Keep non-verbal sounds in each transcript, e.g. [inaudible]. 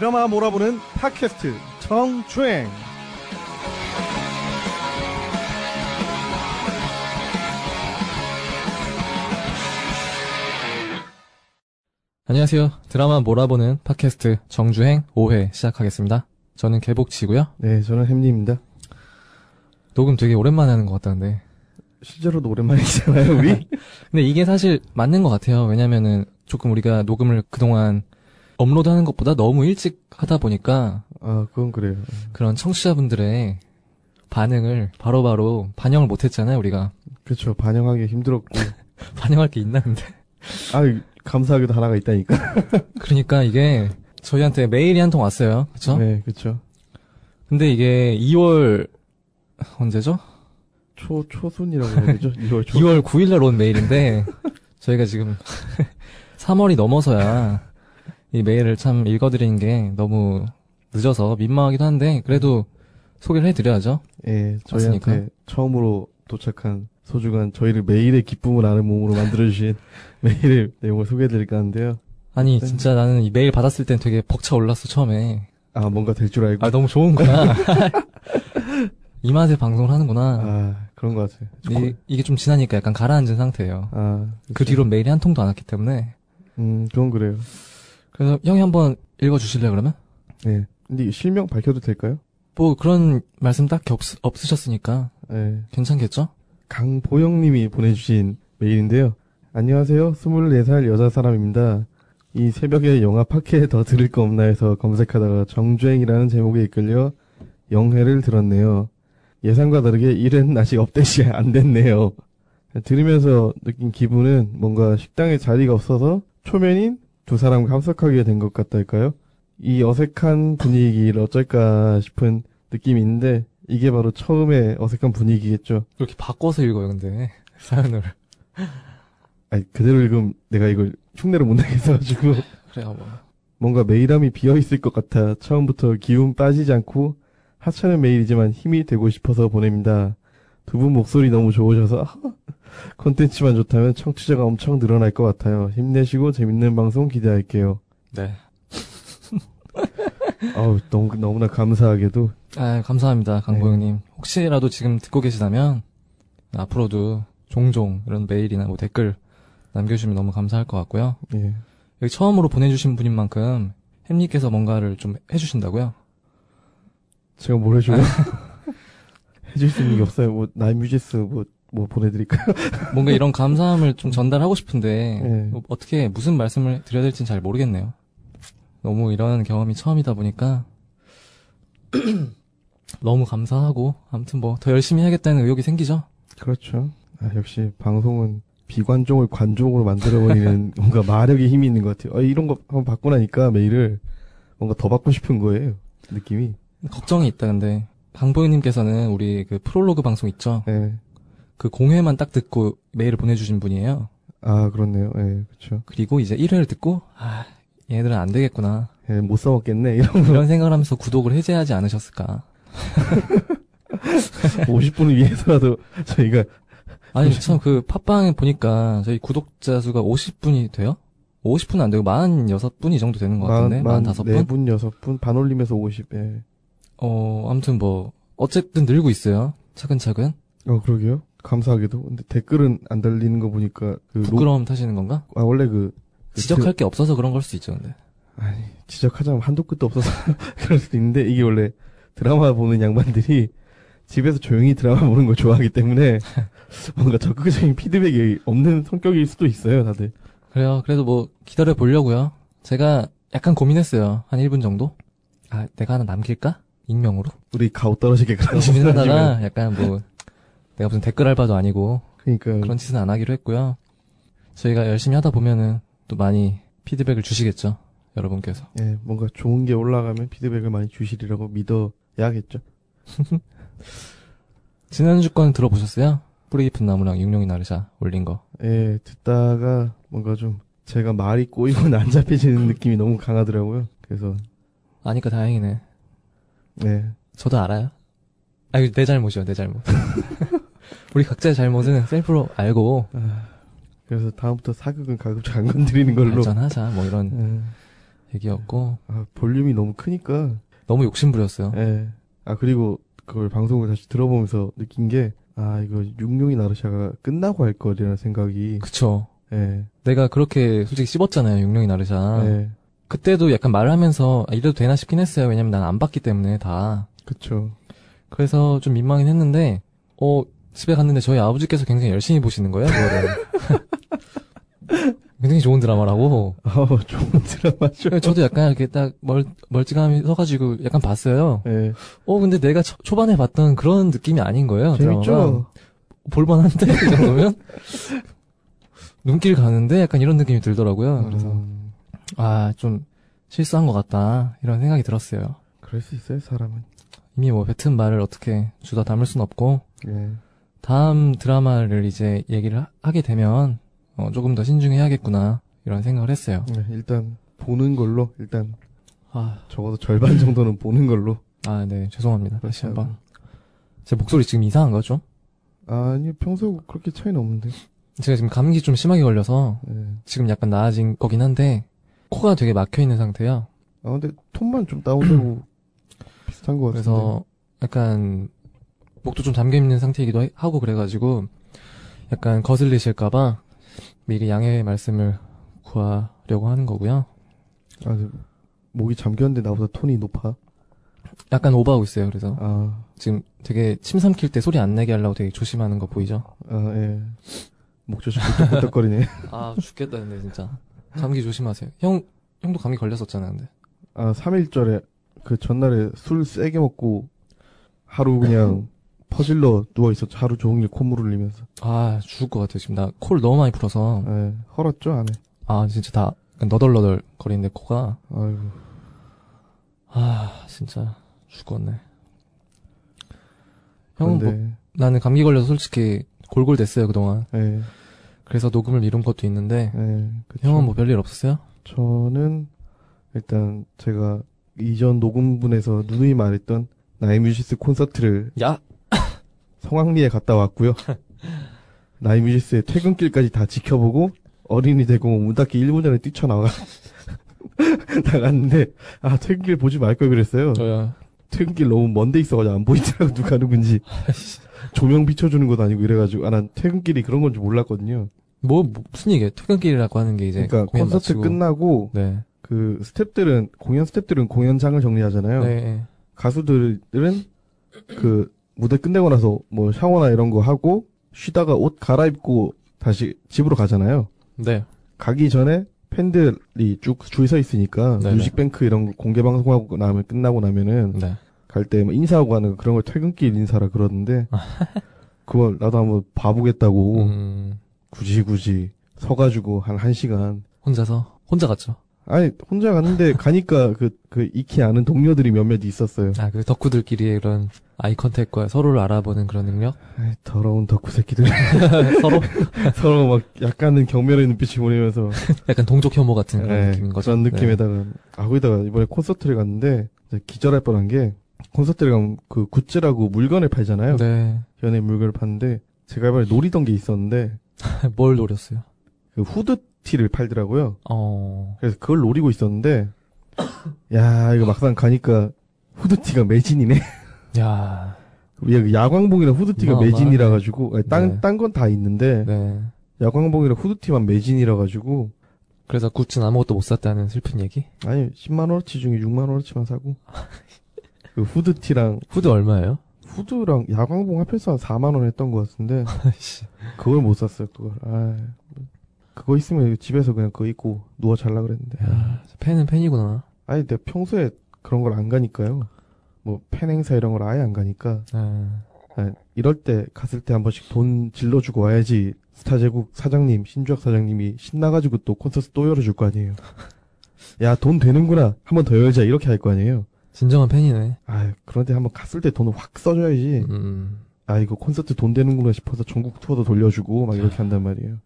드라마 몰아보는 팟캐스트 정주행 안녕하세요. 드라마 몰아보는 팟캐스트 정주행 5회 시작하겠습니다. 저는 개복치고요. 네 저는 햄리입니다 녹음 되게 오랜만에 하는 것 같다는데. 실제로도 오랜만이잖아요 우리 [laughs] 근데 이게 사실 맞는 것 같아요. 왜냐면은 조금 우리가 녹음을 그동안 업로드하는 것보다 너무 일찍 하다 보니까 아 그건 그래요 그런 청취자분들의 반응을 바로 바로 반영을 못했잖아요. 우리가 그렇죠 반영하기 힘들었고 [laughs] 반영할 게 있나 근데. 아 감사하게도 하나가 있다니까 [laughs] 그러니까 이게 저희한테 메일이 한 통 왔어요. 그쵸? 네 그렇죠 근데 이게 2월 언제죠? 초 초순이라고 해야 되죠 [laughs] 2월 초 2월 9일 날 온 메일인데 저희가 지금 3월이 넘어서야 이 메일을 참 읽어드리는 게 너무 늦어서 민망하기도 한데 그래도 소개를 해드려야죠. 예 저희한테 맞습니까? 처음으로 도착한 소중한 저희를 매일의 기쁨을 아는 몸으로 만들어주신 [laughs] 메일의 내용을 소개해드릴까 하는데요 아니 네. 진짜 나는 이 메일 받았을 땐 되게 벅차 올랐어 처음에. 아 뭔가 될 줄 알고 아 너무 좋은 거야. [laughs] 이 맛에 방송을 하는구나. 아 그런 것 같아요 이, 이게 좀 지나니까 약간 가라앉은 상태예요. 아그 그렇죠. 뒤로 메일이 한 통도 안 왔기 때문에. 음 그건 그래요 그래서 형이 한번 읽어주실래요 그러면? 네. 근데 실명 밝혀도 될까요? 뭐 그런 말씀 딱히 없, 없으셨으니까 네. 괜찮겠죠? 강보영 님이 보내주신 메일인데요. 안녕하세요. 24살 여자 사람입니다. 이 새벽에 영화 파케 더 들을 거 없나 해서 검색하다가 정주행이라는 제목에 이끌려 영회를 들었네요. 예상과 다르게 1회는 아직 업데이트 안 됐네요. 들으면서 느낀 기분은 뭔가 식당에 자리가 없어서 초면인 두 사람과 합석하게 된 것 같달까요? 이 어색한 분위기를 어쩔까 싶은 느낌이 있는데 이게 바로 처음에 어색한 분위기겠죠. 이렇게 바꿔서 읽어요 근데 [laughs] 사연을. 아니 그대로 읽으면 내가 이걸 흉내를 못 내겠어가지고 [laughs] 그래요 뭐. 뭔가 메일함이 비어 있을 것 같아 처음부터 기운 빠지지 않고 하찮은 메일이지만 힘이 되고 싶어서 보냅니다. 두 분 목소리 너무 좋으셔서 콘텐츠만 좋다면 청취자가 엄청 늘어날 것 같아요. 힘내시고 재밌는 방송 기대할게요. 네. [laughs] 아우 너무 너무나 감사하게도 아 감사합니다 강보영님. 혹시라도 지금 듣고 계시다면 앞으로도 종종 이런 메일이나 뭐 댓글 남겨주시면 너무 감사할 것 같고요. 예 여기 처음으로 보내주신 분인 만큼 햄님께서 뭔가를 좀 해주신다고요? 제가 뭘 해줘요? [laughs] [laughs] 해줄 수 있는 게 없어요. 뭐 나뮤지스 뭐 뭐 보내드릴까요? [laughs] 뭔가 이런 감사함을 좀 전달하고 싶은데 네. 뭐 어떻게 무슨 말씀을 드려야 될지는 잘 모르겠네요. 너무 이런 경험이 처음이다 보니까 [clears throat] 너무 감사하고 아무튼 뭐 더 열심히 해야겠다는 의욕이 생기죠. 그렇죠. 아, 역시 방송은 비관종을 관종으로 만들어버리는 [laughs] 뭔가 마력의 힘이 있는 것 같아요. 아, 이런 거 한번 받고 나니까 메일을 뭔가 더 받고 싶은 거예요. 느낌이. 걱정이 있다 근데 강보영님께서는 우리 그 프롤로그 방송 있죠. 예. 그 공회만 딱 듣고 메일을 보내주신 분이에요. 아, 그렇네요. 예, 그렇죠. 그리고 이제 1회를 듣고 아 얘네들은 안 되겠구나 예, 못 써먹겠네. 이런 이런 생각을 하면서 구독을 해제하지 않으셨을까. [laughs] 50분을 위해서라도 저희가 아니 [laughs] 참 그 팟빵에 보니까 저희 구독자 수가 50분이 돼요? 50분 안 되고 46분 이 정도 되는 것 같은데 45분? 4분, 6분, 반 올리면서 50, 예. 어 아무튼 뭐 어쨌든 늘고 있어요 차근차근 어, 그러게요. 감사하게도. 근데 댓글은 안 달리는 거 보니까 그 노- 부끄러움 타시는 건가? 아, 원래 그 그 지적할 게 없어서 그런 걸 수도 있죠 근데 아니, 지적하자면 한도 끝도 없어서 [laughs] 그럴 수도 있는데, 이게 원래 드라마 보는 양반들이 집에서 조용히 드라마 보는 걸 좋아하기 때문에 [laughs] 뭔가 적극적인 피드백이 없는 성격일 수도 있어요, 다들. 그래요 그래도 뭐 기다려 보려고요 제가 약간 고민했어요 한 1분 정도 아 내가 하나 남길까? 익명으로 우리 가오 떨어지게 그런. 고민하다가 약간 뭐 내가 무슨 댓글 알바도 아니고 그러니까 그런 짓은 안 하기로 했고요. 저희가 열심히 하다 보면은 또 많이 피드백을 주시겠죠. 여러분께서. 예, 뭔가 좋은 게 올라가면 피드백을 많이 주시리라고 믿어야겠죠. [laughs] 지난주 건 들어보셨어요? 뿌리 깊은 나무랑 육룡이 나르샤 올린 거. 예, 듣다가 뭔가 좀 제가 말이 꼬이고 안 잡혀지는 느낌이 너무 강하더라고요. 그래서 아니까 다행이네. 예, 저도 알아요. 아, 이거 내 잘못이요, 내 잘못. [laughs] 우리 각자의 잘못은 셀프로 알고 그래서 다음부터 사극은 가급적 안 건드리는 걸로. 발전하자, 뭐 이런 예. 얘기였고 아, 볼륨이 너무 크니까. 너무 욕심부렸어요. 예. 아, 그리고 그걸 방송을 다시 들어보면서 느낀 게, 아, 이거 육룡이 나르샤가 끝나고 할 거라는 생각이, 그쵸. 예. 내가 그렇게 솔직히 씹었잖아요. 육룡이 나르샤. 예. 그때도 약간 말을 하면서 아, 이래도 되나 싶긴 했어요. 왜냐면 난 안 봤기 때문에 다. 그쵸. 그래서 좀 민망긴 했는데 어 집에 갔는데 저희 아버지께서 굉장히 열심히 보시는 거예요. 그거를. [laughs] 굉장히 좋은 드라마라고. 아, [laughs] 좋은 드라마죠. 저도 약간 이렇게 딱 멀, 멀찌감이 서가지고 약간 봤어요. 예. 어, 근데 내가 초, 초반에 봤던 그런 느낌이 아닌 거예요. 재밌죠? 볼만한데? [laughs] 이 정도면? 눈길 가는데? 약간 이런 느낌이 들더라고요. 그래서, 음, 아, 좀 실수한 것 같다. 이런 생각이 들었어요. 그럴 수 있어요, 사람은. 이미 뭐 뱉은 말을 어떻게 주다 담을 순 없고, 예. 다음 드라마를 이제 얘기를 하- 하게 되면, 어, 조금 더 신중해야겠구나. 이런 생각을 했어요. 네, 일단, 보는 걸로, 일단, 아, 적어도 절반 정도는 보는 걸로. 아, 네. 죄송합니다. 다시. 한번. 제 목소리 지금 이상한 거죠? 아니, 평소 그렇게 차이는 없는데. 제가 지금 감기 좀 심하게 걸려서, 예. 지금 약간 나아진 거긴 한데, 코가 되게 막혀 있는 상태야. 아, 근데 톤만 좀 다운되고 [clears throat] 비슷한 것 같은데. 그래서 약간 목도 좀 잠겨 있는 상태이기도 하- 하고 그래가지고 약간 거슬리실까봐 미리 양해 말씀을 구하려고 하는 거고요. 아, 네. 목이 잠겼는데 나보다 톤이 높아. 약간 오버하고 있어요. 그래서 아, 지금 되게 침 삼킬 때 소리 안 내게 하려고 되게 조심하는 거 보이죠? 아, 예. 목 조심 부쩍부쩍거리네. [laughs] 아 죽겠다 근데 진짜 감기 조심하세요. 형 형도 감기 걸렸었잖아 근데. 아, 3일절에 그 전날에 술 세게 먹고 하루 그냥 퍼질러 누워 있었죠. 하루 종일 콧물 흘리면서. 아 죽을 것 같아요. 지금 나 코를 너무 많이 풀어서 예. 헐었죠, 안에. 아 진짜 다 너덜너덜 거리는데 코가 아이고. 아 진짜 죽었네. 형은 뭐 근데, 나는 감기 걸려서 솔직히 골골댔어요 그동안. 예. 그래서 녹음을 미룬 것도 있는데 예. 그쵸. 형은 뭐 별일 없었어요? 저는 일단 제가 이전 녹음분에서 누누이 말했던 나이뮤지스 콘서트를 야 성황리에 갔다 왔고요. [laughs] 나이뮤지스의 퇴근길까지 다 지켜보고 어린이 대공원 문 닫기 1분 전에 뛰쳐나가 [laughs] 나갔는데 아 퇴근길 보지 말 걸 그랬어요. 저야 퇴근길 너무 먼데 있어가지고 안 보이더라고 누가 누군지 조명 비춰주는 것도 아니고 이래가지고 아 난 퇴근길이 그런 건줄 몰랐거든요. 뭐, 뭐 무슨 얘기예요? 퇴근길이라고 하는 게 이제 그러니까 콘서트 마치고. 끝나고 네. 그 스탭들은 공연 스탭들은 공연장을 정리하잖아요. 네. 가수들은 그 무대 끝내고 나서 뭐 샤워나 이런 거 하고 쉬다가 옷 갈아입고 다시 집으로 가잖아요. 네. 가기 전에 팬들이 쭉 줄 서 있으니까 네네. 뮤직뱅크 이런 거 공개 방송하고 나면 끝나고 나면은 네. 갈때 뭐 인사하고 하는 거 그런 걸 퇴근길 인사라 그러는데 [laughs] 그걸 나도 한번 봐보겠다고 음, 굳이 굳이 서가지고 한 1시간 혼자서 혼자 갔죠. 아니 혼자 갔는데 가니까 그 그 익히 아는 동료들이 몇몇 있었어요. 아, 그 덕후들끼리의 그런 eye contact과 서로를 알아보는 그런 능력? 아이, 더러운 덕후 새끼들 [laughs] 서로 [laughs] 서로 막 약간은 경멸의 눈빛이 보내면서 약간 동족 혐오 같은 그런 네, 느낌인 거죠. 그런 네. 느낌에다가 아 거기다가 이번에 콘서트를 갔는데 기절할 뻔한 게 콘서트를 가면 그 굿즈라고 물건을 팔잖아요. 네. 연예 물건을 파는데 제가 이번에 노리던 게 있었는데 [laughs] 뭘 노렸어요? 그 후드티를 팔더라고요. 어. 그래서 그걸 노리고 있었는데 [coughs] 야 이거 막상 가니까 후드티가 매진이네. [laughs] 야. 그 야광봉이랑 후드티가 어마어마하네. 매진이라 가지고 네. 딴딴 건 다 있는데 네. 야광봉이랑 후드티만 매진이라 가지고 그래서 굿즈는 아무것도 못 샀다는 슬픈 얘기? 아니 10만 원어치 중에 6만 원어치만 사고 [laughs] 그 후드티랑 후드 얼마예요? 후드랑 야광봉 합해서 한 4만 원 했던 것 같은데. [laughs] 그걸 못 샀어요 그걸 아 그거 있으면 집에서 그냥 그거 입고 누워 잘라 그랬는데. 야, 팬은 팬이구나. 아니 내가 평소에 그런 걸 안 가니까요. 뭐 팬 행사 이런 걸 아예 안 가니까. 네. 아, 이럴 때 갔을 때 한 번씩 돈 질러주고 와야지 스타 제국 사장님 신주학 사장님이 신나가지고 또 콘서트 또 열어줄 거 아니에요. [laughs] 야 돈 되는구나. 한 번 더 열자. 이렇게 할 거 아니에요. 진정한 팬이네. 아 그런데 한번 갔을 때 돈을 확 써줘야지. 음. 아 이거 콘서트 돈 되는구나 싶어서 전국 투어도 돌려주고 막 이렇게 한단 말이에요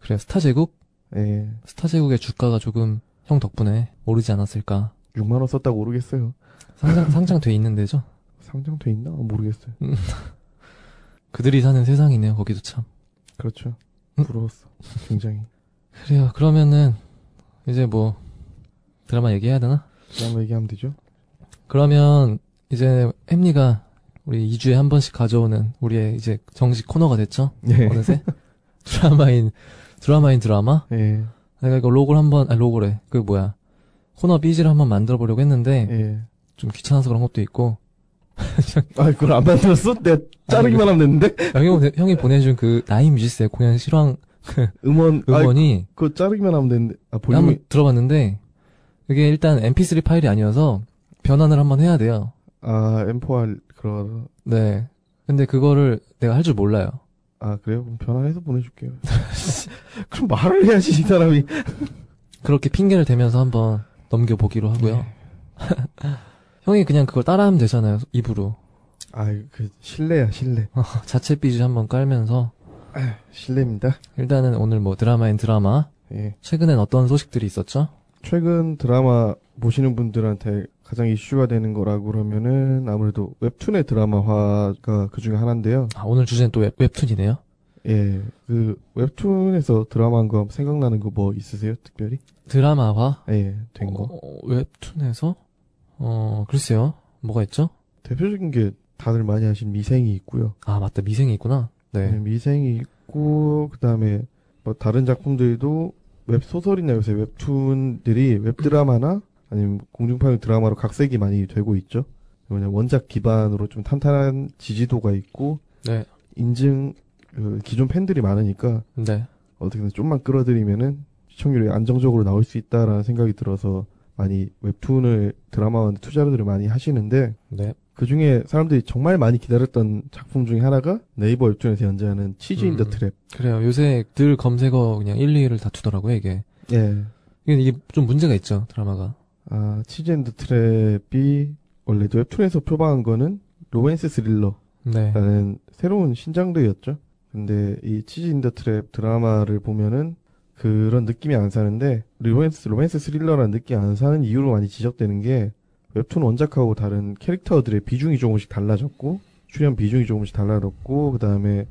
그래, 스타제국? 예 스타제국의 주가가 조금 형 덕분에 오르지 않았을까. 6만 원 썼다고 모르겠어요 상장, 상장돼 있는 데죠? 상장돼 있나 모르겠어요 [laughs] 그들이 사는 세상이네요, 거기도 참. 그렇죠 음. 부러웠어 굉장히 그래요, 그러면은, 이제 뭐, 드라마 얘기해야 되나? 드라마 얘기하면 되죠. 그러면 이제 햄리가 우리 2주에 한 번씩 가져오는 우리의 이제 정식 코너가 됐죠? 예. 어느새? [laughs] 드라마인, 드라마인 드라마? 예. 내가 이거 로고를 한번, 아, 로고래. 그 뭐야. 코너 삐지를 한번 만들어 보려고 했는데, 예. 좀 귀찮아서 그런 것도 있고, [laughs] 아, 그걸 안 만들었어? 내가 자르기만 하면 되는데? 형이, 형이 보내준 그 나인 뮤지스의 공연 실황 음원, 아, 음원이 그거 자르기만 하면 되는데. 아, 볼륨이, 한번 들어봤는데, 그게 일단 mp3 파일이 아니어서 변환을 한번 해야 돼요. 아, M4R, 그러, 네. 근데 그거를 내가 할 줄 몰라요. 아, 그래요? 그럼 변환해서 보내줄게요. [laughs] 그럼 말을 해야지, 이 사람이. 그렇게 핑계를 대면서 한번 넘겨보기로 하고요. 네. [laughs] 형이 그냥 그걸 따라하면 되잖아요, 입으로. 아, 그, 실례야, 실례. 자체 BG 한번 깔면서. 실례입니다. 일단은 오늘 뭐 드라마인 드라마. 예. 최근엔 어떤 소식들이 있었죠? 최근 드라마 보시는 분들한테 가장 이슈가 되는 거라고 그러면은 아무래도 웹툰의 드라마화가 그 중에 하나인데요. 아, 오늘 주제는 또 웹, 웹툰이네요. 예. 그 웹툰에서 드라마한 거 생각나는 거 뭐 있으세요? 특별히? 드라마화? 예, 된 거. 어, 웹툰에서? 어, 글쎄요. 뭐가 있죠? 대표적인 게 다들 많이 하신 미생이 있고요. 아, 맞다. 미생이 있구나. 네, 네. 미생이 있고 그 다음에 뭐 다른 작품들도 웹소설이나 요새 웹툰들이 웹드라마나 아니면 공중파용 드라마로 각색이 많이 되고 있죠. 그냥 원작 기반으로 좀 탄탄한 지지도가 있고 네. 이제 그 기존 팬들이 많으니까 네. 어떻게든 좀만 끌어들이면은 시청률이 안정적으로 나올 수 있다라는 생각이 들어서 많이 웹툰을 드라마화 투자들을 많이 하시는데 네. 그 중에 사람들이 정말 많이 기다렸던 작품 중에 하나가 네이버 웹툰에서 연재하는 치즈 인더 음. 트랩. 그래요. 요새 늘 검색어 그냥 1, 2를 다투더라고요, 이게. 예. 이게 좀 문제가 있죠, 드라마가. 아, 치즈 인더 트랩이 원래도 웹툰에서 표방한 거는 로맨스 스릴러라는 네. 새로운 신장르였죠. 근데 이 치즈 인더 트랩 드라마를 보면은 그런 느낌이 안 사는데 로맨스 로맨스 스릴러라는 느낌이 안 사는 이유로 많이 지적되는 게 웹툰 원작하고 다른 캐릭터들의 비중이 조금씩 달라졌고 출연 비중이 조금씩 달라졌고 그 다음에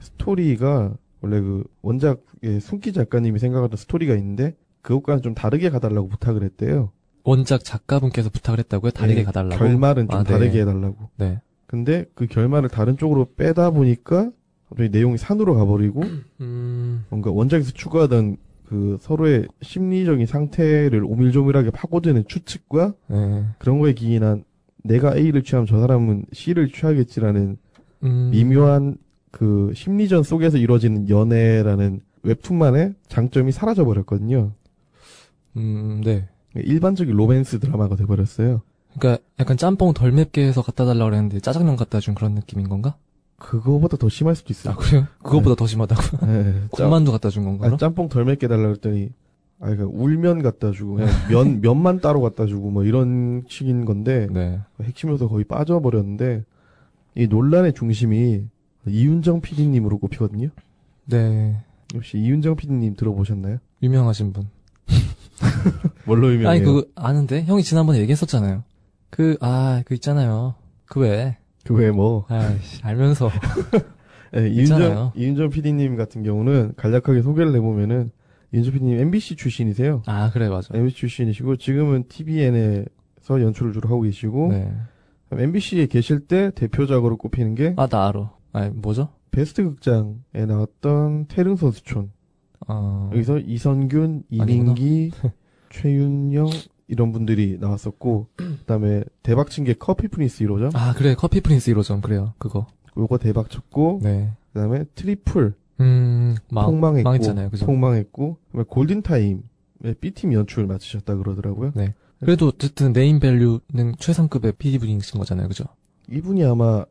스토리가 원래 그 원작의 순끼 작가님이 생각하던 스토리가 있는데 그것과는 좀 다르게 가달라고 부탁을 했대요. 원작 작가분께서 부탁을 했다고요? 다르게 예, 가달라고? 결말은 좀 아, 네. 다르게 해달라고. 네. 근데 그 결말을 다른 쪽으로 빼다 보니까 갑자기 내용이 산으로 가버리고 [clears throat] 음, 뭔가 원작에서 추구하던 그 서로의 심리적인 상태를 오밀조밀하게 파고드는 추측과 네. 그런 거에 기인한 내가 A를 취하면 저 사람은 C를 취하겠지라는 음, 미묘한 그 심리전 속에서 이루어지는 연애라는 웹툰만의 장점이 사라져 버렸거든요. 음, 네. 일반적인 로맨스 드라마가 돼버렸어요. 그러니까 약간 짬뽕 덜 맵게 해서 갖다 달라고 그랬는데 짜장면 갖다 준 그런 느낌인 건가? 그거보다 더 심할 수도 있어요. 아, 그래요? 그거보다 더 심하다고? 네, [laughs] 짬, 콩만두 갖다 준 건가? 아? 짬뽕 덜 맵게 달라 그랬더니 아, 그러니까 울면 갖다 주고 그냥 면 [laughs] 면만 따로 갖다 주고 뭐 이런 식인 건데 네. 핵심 요소 거의 빠져버렸는데 이 논란의 중심이 이윤정 PD님으로 꼽히거든요. 네. 혹시 이윤정 PD님 들어보셨나요? 유명하신 분. [laughs] [laughs] 뭘로 유명해요? 아니, 그거 아는데? 형이 지난번에 얘기했었잖아요. 그, 아, 그 있잖아요. 그 왜? 그 왜 뭐 아이씨, 알면서. [laughs] 예, 있잖아요. 이윤정 이윤정 PD님 같은 경우는 간략하게 소개를 해보면은 이윤정 PD님 MBC 출신이세요. 아, 그래, 맞아. MBC 출신이시고 지금은 TVN에서 연출을 주로 하고 계시고 네. MBC에 계실 때 대표작으로 꼽히는 게 아, 나 알아. 아니, 뭐죠? 베스트 극장에 나왔던 태릉 선수촌 어, 여기서 이선균. 이민기, [laughs] 최정윤 이런 분들이 나왔었고 그다음에 대박 친 게 커피 프린스 1호점 아, 그래. 커피 프린스 1호점. 그래요. 그거. 요거 대박 쳤고 네. 그다음에 트리플 음, 망, 폭망했고 망했잖아요. 그죠? 폭망했고 그다음에 골든 타임에 B팀 연출 맡으셨다 그러더라고요. 그래도 어쨌든 네임 밸류는 최상급의 PD분이신 거잖아요. 그죠? 이분이 아마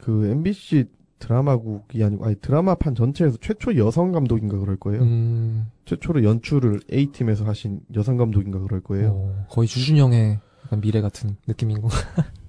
그 MBC 드라마국이 아니고 아니 드라마판 전체에서 최초 여성 감독인가 그럴 거예요. 음, 최초로 연출을 A팀에서 하신 여성 감독인가 그럴 거예요. 어, 거의 주준영의 미래 같은 느낌인 거. [laughs]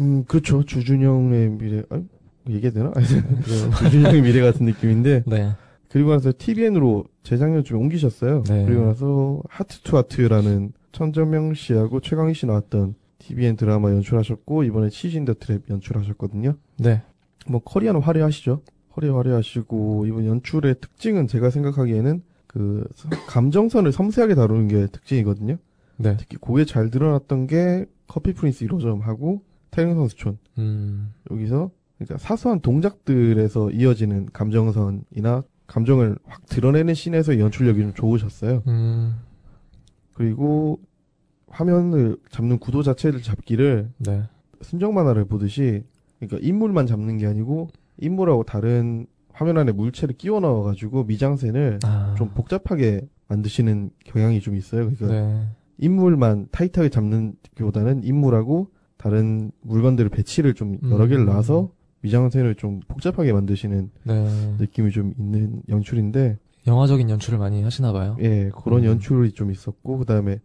음, 그렇죠. 주준영의 미래, 아, 얘기해야 되나? [laughs] 주준영의 미래 같은 느낌인데, [laughs] 네. 그리고 나서 TVN으로 재작년쯤에 옮기셨어요. 네. 그리고 나서 하트 투 하트라는 천정명 씨하고 최강희 씨 나왔던 TVN 드라마 연출하셨고, 이번에 치즈인 더 트랩 연출하셨거든요. 네. 뭐, 커리어는 화려하시죠? 커리어 화려하시고, 이번 연출의 특징은 제가 생각하기에는 그, 감정선을 섬세하게 다루는 게 특징이거든요. 네. 특히 그게 잘 드러났던 게 커피 프린스 1호점하고 태릉 선수촌. 음. 여기서 그러니까 사소한 동작들에서 이어지는 감정선이나 감정을 확 드러내는 씬에서 연출력이 좀 좋으셨어요. 음. 그리고 화면을 잡는 구도 자체를 잡기를 네. 순정 만화를 보듯이 그러니까 인물만 잡는 게 아니고 인물하고 다른 화면 안에 물체를 끼워 넣어 가지고 미장센을 아. 좀 복잡하게 만드시는 경향이 좀 있어요. 그러니까 네. 인물만 타이트하게 잡는 것보다는 인물하고 다른 물건들을 배치를 좀 여러 개를 음. 놔서 미장센을 좀 복잡하게 만드시는 네. 느낌이 좀 있는 연출인데 영화적인 연출을 많이 하시나 봐요. 예 그런 음. 연출이 좀 있었고 그 다음에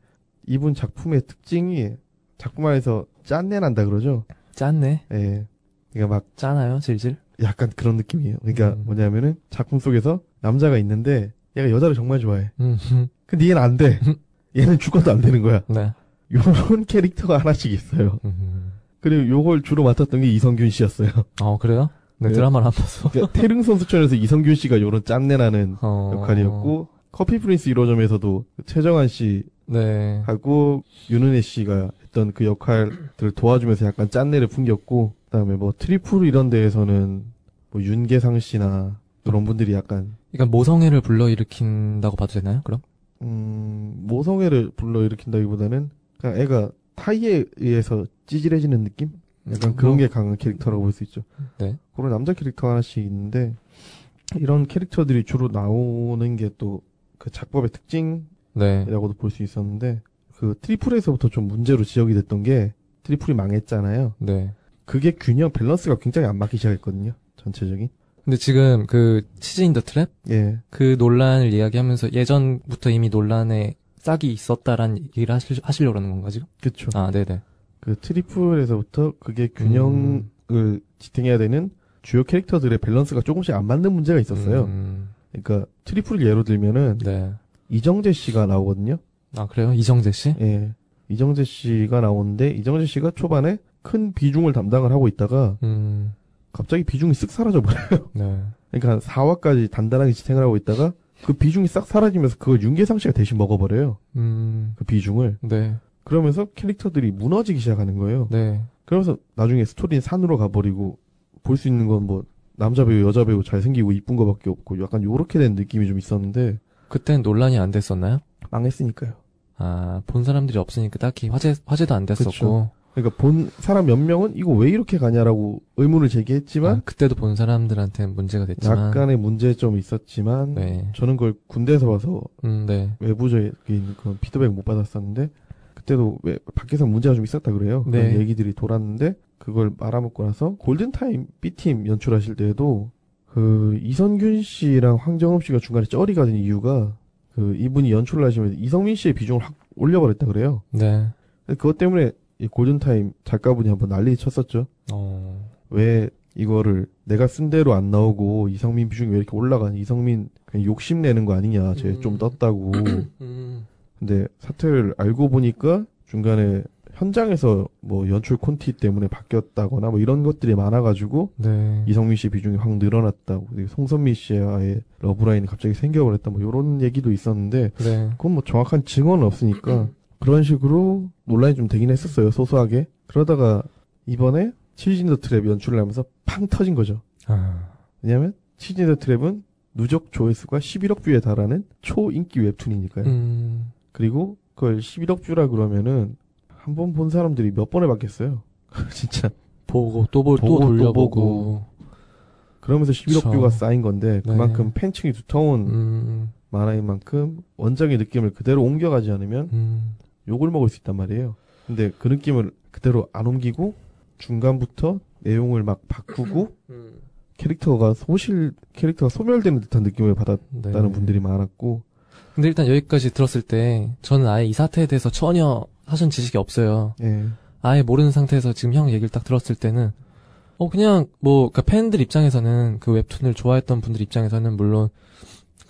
이분 작품의 특징이 작품 안에서 짠내 난다 그러죠. 짠네. 예 그러니까 막 짜나요, 질질? 약간 그런 느낌이에요. 그러니까 음. 뭐냐면은 작품 속에서 남자가 있는데 얘가 여자를 정말 좋아해. 음. 근데 얘는 안 돼. 얘는 죽어도 안 되는 거야. 네. 요런 [laughs] 캐릭터가 하나씩 있어요. 음. 그리고 요걸 주로 맡았던 게 이성균 씨였어요. 어, 그래요? 네, 네. 드라마를 안 봐서. 그러니까 태릉 선 수촌에서 이성균 씨가 요런 짠내나는 어. 역할이었고 커피 프린스 1호점에서도 최정한 씨하고 네. 윤은혜 씨가 했던 그 역할들을 도와주면서 약간 짠내를 풍겼고 그다음에 뭐 트리플 이런 데에서는 뭐 윤계상 씨나 그런 분들이 약간 그러니까 모성애를 불러일으킨다고 봐도 되나요, 그럼? 음, 모성애를 불러일으킨다기보다는 그냥 애가 타의에 의해서 찌질해지는 느낌? 약간 그런 뭐, 게 강한 캐릭터라고 볼 수 있죠. 네. 그런 남자 캐릭터 하나씩 있는데 이런 캐릭터들이 주로 나오는 게 또 그 작법의 특징이라고도 네. 볼 수 있었는데 그 트리플에서부터 좀 문제로 지적이 됐던 게 트리플이 망했잖아요. 네. 그게 균형 밸런스가 굉장히 안 맞기 시작했거든요. 전체적인. 근데 지금 그 치즈 인 더 트랩? 예. 그 논란을 이야기하면서 예전부터 이미 논란의 싹이 있었다라는 얘기를 하실, 하시려고 그러는 건가, 지금? 그쵸. 아, 네네. 그 트리플에서부터 그게 균형을 음. 지탱해야 되는 주요 캐릭터들의 밸런스가 조금씩 안 맞는 문제가 있었어요. 음, 그러니까 트리플을 예로 들면은 네. 이정재 씨가 나오거든요. 아, 그래요? 이정재 씨? 예. 이정재 씨가 나오는데 이정재 씨가 초반에 큰 비중을 담당을 하고 있다가 음, 갑자기 비중이 쓱 사라져 버려요. [laughs] 네. 그러니까 한 4화까지 단단하게 지탱을 하고 있다가 그 비중이 싹 사라지면서 그걸 윤계상 씨가 대신 먹어버려요. 음, 그 비중을. 네. 그러면서 캐릭터들이 무너지기 시작하는 거예요. 네. 그러면서 나중에 스토리는 산으로 가버리고 볼 수 있는 건 뭐 남자 배우, 여자 배우 잘생기고 이쁜 거밖에 없고 약간 요렇게 된 느낌이 좀 있었는데 그땐 논란이 안 됐었나요? 망했으니까요. 아, 본 사람들이 없으니까 딱히 화제, 화제도 안 됐었고. 그쵸. 그러니까 본 사람 몇 명은 이거 왜 이렇게 가냐라고 의문을 제기했지만 아, 그때도 본 사람들한테 문제가 됐지만. 약간의 문제점이 있었지만 네. 저는 그걸 군대에서 봐서 음, 네. 외부적인 그런 피드백 못 받았었는데 그때도 왜 밖에서 문제가 좀 있었다 그래요. 그런 네. 얘기들이 돌았는데 그걸 말아먹고 나서 골든타임 B팀 연출하실 때에도 그 이선균 씨랑 황정음 씨가 중간에 쩌리가 된 이유가 그 이분이 연출을 하시면서 이성민 씨의 비중을 확 올려버렸다 그래요. 네. 그것 때문에 이 골든타임 작가분이 한번 난리 쳤었죠. 어, 왜 이거를 내가 쓴 대로 안 나오고 이성민 비중이 왜 이렇게 올라가니 이성민 그냥 욕심 내는 거 아니냐 쟤 음. 좀 떴다고 음, 근데 사태를 알고 보니까 중간에 현장에서 뭐 연출 콘티 때문에 바뀌었다거나 뭐 이런 것들이 많아가지고 네. 이성민 씨 비중이 확 늘어났다고 송선미 씨와의 러브라인이 갑자기 생겨버렸다 뭐 이런 얘기도 있었는데 네. 그건 뭐 정확한 증언은 없으니까 [laughs] 그런 식으로 논란이 좀 되긴 했었어요 소소하게. 그러다가 이번에 치즈인더 트랩 연출을 하면서 팡 터진 거죠. 아, 왜냐면 치즈인더 트랩은 누적 조회수가 11억 뷰에 달하는 초인기 웹툰이니까요. 음, 그리고 그걸 11억 뷰라 그러면은 한 번 본 사람들이 몇 번을 봤겠어요. [laughs] 진짜. 보고, 또 보, 보고, 또또 돌려보고. 그러면서 11억 그쵸. 뷰가 쌓인 건데 네. 그만큼 팬층이 두터운 음, 만화인 만큼 원작의 느낌을 그대로 옮겨가지 않으면 음, 욕을 먹을 수 있단 말이에요. 근데 그 느낌을 그대로 안 옮기고 중간부터 내용을 막 바꾸고 [laughs] 음. 캐릭터가 소실 캐릭터가 소멸되는 듯한 느낌을 받았다는 네. 분들이 많았고 근데 일단 여기까지 들었을 때 저는 아예 이 사태에 대해서 전혀 사전 지식이 없어요. 예 아예 모르는 상태에서 지금 형 얘기를 딱 들었을 때는 어 그냥 뭐 그러니까 팬들 입장에서는 그 웹툰을 좋아했던 분들 입장에서는 물론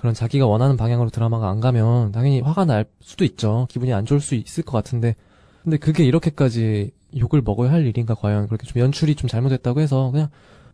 그런 자기가 원하는 방향으로 드라마가 안 가면 당연히 화가 날 수도 있죠. 기분이 안 좋을 수 있을 것 같은데 근데 그게 이렇게까지 욕을 먹어야 할 일인가 과연 그렇게 좀 연출이 좀 잘못됐다고 해서 그냥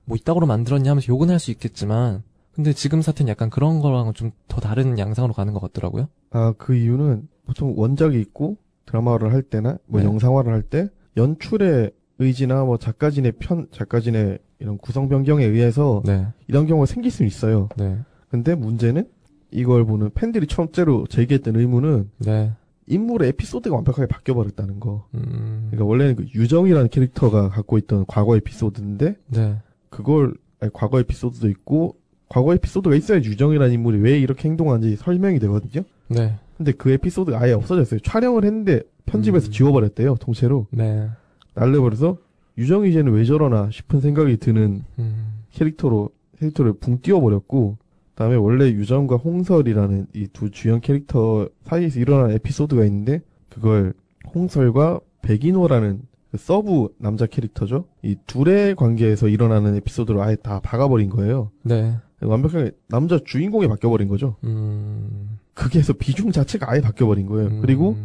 뭐 이따구로 만들었냐 하면서 욕은 할 수 있겠지만 근데 지금 사태는 약간 그런 거랑은 좀 더 다른 양상으로 가는 것 같더라고요. 아 그 이유는 보통 원작이 있고 드라마를 할 때나 뭐 네. 영상화를 할 때 연출의 의지나 뭐 작가진의 편 작가진의 이런 구성 변경에 의해서 네. 이런 경우가 생길 수 있어요. 네. 근데 문제는 이걸 보는 팬들이 첫째로 제기했던 의문은 네. 인물의 에피소드가 완벽하게 바뀌어 버렸다는 거. 음. 그러니까 원래는 그 유정이라는 캐릭터가 갖고 있던 과거 에피소드인데 네. 그걸 아니, 과거 에피소드도 있고 과거 에피소드가 있어야 유정이라는 인물이 왜 이렇게 행동하는지 설명이 되거든요. 네. 근데 그 에피소드가 아예 없어졌어요. 촬영을 했는데 편집해서 음. 지워버렸대요. 통째로 네. 날려버려서 유정이 이제는 왜 저러나 싶은 생각이 드는 음. 캐릭터로 캐릭터를 붕 띄워버렸고 그 다음에 원래 유정과 홍설이라는 이 두 주연 캐릭터 사이에서 일어난 에피소드가 있는데 그걸 홍설과 백인호라는 그 서브 남자 캐릭터죠. 이 둘의 관계에서 일어나는 에피소드로 아예 다 박아버린 거예요. 네. 완벽하게 남자 주인공이 바뀌어버린 거죠. 음. 그래서 비중 자체가 아예 바뀌어버린 거예요. 음. 그리고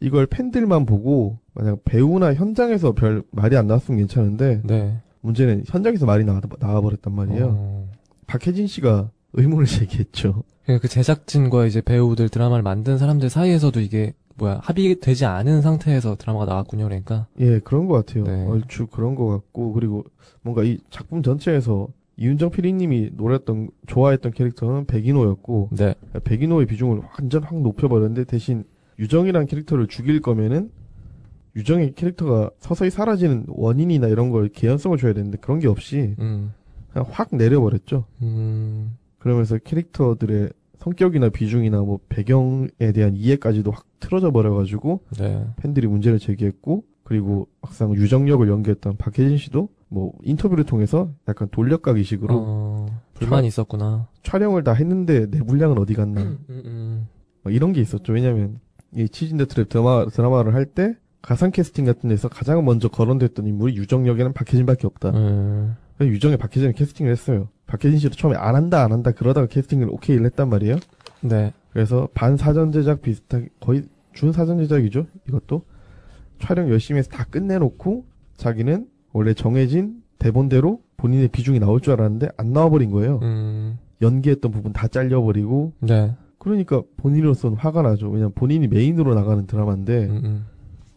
이걸 팬들만 보고 만약 배우나 현장에서 별 말이 안 나왔으면 괜찮은데 네. 문제는 현장에서 말이 나와, 나와버렸단 말이에요. 어. 박혜진 씨가 의문을 제기했죠. 그러니까 그 제작진과 이제 배우들 드라마를 만든 사람들 사이에서도 이게 뭐야 합의되지 않은 상태에서 드라마가 나왔군요. 그러니까. 예, 그런 것 같아요. 네. 얼추 그런 것 같고 그리고 뭔가 이 작품 전체에서 이윤정 PD님이 노렸던 좋아했던 캐릭터는 백인호였고 네. 백인호의 비중을 완전 확 높여버렸는데 대신 유정이라는 캐릭터를 죽일 거면은 유정의 캐릭터가 서서히 사라지는 원인이나 이런 걸 개연성을 줘야 되는데 그런 게 없이 음. 그냥 확 내려버렸죠. 음. 그러면서 캐릭터들의 성격이나 비중이나 뭐 배경에 대한 이해까지도 확 틀어져 버려가지고 네. 팬들이 문제를 제기했고 그리고 막상 유정 역을 연기했던 박해진 씨도 뭐 인터뷰를 통해서 약간 돌려까기식으로 어. 불만이 있었구나. 촬영을 다 했는데 내 분량은 어디 갔나 음, 음. 막 이런 게 있었죠. 왜냐면 이 치즈인더 트랩 드라마, 드라마를 할 때 가상 캐스팅 같은 데서 가장 먼저 거론됐던 인물이 유정역에는 박해진밖에 없다. 유정에 박혜진을 캐스팅을 했어요. 박혜진 씨도 처음에 안 한다 안 한다 그러다가 캐스팅을 오케이를 했단 말이에요. 네. 그래서 반 사전 제작 비슷하게 거의 준 사전 제작이죠. 이것도 촬영 열심히 해서 다 끝내놓고 자기는 원래 정해진 대본대로 본인의 비중이 나올 줄 알았는데 안 나와버린 거예요. 음. 연기했던 부분 다 잘려버리고 네. 그러니까 본인으로서는 화가 나죠. 왜냐면 본인이 메인으로 나가는 드라마인데 음, 음.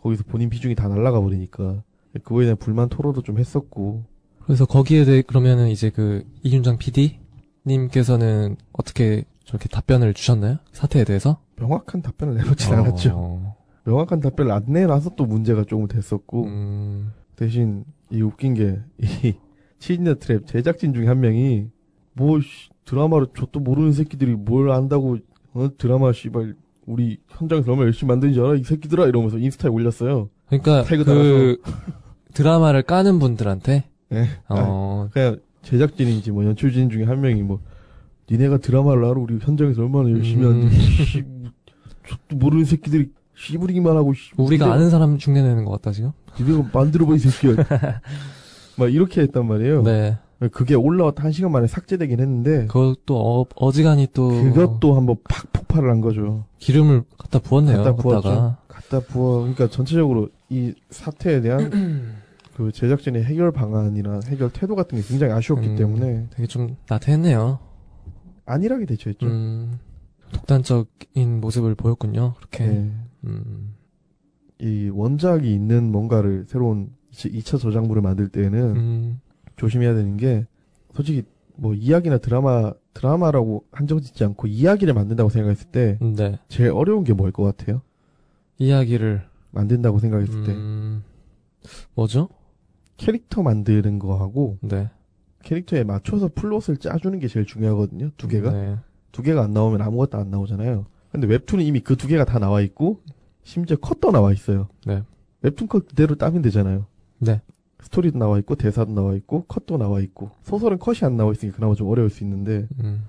거기서 본인 비중이 다 날아가 버리니까 그거에 대한 불만 토로도 좀 했었고 그래서 거기에 대해 그러면은 이제 그 이윤장 PD 님께서는 어떻게 저렇게 답변을 주셨나요? 사태에 대해서? 명확한 답변을 내놓진 않았죠. 어. 명확한 답변을 안 내놔서 또 문제가 조금 됐었고 음. 대신 이 웃긴 게 이 [laughs] 치즈니어 트랩 제작진 중에 한 명이 뭐 씨, 드라마를 저도 모르는 새끼들이 뭘 안다고 어, 드라마 씨발 우리 현장에서 얼마나 열심히 만드는지 알아 이 새끼들아 이러면서 인스타에 올렸어요. 그러니까 그 드라마를 까는 분들한테 예. 아, 어. 그냥 제작진인지 뭐 연출진 중에 한 명이 뭐 니네가 드라마를 알아 우리 현장에서 얼마나 열심히 음. 하는지 씨, 모르는 새끼들이 씨부리기만 하고 씨, 우리가 니네가- 아는 사람 흉내 내는 것 같다 지금? 니네가 만들어봐 이 새끼야 [laughs] 막 이렇게 했단 말이에요 네. 그게 올라왔다 한 시간 만에 삭제되긴 했는데 그것도 어, 어지간히 또 그것도 한번 팍 폭발을 한 거죠 기름을 갖다 부었네요. 갖다. 부었죠. 갖다 부어 그러니까 전체적으로 이 사태에 대한 [clears throat] 그 제작진의 해결 방안이나 해결 태도 같은 게 굉장히 아쉬웠기 음. 때문에 되게 좀 나태했네요. 안일하게 대처했죠 음. 독단적인 모습을 보였군요. 그렇게. 네. 음. 이 원작이 있는 뭔가를 새로운 2차 저작물을 만들 때는 음. 조심해야 되는 게 솔직히 뭐 이야기나 드라마 드라마라고 한정 짓지 않고 이야기를 만든다고 생각했을 때 네. 제일 어려운 게 뭐일 것 같아요? 이야기를 만든다고 생각했을 때 음. 뭐죠? 캐릭터 만드는 거하고 네. 캐릭터에 맞춰서 플롯을 짜주는 게 제일 중요하거든요. 두 개가 네. 두 개가 안 나오면 아무것도 안 나오잖아요. 근데 웹툰은 이미 그 두 개가 다 나와 있고 심지어 컷도 나와 있어요. 네. 웹툰 컷 그대로 따면 되잖아요. 네. 스토리도 나와 있고 대사도 나와 있고 컷도 나와 있고 소설은 컷이 안 나와 있으니까 그나마 좀 어려울 수 있는데 음.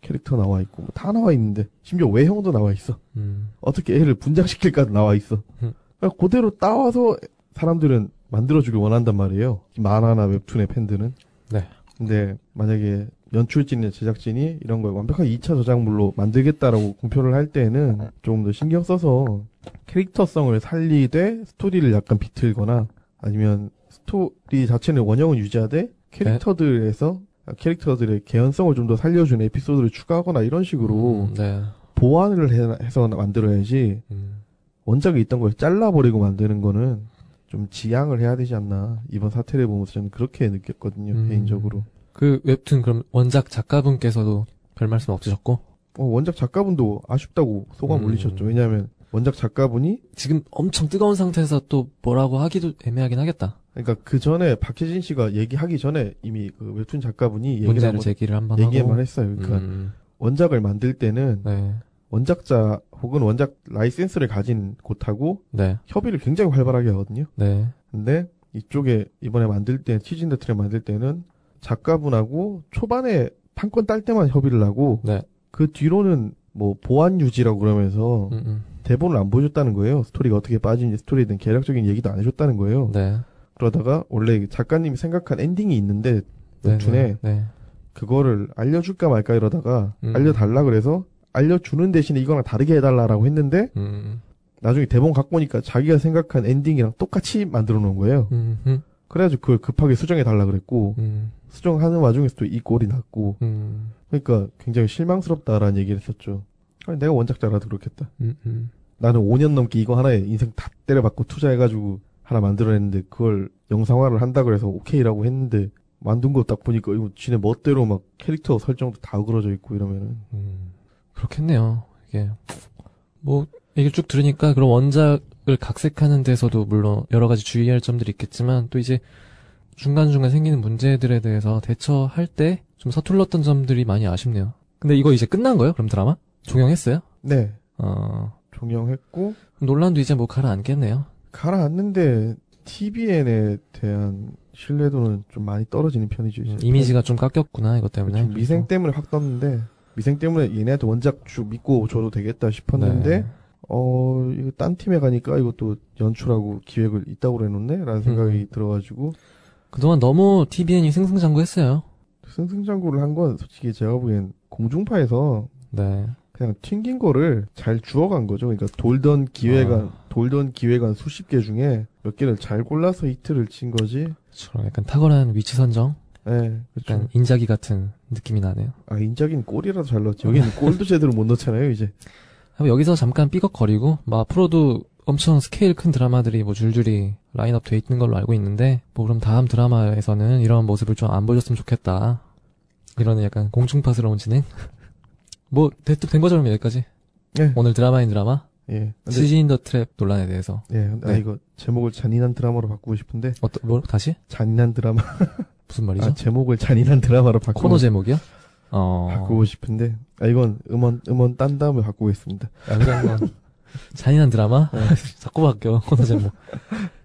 캐릭터 나와 있고 뭐 다 나와 있는데 심지어 외형도 나와 있어. 음. 어떻게 애를 분장시킬까도 나와 있어. 음. 그러니까 그대로 따와서 사람들은 만들어주길 원한단 말이에요. 만화나 웹툰의 팬들은. 네. 근데 만약에 연출진이나 제작진이 이런 걸 완벽하게 2차 저작물로 만들겠다라고 공표를 할 때에는 조금 더 신경 써서 캐릭터성을 살리되 스토리를 약간 비틀거나 아니면 스토리 자체는 원형은 유지하되 캐릭터들에서 캐릭터들의 개연성을 좀 더 살려주는 에피소드를 추가하거나 이런 식으로 음, 네. 보완을 해, 해서 만들어야지 음. 원작에 있던 걸 잘라버리고 만드는 거는 좀 지양을 해야 되지 않나 이번 사태를 보면서 저는 그렇게 느꼈거든요 음. 개인적으로 그 웹툰 그럼 원작 작가분께서도 별 말씀 없으셨고 어, 원작 작가분도 아쉽다고 소감 음. 올리셨죠 왜냐하면 원작 작가분이 지금 엄청 뜨거운 상태에서 또 뭐라고 하기도 애매하긴 하겠다. 그러니까 그 전에 박혜진 씨가 얘기하기 전에 이미 그 웹툰 작가분이 문제를 제기를 한번 얘기만. 했어요 그러니까 음, 원작을 만들 때는 네, 원작자 혹은 원작 라이센스를 가진 곳하고 네, 협의를 굉장히 활발하게 하거든요 네. 근데 이쪽에 이번에 만들 때 치즈인더 트랩 만들 때는 작가분하고 초반에 판권 딸 때만 협의를 하고 네. 그 뒤로는 뭐 보안 유지라고 그러면서 음, 음. 대본을 안 보여줬다는 거예요. 스토리가 어떻게 빠지는지 스토리에 대한 개략적인 얘기도 안 해줬다는 거예요. 네. 그러다가 원래 작가님이 생각한 엔딩이 있는데 네, 웹툰에 네. 그거를 알려줄까 말까 이러다가 음. 알려달라 그래서 알려주는 대신에 이거랑 다르게 해달라라고 했는데 음, 나중에 대본 갖고 오니까 자기가 생각한 엔딩이랑 똑같이 만들어 놓은 거예요. 음, 음, 그래가지고 그걸 급하게 수정해 달라 그랬고 음, 수정하는 와중에서도 이 꼴이 났고 음, 그러니까 굉장히 실망스럽다라는 얘기를 했었죠. 아니, 내가 원작자라도 그렇겠다. 음, 음. 나는 5년 넘게 이거 하나에 인생 다 때려박고 투자해가지고 하나 만들어냈는데 그걸 영상화를 한다 그래서 오케이라고 했는데 만든 거 딱 보니까 이거 지네 멋대로 막 캐릭터 설정도 다 어그러져 있고 이러면은 음, 그렇겠네요. 이게 뭐 얘기를 쭉 들으니까 그런 원작을 각색하는 데서도 물론 여러 가지 주의할 점들이 있겠지만 또 이제 중간중간 생기는 문제들에 대해서 대처할 때 좀 서툴렀던 점들이 많이 아쉽네요. 근데 이거 이제 끝난 거예요? 그럼 드라마? 종영했어요? 네 어, 종영했고 논란도 이제 뭐 가라앉겠네요. 가라앉는데 TVN에 대한 신뢰도는 좀 많이 떨어지는 편이죠. 이제. 음, 이미지가 좀 깎였구나 이것 때문에. 좀 미생 때문에 확 떴는데 미생 때문에 얘네한테 원작 쭉 믿고 줘도 되겠다 싶었는데 네. 어 이거 딴 팀에 가니까 이것도 연출하고 기획을 있다고 그래놓네라는 생각이 음. 들어가지고 그동안 너무 TVN이 승승장구했어요. 승승장구를 한 건 솔직히 제가 보기엔 공중파에서 네. 그냥 튕긴 거를 잘 주워간 거죠. 그러니까 돌던 기획안 아. 돌던 기획안 수십 개 중에 몇 개를 잘 골라서 히트를 친 거지. 저 약간 탁월한 위치 선정, 예, 약간 그렇죠. 인자기 같은 느낌이 나네요. 아 인자기는 골이라도 잘 넣었지. 여기는 [laughs] 골도 제대로 못 넣잖아요. 이제 여기서 잠깐 삐걱거리고, 뭐 앞으로도 엄청 스케일 큰 드라마들이 뭐 줄줄이 라인업 돼 있는 걸로 알고 있는데, 뭐 그럼 다음 드라마에서는 이런 모습을 좀 안 보여줬으면 좋겠다. 이런 약간 공중파스러운 진행? [laughs] 뭐, 됐, 된 거죠, 그럼 여기까지. 예, 오늘 드라마인 드라마, 예. 근데 치즈인 더 트랩 논란에 대해서. 예, 아 네. 이거 제목을 잔인한 드라마로 바꾸고 싶은데 어떤, 뭐, 다시? 잔인한 드라마. [laughs] 무슨 말이죠? 아 제목을 잔인한 드라마로 바꾸고 코너 제목이요? 어. 바꾸고 싶은데 아 이건 음원 음원 딴 다음에 바꾸겠습니다. 아, 그래, 한번. 잔인한 드라마? 네. [laughs] 자꾸 바뀌어, 코너 제목.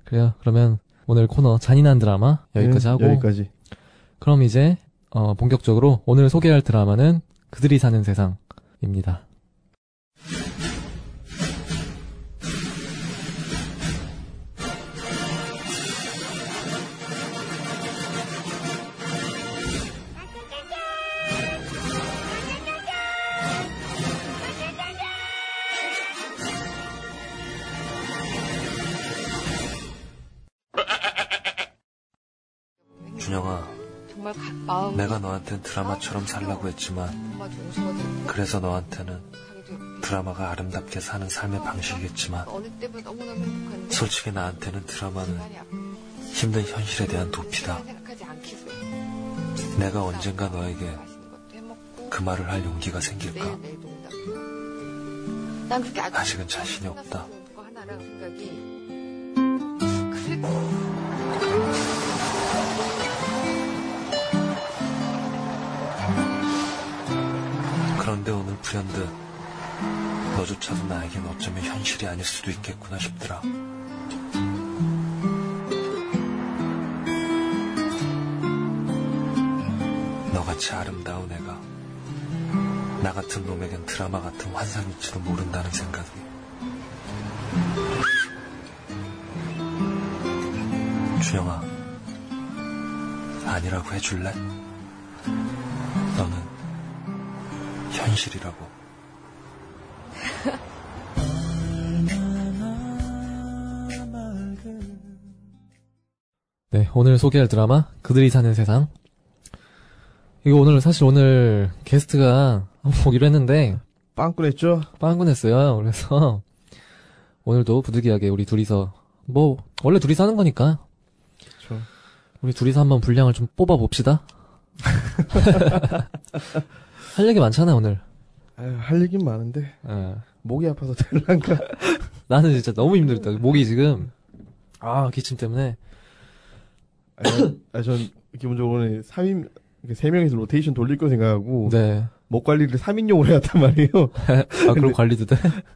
그래요. 그러면 오늘 코너 잔인한 드라마 여기까지 예, 하고, 여기까지. 그럼 이제, 어, 본격적으로 오늘 소개할 드라마는 그들이 사는 세상입니다. 너한텐 드라마처럼 살라고 했지만 그래서 너한테는 드라마가 아름답게 사는 삶의 방식이겠지만 솔직히 나한테는 드라마는 힘든 현실에 대한 도피다. 내가 언젠가 너에게 그 말을 할 용기가 생길까? 아직은 자신이 없다. 불현듯 너조차도 나에겐 어쩌면 현실이 아닐 수도 있겠구나 싶더라. 너같이 아름다운 애가 나 같은 놈에겐 드라마 같은 환상일지도 모른다는 생각이 준영아 아니라고 해줄래? 현실이라고. 네, 오늘 소개할 드라마 그들이 사는 세상. 이거 오늘 사실 오늘 게스트가 보기로 했는데 빵꾸냈죠? 빵꾸냈어요. 그래서 오늘도 부득이하게 우리 둘이서 뭐 원래 둘이서 하는 거니까 그렇죠. 우리 둘이서 한번 분량을 좀 뽑아 봅시다. [laughs] 할 얘기 많잖아 오늘. 아유, 할 얘긴 많은데 예. 목이 아파서 될란가. [laughs] 나는 진짜 너무 힘들다. 목이 지금 아 기침 때문에. 아니, 아니, 전 기본적으로는 3인, 세 명이서 로테이션 돌릴 거 생각하고, 네. 목 관리를 3인용으로 해왔단 말이에요. [laughs] 아 그럼 관리도 돼?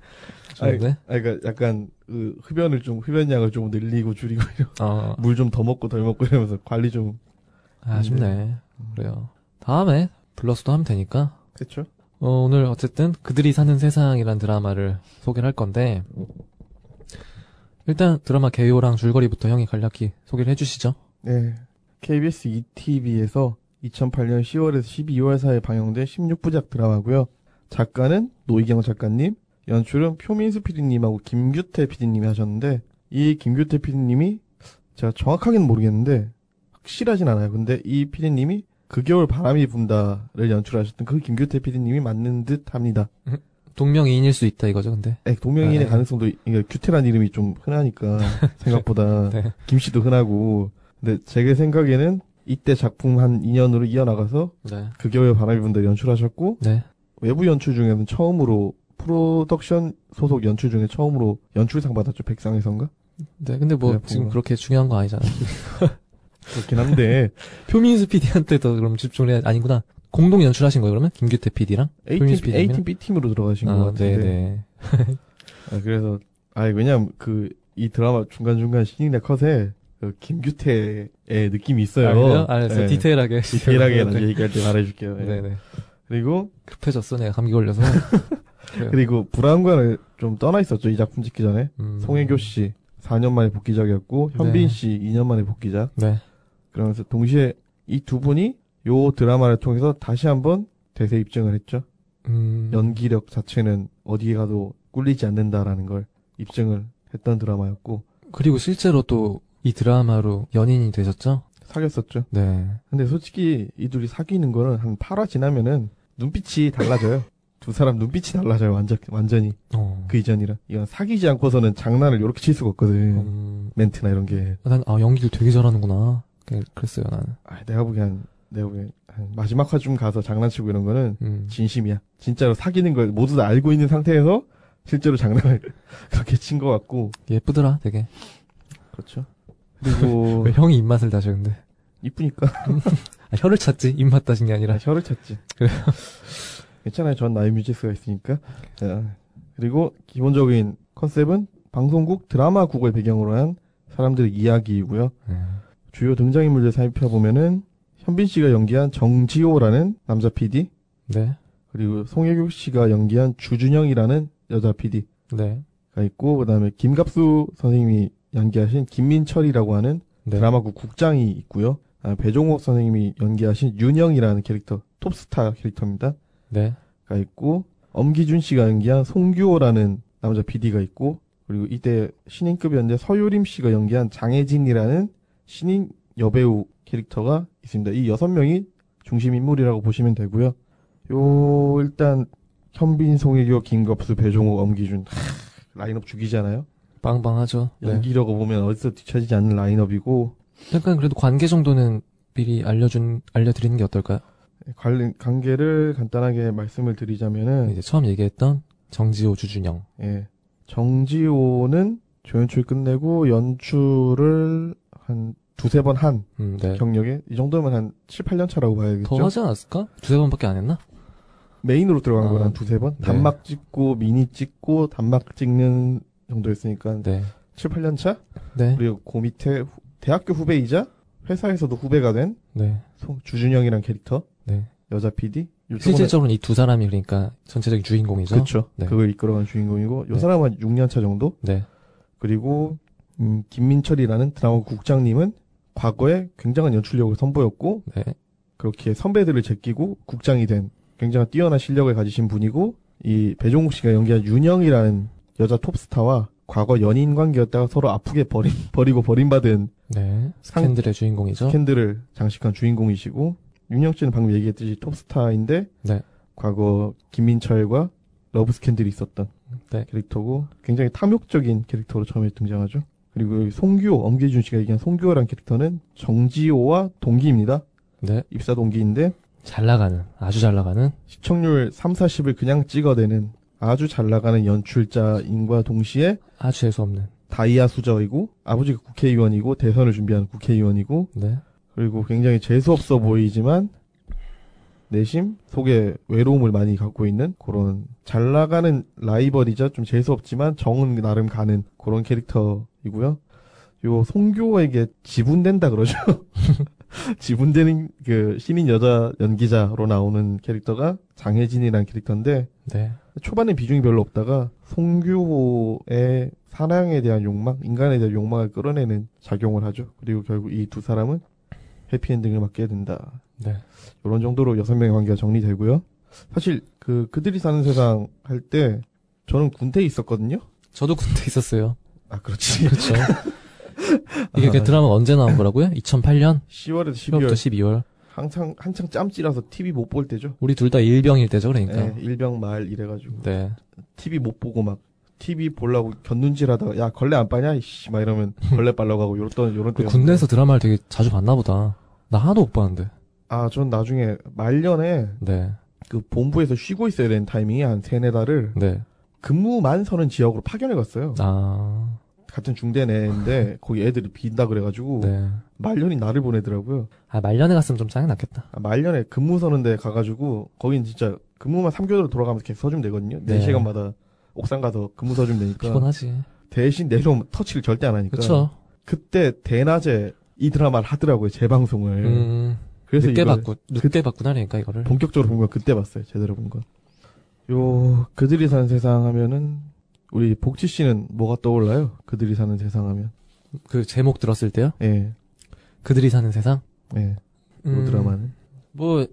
[laughs] 좋은데? 아니, 그러니까 약간, 그 흡연을 좀, 흡연량을 좀 늘리고 줄이고, 어. 물좀 더 먹고 덜 먹고 이러면서 관리 좀, 아쉽네. 그래요. 다음에 불러서도 하면 되니까. 그쵸? 어, 오늘 어쨌든 그들이 사는 세상이란 드라마를 소개를 할 건데 일단 드라마 개요랑 줄거리부터 형이 간략히 소개를 해주시죠. 네. KBS ETV에서 2008년 10월에서 12월 사이에 방영된 16부작 드라마고요. 작가는 노희경 작가님, 연출은 표민수 PD님하고 김규태 PD님이 하셨는데 이 김규태 PD님이 제가 정확하게는 모르겠는데 확실하진 않아요. 근데 이 PD님이 그 겨울 바람이 분다를 연출하셨던 그 김규태 PD님이 맞는 듯 합니다. 동명이인일 수 있다 이거죠, 근데. 네, 동명이인의 네. 가능성도 이게 규태란 이름이 좀 흔하니까 [laughs] 생각보다 네. 김 씨도 흔하고 근데 제 생각에는 이때 작품 한 2년으로 이어나가서 네. 그 겨울 바람이 분다 연출하셨고 네. 외부 연출 중에는 처음으로 프로덕션 소속 연출 중에 처음으로 연출상 받았죠 백상에선가 네. 근데 뭐 네, 지금. 그렇게 중요한 거 아니잖아요. [laughs] 그렇긴 한데 [laughs] 표민수 PD한테도 그럼 집중을 해야 아니구나. 공동 연출하신 거예요, 그러면? 김규태 PD랑? A팀, A팀 B팀으로 들어가신 것 아, 같은데 네네. [laughs] 아, 그래서 아 왜냐면 그 이 드라마 중간 중간 신인의 컷에 그 김규태의 느낌이 있어요. 아, 그래요? 알았어요. 네. 디테일하게. 디테일하게 [laughs] 나중에 얘기할 때 말해줄게요. 네. 네네. 그리고 급해졌어, 내가 감기 걸려서. 그리고 불안관을 좀 떠나 있었죠 이 작품 찍기 전에 음. 송혜교 씨 4년 만에 복귀작이었고 현빈 네. 씨 2년 만에 복귀작 네. 그러면서 동시에 이 두 분이 요 드라마를 통해서 다시 한번 대세 입증을 했죠 음. 연기력 자체는 어디에 가도 꿀리지 않는다라는 걸 입증을 했던 드라마였고 그리고 실제로 또 이 드라마로 연인이 되셨죠? 사귀었었죠 네. 근데 솔직히 이 둘이 사귀는 거는 한 8화 지나면은 눈빛이 달라져요 [laughs] 두 사람 눈빛이 달라져요 완전 완전히 어. 그 이전이라 이건 사귀지 않고서는 장난을 이렇게 칠 수가 없거든 음. 멘트나 이런 게 난, 아, 연기를 되게 잘하는구나. 그- 그랬어요, 나는. 아, 내가 보기엔 내가 보기엔 한 마지막 화쯤 가서 장난치고 이런 거는 음. 진심이야. 진짜로 사귀는 걸 모두 다 알고 있는 상태에서 실제로 장난을 [laughs] 그렇게 친 것 같고. 예쁘더라, 되게. 그렇죠. 그리고 [laughs] 왜 형이 입맛을 다셔, 근데. 이쁘니까 아, 혀를 찾지? 입맛 다신 게 아니라. 아, 혀를 찾지. 그래요? 괜찮아요. 전 나이 뮤지스가 있으니까. 자, 그리고 기본적인 컨셉은 방송국 드라마 국을 배경으로 한 사람들의 이야기이고요. 네. 주요 등장인물들 살펴보면은 현빈 씨가 연기한 정지호라는 남자 PD, 네. 그리고 송혜교 씨가 연기한 주준영이라는 여자 PD가 네. 있고 그다음에 김갑수 선생님이 연기하신 김민철이라고 하는 네. 드라마국 국장이 있고요. 아, 배종옥 선생님이 연기하신 윤영이라는 캐릭터 톱스타 캐릭터입니다. 네. 가 있고 엄기준 씨가 연기한 송규호라는 남자 PD가 있고 그리고 이때 신인급이었는데 서유림 씨가 연기한 장혜진이라는 신인 여배우 캐릭터가 있습니다. 이 여섯 명이 중심 인물이라고 보시면 되고요. 요 일단 현빈, 송혜교, 김겁수, 배종욱, 엄기준 하, 라인업 죽이잖아요. 빵빵하죠. 네. 연기라고 보면 어디서 뒤처지지 않는 라인업이고 약간 그래도 관계 정도는 미리 알려준, 알려드리는 게 어떨까요? 관련 관계를 간단하게 말씀을 드리자면은 이제 처음 얘기했던 정지호, 주준영. 예. 정지호는 조연출 끝내고 연출을 한 두세 번한 음, 네. 경력에 이 정도면 한 7, 8년 차라고 봐야겠죠. 더 하지 않았을까? 두세 번밖에 안 했나? 메인으로 들어간 아, 건한 두세 번. 네. 단막 찍고 미니 찍고 단막 찍는 정도였으니까 네. 7, 8년 차? 네. 그리고 그 밑에 후- 대학교 후배이자 회사에서도 후배가 된 네. 송- 주준영이란 캐릭터 네. 여자 PD. 실질적으로는 이 두 사람이 그러니까 전체적인 주인공이죠. 그렇죠. 네. 그걸 이끌어간 주인공이고 요 네. 사람은 6년 차 정도. 네. 그리고 음, 김민철이라는 드라마 국장님은 과거에 굉장한 연출력을 선보였고 네. 그렇게 선배들을 제끼고 국장이 된 굉장한 뛰어난 실력을 가지신 분이고 이 배종옥 씨가 연기한 윤영이라는 여자 톱스타와 과거 연인 관계였다가 서로 아프게 버린, [laughs] 버리고 버림받은 네. 상- 스캔들의 주인공이죠. 스캔들을 장식한 주인공이시고 윤영 씨는 방금 얘기했듯이 톱스타인데 네. 과거 김민철과 러브 스캔들이 있었던 네. 캐릭터고 굉장히 탐욕적인 캐릭터로 처음에 등장하죠. 그리고 송규호, 엄기준 씨가 얘기한 송규호란 캐릭터는 정지호와 동기입니다. 네. 입사 동기인데 잘 나가는, 아주 잘 나가는. 시청률 3, 40을 그냥 찍어내는 아주 잘 나가는 연출자인과 동시에 아주 재수없는. 다이아 수저이고 아버지가 국회의원이고 대선을 준비하는 국회의원이고 네. 그리고 굉장히 재수없어 보이지만 내심 속에 외로움을 많이 갖고 있는 그런 잘 나가는 라이벌이자 좀 재수없지만 정은 나름 가는 그런 캐릭터 이고요. 요 송교에게 지분된다 그러죠. [laughs] 지분되는 그 신인 여자 연기자로 나오는 캐릭터가 장혜진이라는 캐릭터인데 네. 초반에 비중이 별로 없다가 송규호의 사랑에 대한 욕망, 인간에 대한 욕망을 끌어내는 작용을 하죠. 그리고 결국 이 두 사람은 해피엔딩을 맞게 된다. 네. 이런 정도로 여섯 명의 관계가 정리되고요. 사실 그 그들이 사는 세상 할 때 저는 군대에 있었거든요. 저도 군대 있었어요. 아 그렇지. 그렇죠. [laughs] 이게 그 드라마 언제 나온 거라고요? 2008년? 10월에서 10월부터 12월 12월. 항상 한창 짬찌라서 TV 못 볼 때죠. 우리 둘 다 일병일 때죠, 그러니까. 네, 일병 말 이래가지고 네. TV 못 보고 막 TV 보려고 곁눈질하다가 야 걸레 안 빠냐 이씨 막 이러면 [laughs] 걸레 빨라고 하고 요런 요런 그때 군대에서 드라마를 되게 자주 봤나 보다. 나 하나도 못 봤는데. 아 전 나중에 말년에 네. 그 본부에서 쉬고 있어야 되는 타이밍이 한 세네 달을 네. 근무만 서는 지역으로 파견을 갔어요. 아. 같은 중대 내인데 거기 애들이 빈다 그래가지고 네. 말년이 나를 보내더라고요. 아, 말년에 갔으면 좀 짜증 났겠다. 아, 말년에 근무 서는데 가가지고 거긴 진짜 근무만 3개월로 돌아가면서 계속 서주면 되거든요. 네. 4시간마다 옥상 가서 근무 서주면 되니까 피곤하지. 대신 내려오면 터치를 절대 안 하니까 그쵸. 그때 대낮에 이 드라마를 하더라고요 재방송을. 음. 그래서 늦게 이걸 봤고, 늦게 봤구나, 그러니까 이거를. 본격적으로 본 건 그때 봤어요. 제대로 본 건. 요 그들이 사는 세상 하면은 우리 복지 씨는 뭐가 떠올라요? 그들이 사는 세상 하면. 그 제목 들었을 때요? 예. 그들이 사는 세상? 예. 요 음, 드라마는. 뭐,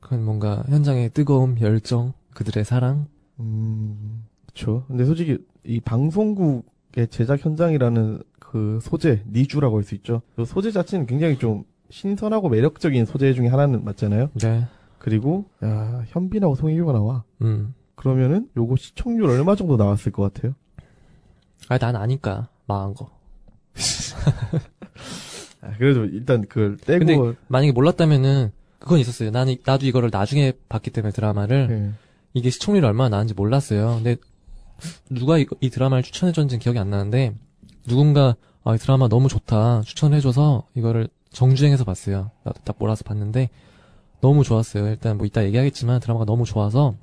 그건 뭔가 현장의 뜨거움, 열정, 그들의 사랑? 음. 그쵸. 근데 솔직히 이 방송국의 제작 현장이라는 그 소재, 니주라고 할 수 있죠. 그 소재 자체는 굉장히 좀 신선하고 매력적인 소재 중에 하나는 맞잖아요. 네. 그리고 야, 현빈하고 송혜교가 나와. 음. 그러면은 요거 시청률 얼마 정도 나왔을 것 같아요? 아, 난 아니까. 망한 거. [laughs] 아, 그래도 일단 그걸 떼고 근데 만약에 몰랐다면은, 그건 있었어요. 나는, 나도 이거를 나중에 봤기 때문에 드라마를, 예. 이게 시청률이 얼마나 나는지 몰랐어요. 근데, 누가 이, 이 드라마를 추천해줬는지는 기억이 안 나는데, 누군가, 아, 이 드라마 너무 좋다. 추천해줘서, 이거를 정주행해서 봤어요. 나도 딱 몰아서 봤는데, 너무 좋았어요. 일단 뭐 이따 얘기하겠지만, 드라마가 너무 좋아서,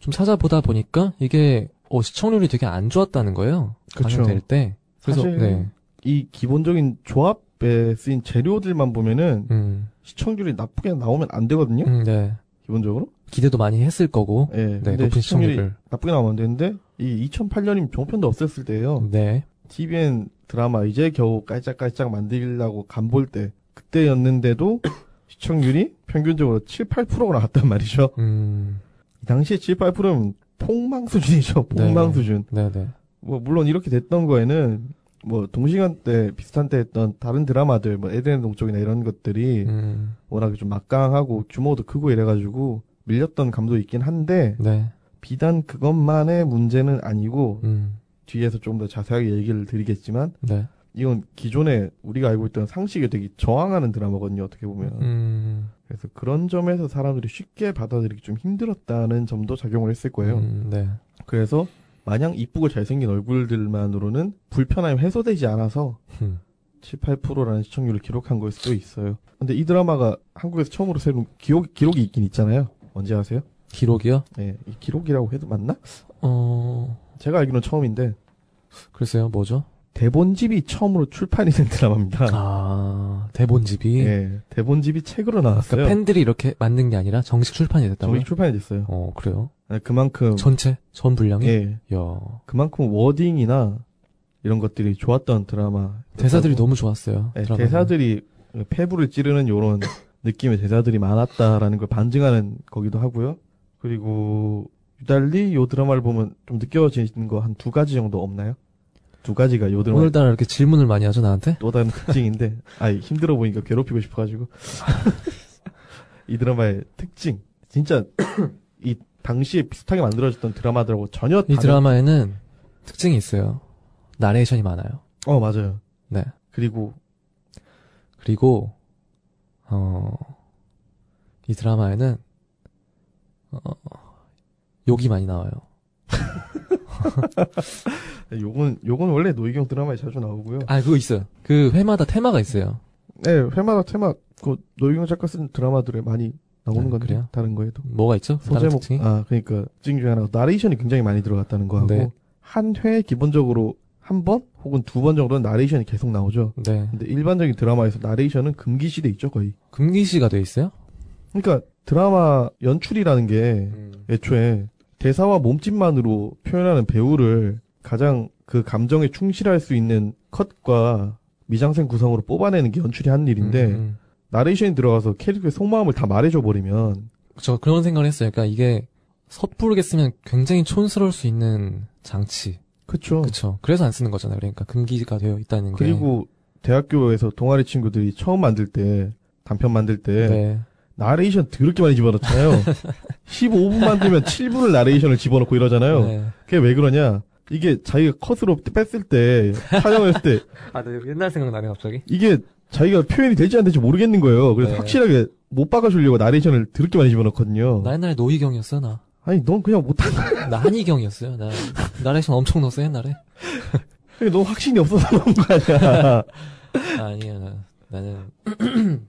좀 찾아보다 보니까, 이게, 어, 시청률이 되게 안 좋았다는 거예요. 그쵸. 방영될 때. 그래서, 사실 네. 이 기본적인 조합에 쓰인 재료들만 보면은 음, 시청률이 나쁘게 나오면 안 되거든요. 음, 네. 기본적으로. 기대도 많이 했을 거고, 예. 네, 근데 높은 시청률이 시청률을. 나쁘게 나오면 안 되는데 이 2008년이면 종편도 없었을 때예요. 네. TVN 드라마 이제 겨우 깔짝깔짝 만들려고 간볼 때 그때였는데도 시청률이 평균적으로 7, 8%가 나왔단 말이죠. 음, 이 당시에 7, 8%는 폭망 수준이죠. 폭망 네. 수준. 네네. 뭐 물론 이렇게 됐던 거에는 뭐 동시간 대 비슷한 때 했던 다른 드라마들 뭐 에덴의 동쪽이나 이런 것들이 음, 워낙에 좀 막강하고 규모도 크고 이래가지고 밀렸던 감도 있긴 한데 네. 비단 그것만의 문제는 아니고 음, 뒤에서 좀 더 자세하게 얘기를 드리겠지만 네. 이건 기존에 우리가 알고 있던 상식에 되게 저항하는 드라마거든요 어떻게 보면 음, 그래서 그런 점에서 사람들이 쉽게 받아들이기 좀 힘들었다는 점도 작용을 했을 거예요 음, 네. 그래서 마냥 이쁘고 잘생긴 얼굴들만으로는 불편함이 해소되지 않아서 음, 7, 8%라는 시청률을 기록한 걸 수도 있어요. 근데 이 드라마가 한국에서 처음으로 새로운 기록, 기록이 있긴 있잖아요. 언제 아세요? 기록이요? 네, 이 기록이라고 해도 맞나? 어, 제가 알기로는 처음인데, 글쎄요, 뭐죠? 대본집이 처음으로 출판이 된 드라마입니다. 아, 대본집이. 네, 대본집이 책으로 나왔어요. 그러니까 팬들이 이렇게 만든 게 아니라 정식 출판이 됐다고요? 정식 출판이 됐어요. 어, 그래요? 네, 그만큼, 전체? 전 분량이? 예, 야 그만큼 워딩이나 이런 것들이 좋았던 드라마. 대사들이 너무 좋았어요. 네. 대사들이 폐부를 찌르는 요런 [laughs] 느낌의 대사들이 많았다라는 걸 반증하는 거기도 하고요. 그리고 유달리 요 드라마를 보면 좀 느껴지는 거 한 두 가지 정도 없나요? 두 가지가 요 드라마 오늘따라 이렇게 질문을 많이 하죠, 나한테? 또 다른 특징인데, [laughs] 아 힘들어 보니까 괴롭히고 싶어가지고 [laughs] 이 드라마의 특징, 진짜 [clears throat] 이 당시에 비슷하게 만들어졌던 드라마들하고 전혀 이 다른- 드라마에는 특징이 있어요. 나레이션이 많아요. 어 맞아요. 네. 그리고 그리고 어, 이 드라마에는 어, 욕이 많이 나와요. [laughs] [laughs] 요건 요건 원래 노희경 드라마에 자주 나오고요. 아, 그거 있어요. 그 회마다 테마가 있어요. 네, 회마다 테마 그 노희경 작가 쓴 드라마들에 많이 나오는 네, 건데 그래요? 다른 거에도 뭐가 있죠? 다른 소제목? 아 그러니까 특징 중에 하나가 나레이션이 굉장히 많이 들어갔다는 거하고 네. 한 회에 기본적으로 한 번 혹은 두 번 정도는 나레이션이 계속 나오죠. 네. 근데 일반적인 드라마에서 나레이션은 금기시돼 있죠 거의. 금기시가 돼 있어요? 그러니까 드라마 연출이라는 게 음. 애초에 대사와 몸짓만으로 표현하는 배우를 가장 그 감정에 충실할 수 있는 컷과 미장센 구성으로 뽑아내는 게 연출이 하는 일인데 음, 음. 나레이션이 들어가서 캐릭터의 속마음을 다 말해줘 버리면 저 그런 생각을 했어요. 그러니까 이게 섣부르게 쓰면 굉장히 촌스러울 수 있는 장치. 그쵸 그쵸. 그래서 안 쓰는 거잖아요. 그러니까 금기가 되어 있다는 게. 그리고 대학교에서 동아리 친구들이 처음 만들 때 단편 만들 때 네. 나레이션 더럽게 많이 집어넣잖아요 15분 만들면 7분을 나레이션을 집어넣고 이러잖아요 네. 그게 왜 그러냐 이게 자기가 컷으로 뺐을 때 촬영했을 때 [laughs] 아, 네. 옛날 생각나네, 갑자기. 이게 자기가 표현이 될지 안 될지 모르겠는 거예요. 그래서 네. 확실하게 못 박아주려고 나레이션을 더럽게 많이 집어넣거든요. 나 옛날에 노희경이었어, 나. 아니, 넌 그냥 못한다. [laughs] 나 한희경이었어요. 나 나레이션 엄청 넣었어, 옛날에. [laughs] 너 확신이 없어서 그런 거 아니야. 아, 아니야, 나, 나는.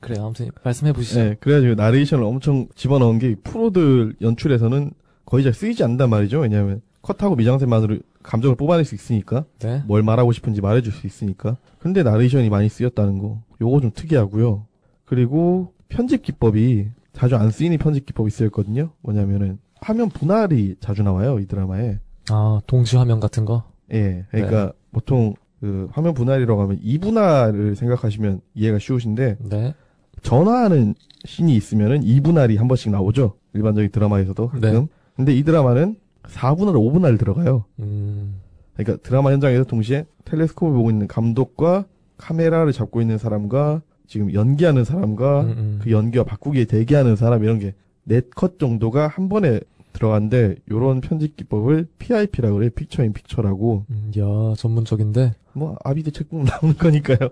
그래요. 아무튼, 말씀해 보시죠. 네, 그래가지고 나레이션을 엄청 집어넣은 게 프로들 연출에서는 거의 잘 쓰이지 않는단 말이죠. 왜냐하면 컷하고 미장센만으로 감정을 뽑아낼 수 있으니까. 네. 뭘 말하고 싶은지 말해줄 수 있으니까. 근데 나레이션이 많이 쓰였다는 거. 요거 좀 특이하고요. 그리고 편집 기법이 자주 안 쓰이는 편집 기법이 쓰였거든요. 뭐냐면은 화면 분할이 자주 나와요. 이 드라마에. 아, 동시 화면 같은 거? 예. 그러니까 보통 그 화면 분할이라고 하면 이 분할을 생각하시면 이해가 쉬우신데 네. 전화하는 씬이 있으면은 이 분할이 한 번씩 나오죠. 일반적인 드라마에서도 가끔. 네. 근데 이 드라마는 4분할, 5분할 들어가요. 음, 그러니까 드라마 현장에서 동시에 텔레스코프를 보고 있는 감독과 카메라를 잡고 있는 사람과 지금 연기하는 사람과 음, 음. 그 연기와 바꾸기에 대기하는 사람 이런 게 네 컷 정도가 한 번에 들어간데 요런 편집 기법을 PIP라고 그래요. 픽처 인 픽처라고. 음, 야, 전문적인데. 뭐 아비드 책국 나오는 거니까요.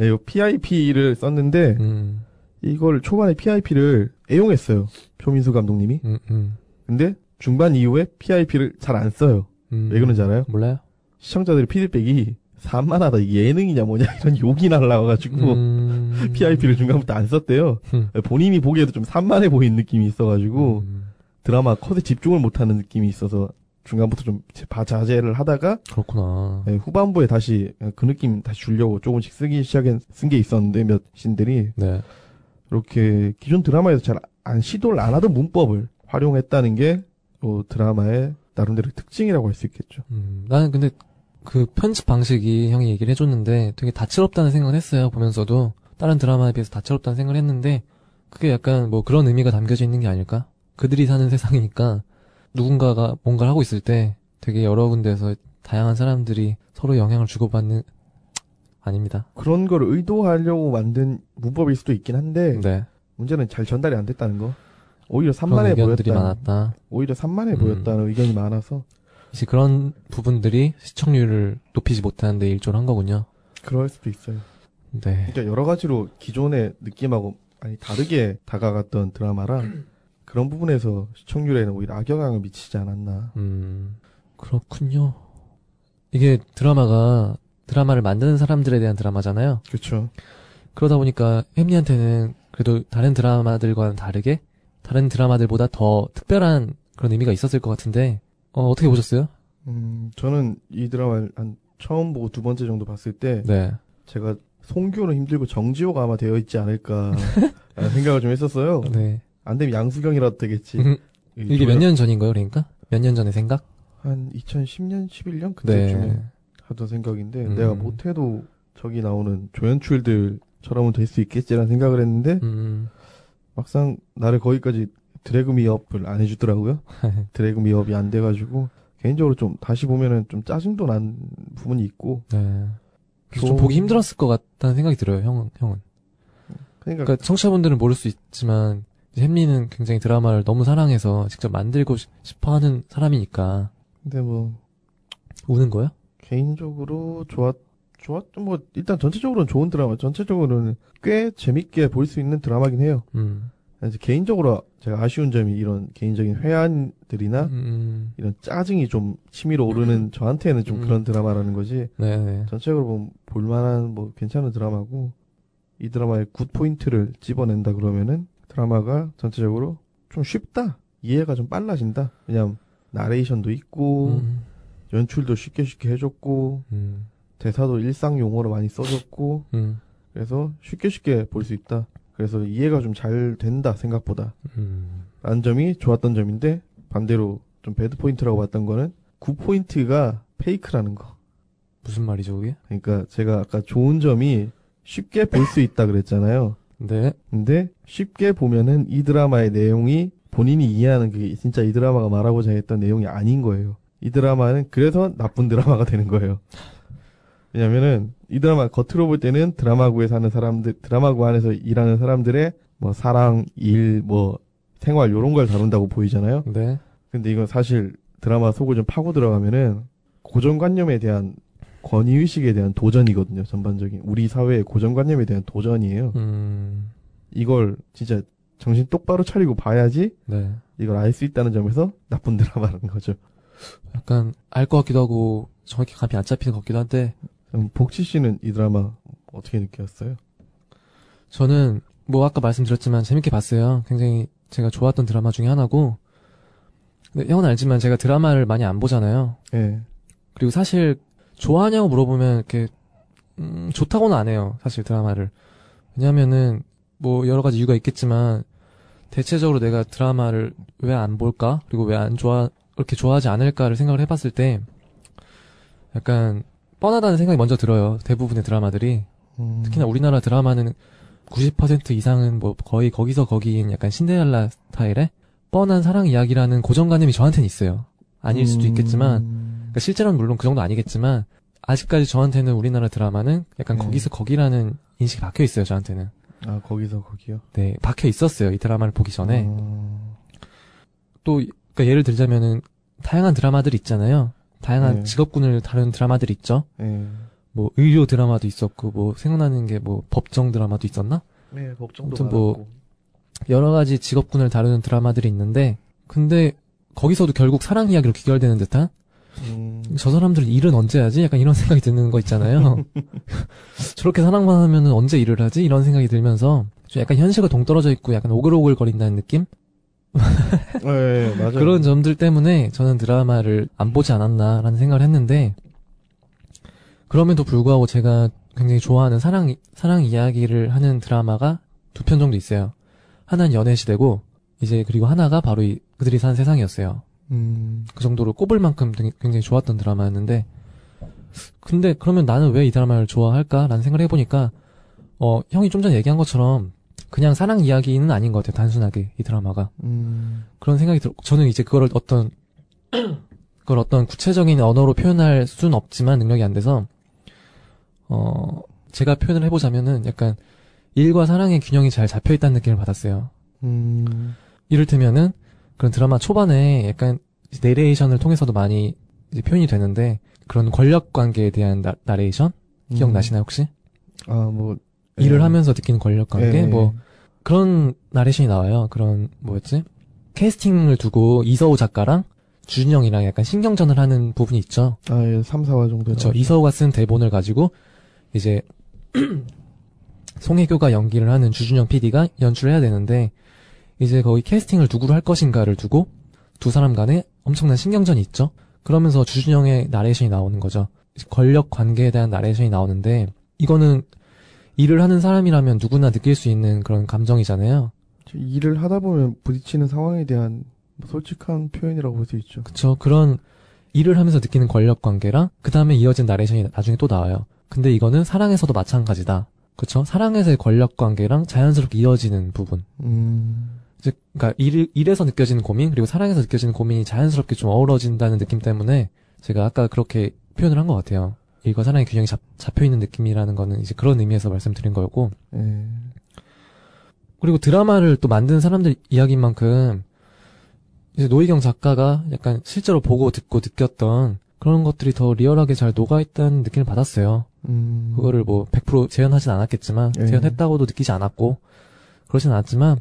예, 요 PIP를 썼는데 음, 이걸 초반에 PIP를 애용했어요. 표민수 감독님이. 음, 음. 근데 중반 이후에 PIP를 잘 안 써요. 음. 왜 그런지 알아요? 몰라요? 시청자들의 피드백이 산만하다 이게 예능이냐 뭐냐 이런 욕이 날라와가지고 음. [laughs] PIP를 중간부터 안 썼대요. 음. 본인이 보기에도 좀 산만해 보이는 느낌이 있어가지고 음, 드라마 컷에 집중을 못하는 느낌이 있어서 중간부터 좀 자제를 하다가 그렇구나. 예, 후반부에 다시 그 느낌 다시 주려고 조금씩 쓰기 시작한 쓴 게 있었는데 몇 신들이 네. 이렇게 기존 드라마에서 잘 안 시도를 안 하던 문법을 활용했다는 게요 드라마의 나름대로 특징이라고 할 수 있겠죠. 음, 나는 근데 그 편집 방식이 형이 얘기를 해줬는데 되게 다채롭다는 생각을 했어요, 보면서도. 다른 드라마에 비해서 다채롭다는 생각을 했는데 그게 약간 뭐 그런 의미가 담겨져 있는 게 아닐까? 그들이 사는 세상이니까 누군가가 뭔가를 하고 있을 때 되게 여러 군데에서 다양한 사람들이 서로 영향을 주고받는 아닙니다. 그런 걸 의도하려고 만든 문법일 수도 있긴 한데 네. 문제는 잘 전달이 안 됐다는 거. 오히려 산만해 보였다. 많았다. 오히려 산만해 음. 보였다는 의견이 많아서 이제 그런 부분들이 시청률을 높이지 못하는데 일조를 한 거군요. 그럴 수도 있어요. 네. 그러니까 여러 가지로 기존의 느낌하고 많이 다르게 다가갔던 드라마라 그런 부분에서 시청률에는 오히려 악영향을 미치지 않았나. 음, 그렇군요. 이게 드라마가, 드라마를 만드는 사람들에 대한 드라마잖아요. 그렇죠. 그러다 보니까 햄리한테는 그래도 다른 드라마들과는 다르게, 다른 드라마들보다 더 특별한 그런 의미가 있었을 것 같은데, 어, 어떻게 보셨어요? 음, 저는 이 드라마를 한 처음 보고 두 번째 정도 봤을 때 네. 제가 송규는 힘들고 정지호가 아마 되어 있지 않을까 [laughs] 생각을 좀 했었어요. 네. 안 되면 양수경이라도 되겠지. 음, 이 이게 몇 년 전인 거예요, 그러니까? 몇 년 전의 생각? 한 2010년, 11년 그때쯤에 네. 하던 생각인데 음. 내가 못해도 저기 나오는 조연출들처럼은 될 수 있겠지라는 생각을 했는데 음, 막상 나를 거기까지 드래그 미업을 안 해주더라고요. [laughs] 드래그 미업이 안 돼가지고 개인적으로 좀 다시 보면은 좀 짜증도 난 부분이 있고 네. 그래서 좀 좀- 보기 힘들었을 것 같다는 생각이 들어요, 형은, 형은. 그러니까, 그러니까 청취자분들은 모를 수 있지만 햄리는 굉장히 드라마를 너무 사랑해서 직접 만들고 시- 싶어 하는 사람이니까. 근데 뭐 우는 거야? 개인적으로 좋았 좋았 뭐 일단 전체적으로는 좋은 드라마 전체적으로는 꽤 재밌게 볼 수 있는 드라마긴 해요. 음. 이제 개인적으로 제가 아쉬운 점이 이런 개인적인 회한들이나 음. 이런 짜증이 좀 치밀어 오르는 저한테는 좀 음. 그런 드라마라는 거지. 네네. 전체적으로 보면 볼만한 뭐 괜찮은 드라마고 이 드라마의 good point를 집어낸다 그러면은 드라마가 전체적으로 좀 쉽다 이해가 좀 빨라진다 왜냐면 나레이션도 있고 음. 연출도 쉽게 쉽게 해줬고 음. 대사도 일상 용어로 많이 써줬고 음. 그래서 쉽게 쉽게 볼 수 있다 그래서 이해가 좀 잘 된다 생각보다 음. 라는 점이 좋았던 점인데 반대로 좀 bad point라고 봤던 거는 good point가 fake라는 거 무슨 말이죠, 그게? 그러니까 제가 아까 좋은 점이 쉽게 볼 수 있다 그랬잖아요. 네. 근데 쉽게 보면은 이 드라마의 내용이 본인이 이해하는 그게 진짜 이 드라마가 말하고자 했던 내용이 아닌 거예요. 이 드라마는 그래서 나쁜 [laughs] 드라마가 되는 거예요. 왜냐면은 이 드라마 겉으로 볼 때는 드라마구에 사는 사람들, 드라마구 안에서 일하는 사람들의 뭐 사랑, 일, 뭐 생활 요런 걸 다룬다고 보이잖아요. 네. 근데 이건 사실 드라마 속을 좀 파고 들어가면은 고정관념에 대한 권위의식에 대한 도전이거든요, 전반적인. 우리 사회의 고정관념에 대한 도전이에요. 음. 이걸 진짜 정신 똑바로 차리고 봐야지 네. 이걸 알 수 있다는 점에서 나쁜 드라마라는 거죠. 약간 알 것 같기도 하고 정확히 감이 안 잡히는 것 같기도 한데 그럼 복치 씨는 이 드라마 어떻게 느꼈어요? 저는 뭐 아까 말씀드렸지만 재밌게 봤어요. 굉장히 제가 좋았던 드라마 중에 하나고 근데 형은 알지만 제가 드라마를 많이 안 보잖아요. 예. 그리고 사실 좋아하냐고 물어보면 이렇게 음, 좋다고는 안 해요. 사실 드라마를. 왜냐면은 뭐 여러 가지 이유가 있겠지만 대체적으로 내가 드라마를 왜 안 볼까? 그리고 왜 안 좋아 그렇게 좋아하지 않을까를 생각을 해 봤을 때 약간 뻔하다는 생각이 먼저 들어요. 대부분의 드라마들이 음, 특히나 우리나라 드라마는 90% 이상은 뭐 거의 거기서 거기인 약간 신데렐라 스타일의 뻔한 사랑 이야기라는 고정관념이 저한테는 있어요. 아닐 수도 있겠지만 음, 그러니까 실제로는 물론 그 정도 아니겠지만 아직까지 저한테는 우리나라 드라마는 약간 네. 거기서 거기라는 인식이 박혀 있어요 저한테는 아 거기서 거기요. 네 박혀 있었어요 이 드라마를 보기 전에 어, 또 그러니까 예를 들자면은 다양한 드라마들 있잖아요 다양한 네. 직업군을 다루는 드라마들 있죠 예. 뭐 의료 드라마도 있었고 뭐 생각나는 게 뭐 법정 드라마도 있었나 네 법정도 아무튼 뭐 많았고. 여러 가지 직업군을 다루는 드라마들이 있는데 근데 거기서도 결국 사랑 이야기로 귀결되는 듯한 음, 저 사람들 일은 언제 하지? 약간 이런 생각이 드는 거 있잖아요. [laughs] 저렇게 사랑만 하면은 언제 일을 하지? 이런 생각이 들면서 좀 약간 현실과 동떨어져 있고 약간 오글오글 거린다는 느낌? 예, [laughs] 예, 맞아요. 그런 점들 때문에 저는 드라마를 안 보지 않았나라는 생각을 했는데 그럼에도 불구하고 제가 굉장히 좋아하는 사랑 사랑 이야기를 하는 드라마가 두 편 정도 있어요. 하나는 연애 시대고 이제 그리고 하나가 바로 이 그들이 산 세상이었어요. 음, 그 정도로 꼽을 만큼 굉장히 좋았던 드라마였는데 근데 그러면 나는 왜 이 드라마를 좋아할까라는 생각을 해보니까 어 형이 좀 전에 얘기한 것처럼 그냥 사랑 이야기는 아닌 것 같아요 단순하게 이 드라마가. 음, 그런 생각이 들어 저는 이제 그걸 어떤 [clears throat] 그걸 어떤 구체적인 언어로 표현할 수는 없지만 능력이 안 돼서 어 제가 표현을 해보자면은 약간 일과 사랑의 균형이 잘 잡혀 있다는 느낌을 받았어요. 음, 이를테면은 그런 드라마 초반에 약간 내레이션을 통해서도 많이 표현이 되는데 그런 권력 관계에 대한 나, 나레이션 기억나시나요 혹시? 아, 뭐 일을 예. 하면서 느끼는 권력 관계 예, 뭐 그런 나레이션이 나와요. 그런 뭐였지? 캐스팅을 두고 이서우 작가랑 주준영이랑 약간 신경전을 하는 부분이 있죠. 아, 예, 3, 4화 정도. 그렇죠. 이서우가 쓴 대본을 가지고 이제 [clears throat] 송혜교가 연기를 하는 주준영 PD가 연출을 해야 되는데 이제 거기 캐스팅을 누구로 할 것인가를 두고 두 사람 간에 엄청난 신경전이 있죠. 그러면서 주준영의 나레이션이 나오는 거죠. 권력 관계에 대한 나레이션이 나오는데 이거는 일을 하는 사람이라면 누구나 느낄 수 있는 그런 감정이잖아요. 일을 하다 보면 부딪히는 상황에 대한 뭐 솔직한 표현이라고 볼 수 있죠. 그쵸. 그런 일을 하면서 느끼는 권력 관계랑 그 다음에 이어진 나레이션이 나중에 또 나와요. 근데 이거는 사랑에서도 마찬가지다. 그쵸? 사랑에서의 권력 관계랑 자연스럽게 이어지는 부분. 음, 즉, 그니까 일, 일에서 느껴지는 고민, 그리고 사랑에서 느껴지는 고민이 자연스럽게 좀 어우러진다는 느낌 때문에 제가 아까 그렇게 표현을 한 것 같아요. 일과 사랑의 균형이 잡, 잡혀 있는 느낌이라는 거는 이제 그런 의미에서 말씀드린 거였고, 예. 그리고 드라마를 또 만드는 사람들 이야기인 만큼 이제 노희경 작가가 약간 실제로 보고 듣고 느꼈던 그런 것들이 더 리얼하게 잘 녹아있다는 느낌을 받았어요. 음. 그거를 뭐 100% 재현하진 않았겠지만 예. 재현했다고도 느끼지 않았고 그러진 않았지만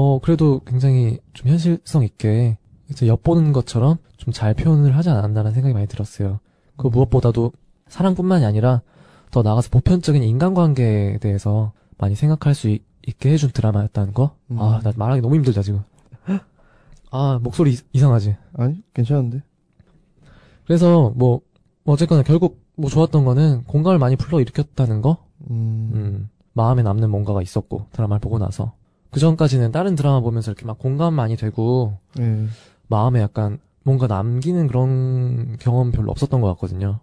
어 그래도 굉장히 좀 현실성 있게 이제 엿보는 것처럼 좀 잘 표현을 하지 않았나라는 생각이 많이 들었어요. 그 무엇보다도 사랑뿐만이 아니라 더 나아가서 보편적인 인간관계에 대해서 많이 생각할 수 있, 게 해준 드라마였다는 거. 음. 아 나 말하기 너무 힘들다 지금. [laughs] 아 목소리 이- 이상하지. 아니, 괜찮은데? 그래서 뭐 어쨌거나 결국 뭐 좋았던 거는 공감을 많이 불러일으켰다는 거. 음. 음, 마음에 남는 뭔가가 있었고 드라마를 보고 나서 그 전까지는 다른 드라마 보면서 이렇게 막 공감 많이 되고 예. 마음에 약간 뭔가 남기는 그런 경험 별로 없었던 것 같거든요.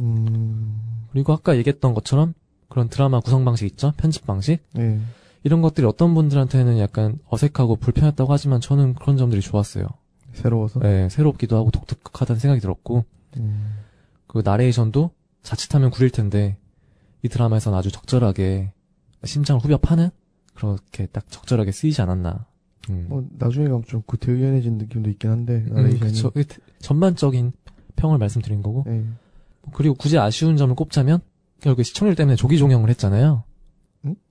음. 그리고 아까 얘기했던 것처럼 그런 드라마 구성 방식 있죠? 편집 방식 예. 이런 것들이 어떤 분들한테는 약간 어색하고 불편했다고 하지만 저는 그런 점들이 좋았어요. 새로워서? 네, 새롭기도 하고 독특하다는 생각이 들었고 음. 그 나레이션도 자칫하면 구릴 텐데 이 드라마에서는 아주 적절하게 심장을 후벼 파는 그렇게 딱 적절하게 쓰이지 않았나. 음. 뭐, 나중에 가면 좀 구태의연해진 느낌도 있긴 한데, 음, 나레이션이. 그쵸. 그 전반적인 평을 말씀드린 거고. 예. 그리고 굳이 아쉬운 점을 꼽자면 결국에 시청률 때문에 조기 종영을 했잖아요.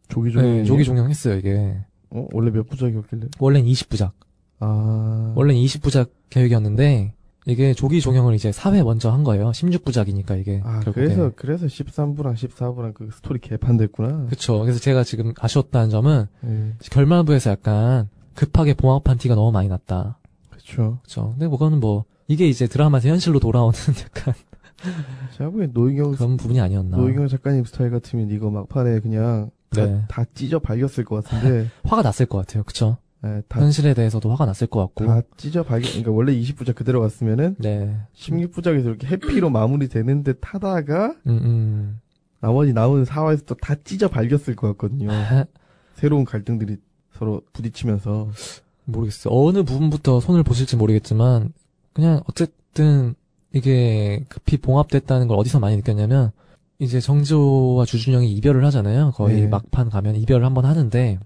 조기 조기. 네, 조기 종영했어요 이게. 어, 원래 몇 부작이었길래? 원래는 20부작. 아. 원래는 20부작 계획이었는데 이게 조기 종영을 이제 4회 먼저 한 거예요. 16부작이니까 이게. 아, 결국에. 그래서, 그래서 13부랑 14부랑 그 스토리 개판됐구나. 그쵸. 그래서 제가 지금 아쉬웠다는 점은 예. 결말부에서 약간 급하게 봉합한 티가 너무 많이 났다. 그쵸. 그쵸. 근데 뭐가는 뭐 이게 이제 드라마에서 현실로 돌아오는 [laughs] 약간 제가 보기엔 노희경, 그런 부분이 아니었나. 노희경 작가님 스타일 같으면 이거 막판에 그냥 다, 네. 다 찢어 발겼을 것 같은데, [laughs] 화가 났을 것 같아요. 그쵸. 예, 다, 현실에 대해서도 화가 났을 것 같고. 다 찢어 발겼, 그러니까 원래 20부작 그대로 갔으면은, 네. 16부작에서 이렇게 happy로 마무리 되는 듯 하다가, 음, 음. 나머지 남은 4화에서 또 다 찢어 발겼을 것 같거든요. 하, [laughs] 새로운 갈등들이 서로 부딪히면서. 모르겠어요. 어느 부분부터 손을 보실지 모르겠지만, 그냥 어쨌든 이게 급히 봉합됐다는 걸 어디서 많이 느꼈냐면, 이제 정지호와 주준영이 이별을 하잖아요. 거의 네. 막판 가면 이별을 한번 하는데,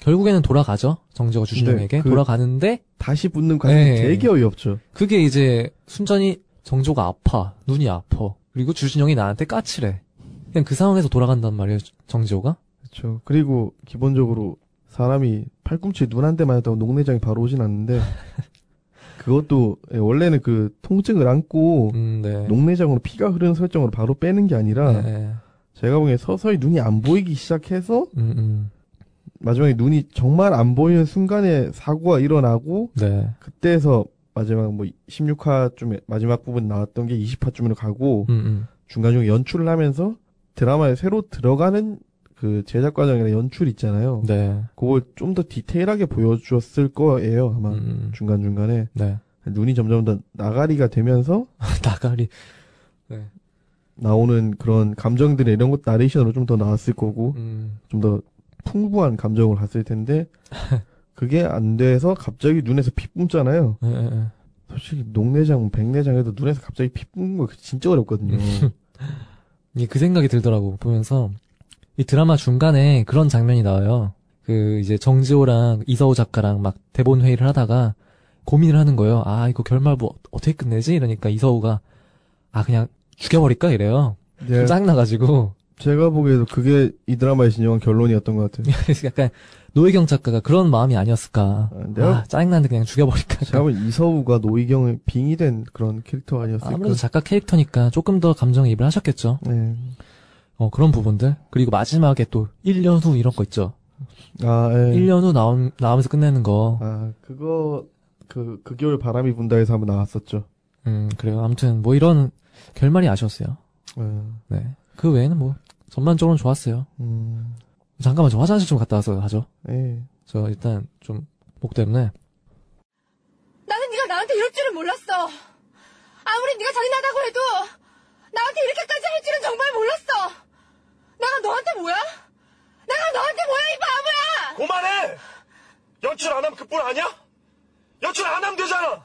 결국에는 돌아가죠. 정지호가 주준영에게. 그- 돌아가는데, 다시 붙는 과정이 네. 되게 어이없죠. 그게 이제 순전히 정조가 아파. 눈이 아파. 그리고 주준영이 나한테 까칠해. 그냥 그 상황에서 돌아간단 말이에요. 정지호가. 그렇죠. 그리고 기본적으로 사람이 팔꿈치에 눈한 대만 했다고 녹내장이 바로 오진 않는데 [laughs] 그것도 예, 원래는 그 통증을 안고 음, 네. 녹내장으로 피가 흐르는 설정으로 바로 빼는 게 아니라 네. 제가 보기엔 서서히 눈이 안 보이기 시작해서 음, 음. 마지막에 눈이 정말 안 보이는 순간에 사고가 일어나고 네. 그때에서 마지막 뭐 16화쯤에 마지막 부분 나왔던 게 20화쯤으로 가고 음, 음. 중간중간 연출을 하면서 드라마에 새로 들어가는 그 제작 과정이나 연출 있잖아요. 네. 그걸 좀 더 디테일하게 보여주었을 거예요, 아마. 음, 중간 중간에. 네. 눈이 점점 더 나가리가 되면서 [laughs] 나가리. 나오는 그런 감정들이 이런 것 나레이션으로 좀 더 나왔을 거고, 음, 좀더 풍부한 감정을 갔을 텐데, 그게 안 돼서 갑자기 눈에서 피 뿜잖아요. 예, 예, 예. 솔직히 녹내장, 백내장 해도 눈에서 갑자기 피 뿜는 거 진짜 어렵거든요. [laughs] 이게 그 생각이 들더라고, 보면서. 이 드라마 중간에 그런 장면이 나와요. 그, 이제 정지호랑 이서우 작가랑 막 대본 회의를 하다가 고민을 하는 거예요. 아, 이거 결말 뭐 어떻게 끝내지? 이러니까 이서우가, 아, 그냥 죽여버릴까? 이래요. 좀 네, 짜증 나가지고. 제가 보기에도 그게 이 드라마의 진정한 결론이었던 것 같아요. [laughs] 약간 노혜경 작가가 그런 마음이 아니었을까. 아, 내가- 아, 짜증나는데 그냥 죽여버릴까. 제가 보기엔 이서우가 노희경의 빙의된 그런 캐릭터 아니었을까. 아무래도 작가 캐릭터니까 조금 더 감정이입을 하셨겠죠. 네. 어, 그런 부분들. 그리고 마지막에 또 1년 후 이런 거 있죠. 아, 예. 1년 후 나온, 나오면서 끝내는 거. 아, 그거, 그, 그 겨울 바람이 분다 에서 한번 나왔었죠. 음, 그래요. 아무튼 뭐 이런 결말이 아쉬웠어요. 예. 네. 그 외에는 뭐 전반적으로는 좋았어요. 음, 잠깐만 저 화장실 좀 갔다 와서 하죠. 예. 저 일단 좀 목 때문에 나는 네가 나한테 이럴 줄은 몰랐어. 아무리 네가 잔인하다고 해도 나한테 이렇게까지 할 줄은 정말 몰랐어. 내가 너한테 뭐야? 내가 너한테 뭐야 이 바보야! 그만해! 연출 안 하면 그뿐 아니야? 연출 안 하면 되잖아!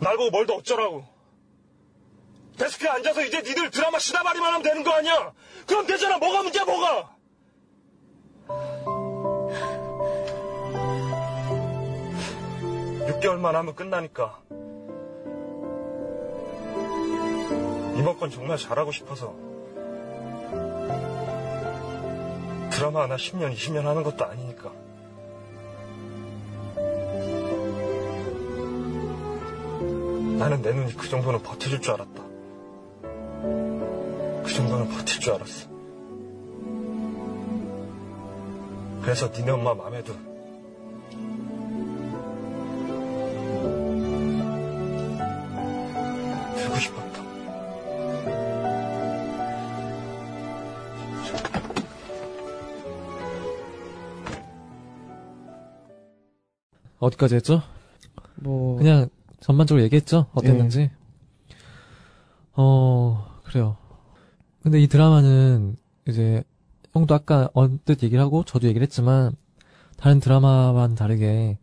날 보고 뭘 더 어쩌라고. 데스크에 앉아서 이제 니들 드라마 시다바리만 하면 되는 거 아니야? 그럼 되잖아. 뭐가 문제야, 뭐가? (6개월만) 하면 끝나니까 이번 건 정말 잘하고 싶어서 드라마 하나 10년 20년 하는 것도 아니니까 나는 내 눈이 그 정도는 버텨줄 줄 알았다. 그 정도는 버틸 줄 알았어. 그래서 니네 엄마 맘에도 들고 싶었다. 어디까지 했죠? 뭐 그냥 전반적으로 얘기했죠? 어땠는지. 어, 그래요. 근데 이 드라마는 이제 형도 아까 언뜻 얘기를 하고 저도 얘기를 했지만 다른 드라마와는 다르게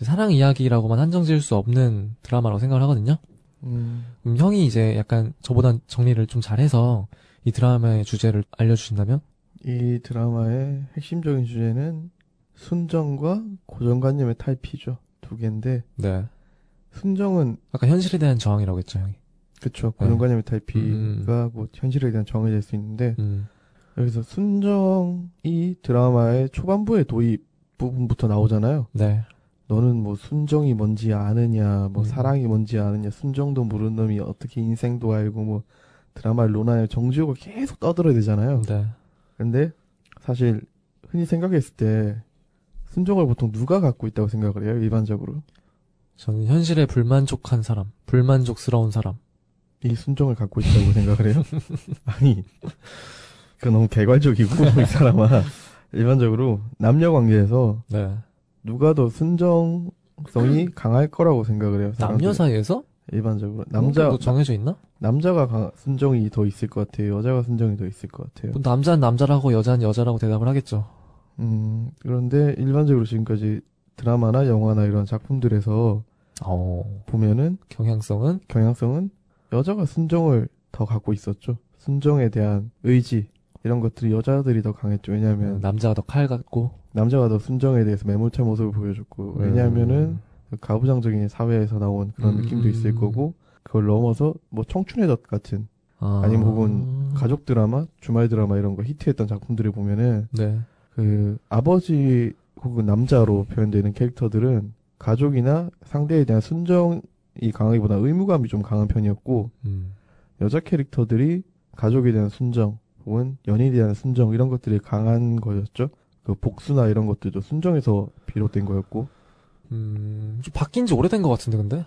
사랑 이야기라고만 한정 지을 수 없는 드라마라고 생각을 하거든요. 음, 음, 형이 이제 약간 저보다 정리를 좀 잘해서 이 드라마의 주제를 알려주신다면? 이 드라마의 핵심적인 주제는 순정과 고정관념의 탈피죠. 두 개인데 네. 순정은 아까 현실에 대한 저항이라고 했죠, 형이. 그쵸 고정관념의 탈피가 음. 뭐 현실에 대한 정의 될 수 있는데 음. 여기서 순정이 드라마의 초반부의 도입 부분부터 나오잖아요. 네. 너는 뭐 순정이 뭔지 아느냐, 뭐 음. 사랑이 뭔지 아느냐, 순정도 모르는 놈이 어떻게 인생도 알고 뭐 드라마 로나의 정지호가 계속 떠들어야 되잖아요. 네. 근데 사실 흔히 생각했을 때 순정을 보통 누가 갖고 있다고 생각을 해요, 일반적으로. 저는 현실에 불만족한 사람, 불만족스러운 사람. 이 순정을 갖고 있다고 생각을 해요? [laughs] 아니, 그 너무 개괄적이고, [laughs] 이 사람아. 일반적으로 남녀 관계에서 네. 누가 더 순정성이 강할 거라고 생각을 해요. 남녀. 사이에서? 일반적으로. 남자, 남자 정해져 있나? 남자가 강- 순정이 더 있을 것 같아요. 여자가 순정이 더 있을 것 같아요. 뭐 남자는 남자라고 여자는 여자라고 대답을 하겠죠. 음, 그런데 일반적으로 지금까지 드라마나 영화나 이런 작품들에서 어. 보면은 경향성은 경향성은 여자가 순정을 더 갖고 있었죠. 순정에 대한 의지 이런 것들이 여자들이 더 강했죠. 왜냐하면 음, 남자가 더 칼 같고. 남자가 더 순정에 대해서 매몰차 모습을 보여줬고 왜냐하면은 그 가부장적인 사회에서 나온 그런 음, 느낌도 있을 음. 거고 그걸 넘어서 뭐 청춘의 덫 같은 아. 아니면 혹은 가족 드라마, 주말 드라마 이런 거 히트했던 작품들을 보면은 네. 그 아버지 혹은 남자로 표현되는 캐릭터들은 가족이나 상대에 대한 순정 이 강하기보다 의무감이 좀 강한 편이었고 음. 여자 캐릭터들이 가족에 대한 순정 혹은 연인에 대한 순정 이런 것들이 강한 거였죠. 그 복수나 이런 것들도 순정에서 비롯된 거였고 음. 좀 바뀐 지 오래된 것 같은데 근데.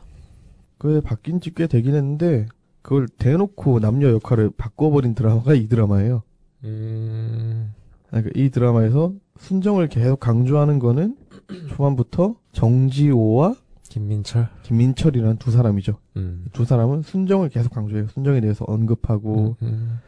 그게 바뀐 지 꽤 되긴 했는데 그걸 대놓고 남녀 역할을 바꿔버린 드라마가 이 드라마예요. 음. 그러니까 이 드라마에서 순정을 계속 강조하는 거는 [clears throat] 초반부터 정지호와 김민철. 김민철이라는 두 사람이죠. 음. 두 사람은 순정을 계속 강조해요. 순정에 대해서 언급하고 음.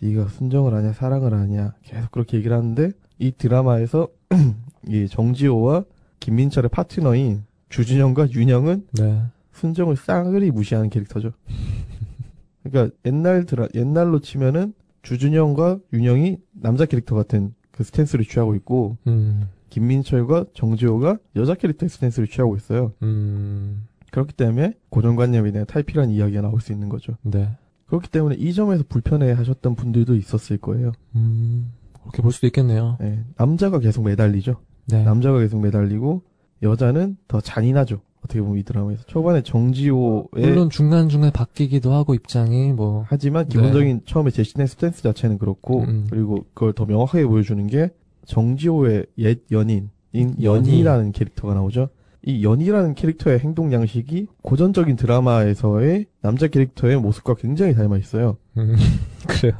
네가 순정을 하냐 사랑을 하냐 계속 그렇게 얘기를 하는데 이 드라마에서 [clears throat] 이 정지호와 김민철의 파트너인 주준영과 윤영은 네. 순정을 싸그리 무시하는 캐릭터죠. [laughs] 그러니까 옛날 드라 옛날로 치면은 주준영과 윤영이 남자 캐릭터 같은 그 stance를 취하고 있고 음. 김민철과 정지호가 여자 캐릭터의 stance를 취하고 있어요. 음. 그렇기 때문에 고정관념에 대한 탈피란 이야기가 나올 수 있는 거죠. 네. 그렇기 때문에 이 점에서 불편해 하셨던 분들도 있었을 거예요. 음. 그렇게 볼 수도 있겠네요. 예, 남자가 계속 매달리죠. 네. 남자가 계속 매달리고 여자는 더 잔인하죠. 어떻게 보면 이 드라마에서 초반에 정지호의 물론 중간 중간 바뀌기도 하고 입장이 뭐 하지만 네. 기본적인 처음에 제시된 스탠스 자체는 그렇고 음. 그리고 그걸 더 명확하게 보여주는 게 정지호의 옛 연인인 연희. 연희라는 캐릭터가 나오죠. 이 연희라는 캐릭터의 행동 양식이 고전적인 드라마에서의 남자 캐릭터의 모습과 굉장히 닮아 있어요. 음. [laughs] 그래요?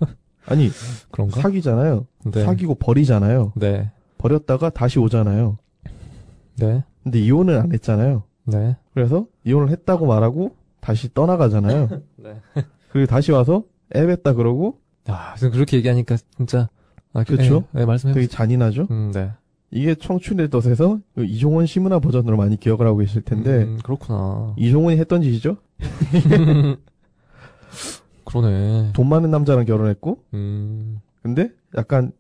아니 그런가? 사귀잖아요. 네. 사귀고 버리잖아요. 네. 버렸다가 다시 오잖아요. 네. 근데 이혼을 안 했잖아요. 네. 그래서 이혼을 했다고 말하고 다시 떠나가잖아요. [laughs] 네. 그리고 다시 와서 애 뱉다 그러고 아, 그렇게 얘기하니까 진짜 아, 그쵸? 네, 네 말씀해 되게. 잔인하죠. 음, 네. 이게 청춘의 덫에서 그 이종원 시문화 버전으로 많이 기억을 하고 계실 텐데 음, 그렇구나. 이종원이 했던 짓이죠. [laughs] 그러네. 돈 많은 남자랑 결혼했고, 음, 근데 약간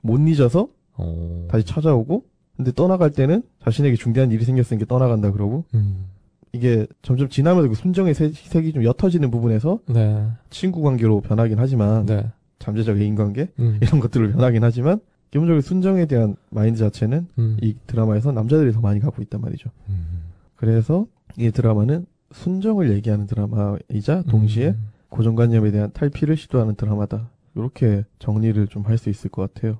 못 잊어서 어. 다시 찾아오고, 근데 떠나갈 때는 자신에게 중대한 일이 생겼으니까 떠나간다 그러고, 음, 이게 점점 지나면서 그 순정의 세- 색이 좀 옅어지는 부분에서 네. 친구 관계로 변하긴 하지만, 네. 잠재적 애인 관계? 음, 이런 것들로 변하긴 하지만, 기본적으로 순정에 대한 마인드 자체는 음, 이 드라마에서 남자들이 더 많이 갖고 있단 말이죠. 음. 그래서 이 드라마는 순정을 얘기하는 드라마이자 동시에 음. 고정관념에 대한 탈피를 시도하는 드라마다. 이렇게 정리를 좀 할 수 있을 것 같아요.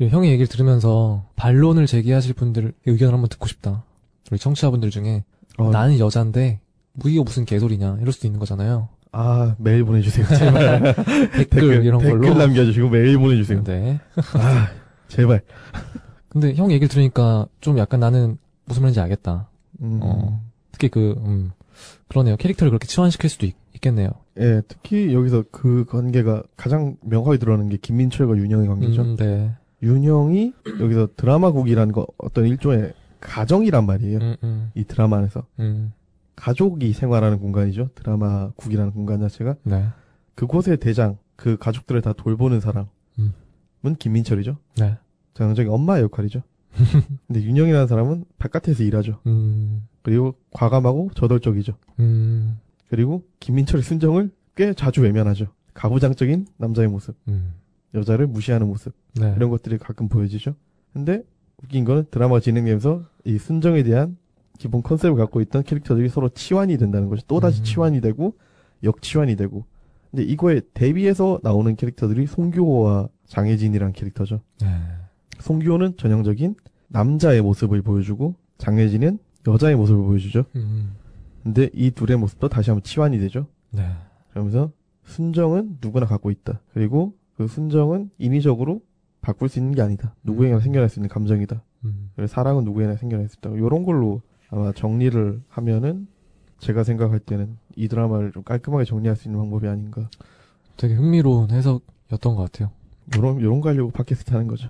예, 형의 얘기를 들으면서 반론을 제기하실 분들 의견을 한번 듣고 싶다. 우리 청취자분들 중에 어, 나는 여잔데 뭐 이거 무슨 개소리냐 이럴 수도 있는 거잖아요. 아 메일 보내주세요. 제발 [laughs] 댓글, 이런 댓글 걸로. 남겨주시고 메일 보내주세요. 네. 아 제발. 근데 형 얘기를 들으니까 좀 약간 나는 무슨 말인지 알겠다. 음, 어. 특히 그, 음, 그러네요. 캐릭터를 그렇게 치환시킬 수도 있, 겠네요 예, 특히 여기서 그 관계가 가장 명확히 드러나는 게 김민철과 윤영의 관계죠. 음, 네. 윤영이 여기서 드라마국이라는 거 어떤 일종의 가정이란 말이에요. 음, 음, 이 드라마 안에서 음, 가족이 생활하는 공간이죠. 드라마국이라는 공간 자체가 네. 그곳의 대장, 그 가족들을 다 돌보는 사람은 음. 김민철이죠. 네. 전형적인 엄마의 역할이죠. [laughs] 근데 윤영이라는 사람은 바깥에서 일하죠. 음, 그리고 과감하고 저돌적이죠. 음, 그리고 김민철의 순정을 꽤 자주 외면하죠. 가부장적인 남자의 모습, 음, 여자를 무시하는 모습 네. 이런 것들이 가끔 보여지죠. 근데 웃긴 거는 드라마가 진행되면서 이 순정에 대한 기본 컨셉을 갖고 있던 캐릭터들이 서로 치환이 된다는 거죠. 또다시 음. 치환이 되고 역치환이 되고. 근데 이거에 대비해서 나오는 캐릭터들이 송교호와 장혜진이란 캐릭터죠. 네. 송교호는 전형적인 남자의 모습을 보여주고 장혜진은 여자의 모습을 보여주죠. 음, 근데 이 둘의 모습도 다시 한번 치환이 되죠. 네. 그러면서 순정은 누구나 갖고 있다. 그리고 그 순정은 인위적으로 바꿀 수 있는 게 아니다. 누구에게나 생겨날 수 있는 감정이다. 음, 그리고 사랑은 누구에나 생겨날 수 있다. 이런 걸로 아마 정리를 하면은 제가 생각할 때는 이 드라마를 좀 깔끔하게 정리할 수 있는 방법이 아닌가. 되게 흥미로운 해석이었던 것 같아요. 요런, 요런 거 하려고 팟캐스트 하는 거죠.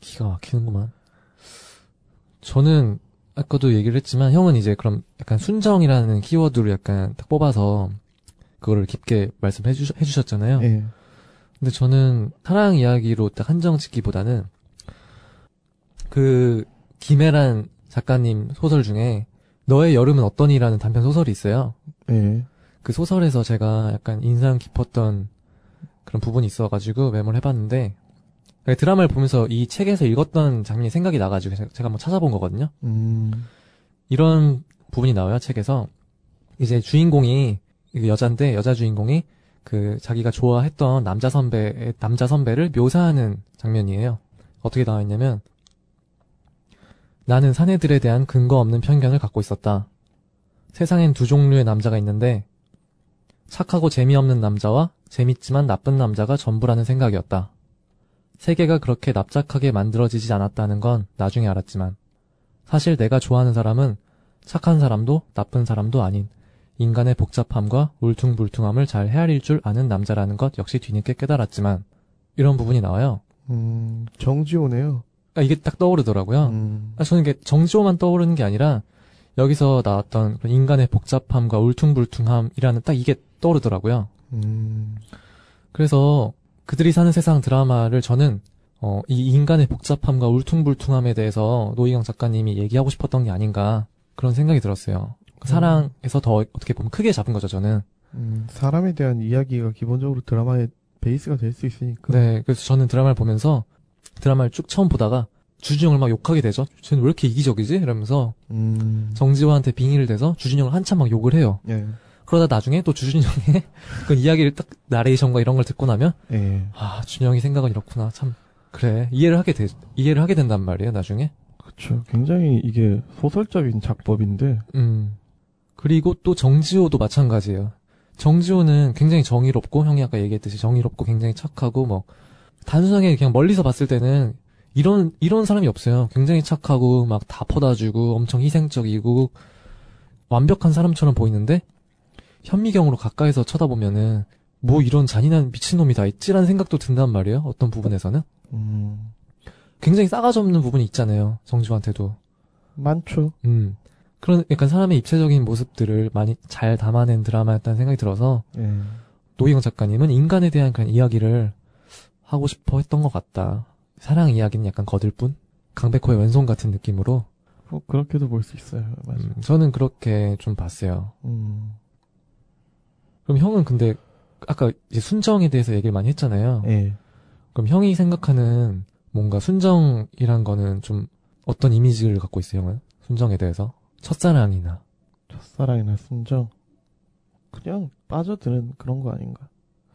기가 막히는구만. 저는 아까도 얘기를 했지만 형은 이제 그럼 약간 순정이라는 키워드를 약간 딱 뽑아서 그거를 깊게 말씀해 주, 해주셨잖아요. 예. 근데 저는 사랑 이야기로 딱 한정 짓기보다는 그 김혜란 작가님 소설 중에 너의 여름은 어떠니라는 단편 소설이 있어요. 예. 그 소설에서 제가 약간 인상 깊었던 그런 부분이 있어가지고 메모를 해봤는데 그 드라마를 보면서 이 책에서 읽었던 장면이 생각이 나가지고 제가 한번 찾아본 거거든요. 음, 이런 부분이 나와요 책에서 이제 주인공이 여잔데 여자 주인공이 그 자기가 좋아했던 남자 선배 남자 선배를 묘사하는 장면이에요. 어떻게 나와 있냐면 나는 사내들에 대한 근거 없는 편견을 갖고 있었다. 세상엔 두 종류의 남자가 있는데 착하고 재미없는 남자와 재밌지만 나쁜 남자가 전부라는 생각이었다. 세계가 그렇게 납작하게 만들어지지 않았다는 건 나중에 알았지만 사실 내가 좋아하는 사람은 착한 사람도 나쁜 사람도 아닌 인간의 복잡함과 울퉁불퉁함을 잘 헤아릴 줄 아는 남자라는 것 역시 뒤늦게 깨달았지만 이런 부분이 나와요. 음, 정지호네요. 아, 이게 딱 떠오르더라고요. 음, 아, 저는 이게 정지호만 떠오르는 게 아니라 여기서 나왔던 인간의 복잡함과 울퉁불퉁함이라는 딱 이게 떠오르더라고요. 음, 그래서 그들이 사는 세상 드라마를 저는 어, 이 인간의 복잡함과 울퉁불퉁함에 대해서 노희경 작가님이 얘기하고 싶었던 게 아닌가 그런 생각이 들었어요. 그 사랑에서 더 어떻게 보면 크게 잡은 거죠, 저는. 음, 사람에 대한 이야기가 기본적으로 드라마의 베이스가 될 수 있으니까. 네, 그래서 저는 드라마를 보면서 드라마를 쭉 처음 보다가 주준영을 막 욕하게 되죠. 쟤는 왜 이렇게 이기적이지? 이러면서 음, 정지호한테 빙의를 대서 주준영을 한참 막 욕을 해요. 예, 그러다 나중에 또 주준영의 [laughs] 그 이야기를 딱 나레이션과 이런 걸 듣고 나면 예. 아 준영이 생각은 이렇구나 참 그래 이해를 하게 돼 이해를 하게 된단 말이에요 나중에 그쵸. 굉장히 이게 소설적인 작법인데, 음 그리고 또 정지호도 마찬가지예요 정지호는 굉장히 정의롭고 형이 아까 얘기했듯이 정의롭고 굉장히 착하고 뭐 단순하게 그냥 멀리서 봤을 때는 이런 이런 사람이 없어요 굉장히 착하고 막 다 퍼다주고 엄청 희생적이고 완벽한 사람처럼 보이는데 현미경으로 가까이서 쳐다보면은 뭐 이런 잔인한 미친놈이 다 있지라는 생각도 든단 말이에요 어떤 부분에서는 음, 굉장히 싸가지 없는 부분이 있잖아요. 정지호한테도. 많죠. 음. 그런 약간 사람의 입체적인 모습들을 많이 잘 담아낸 드라마였다는 생각이 들어서 예. 노희경 작가님은 인간에 대한 그런 이야기를 하고 싶어 했던 것 같다. 사랑 이야기는 약간 거들 뿐? 강백호의 왼손 같은 느낌으로 뭐 그렇게도 볼 수 있어요. 맞아. 음, 저는 그렇게 좀 봤어요. 음. 그럼 형은 근데 아까 이제 순정에 대해서 얘기를 많이 했잖아요. 예. 그럼 형이 생각하는 뭔가 순정이란 거는 좀 어떤 이미지를 갖고 있어요, 형은? 순정에 대해서? 첫사랑이나. 첫사랑이나 순정. 그냥 빠져드는 그런 거 아닌가.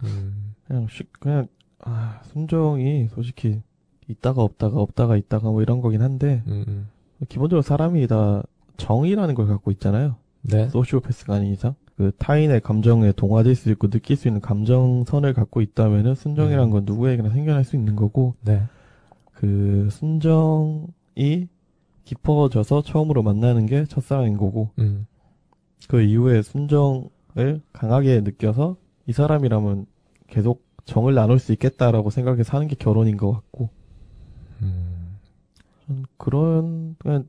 음, 그냥 쉽, 그냥, 아, 순정이 솔직히 있다가 없다가 없다가 있다가 뭐 이런 거긴 한데, 음, 음. 기본적으로 사람이 다 정이라는 걸 갖고 있잖아요. 네. 소시오패스가 아닌 이상. 그 타인의 감정에 동화될 수 있고 느낄 수 있는 감정선을 갖고 있다면은 순정이란 음. 건 누구에게나 생겨날 수 있는 거고, 네. 그 순정이 깊어져서 처음으로 만나는 게 첫사랑인 거고, 음, 그 이후에 순정을 강하게 느껴서 이 사람이라면 계속 정을 나눌 수 있겠다라고 생각해 사는 게 결혼인 것 같고 음, 전 그런 그냥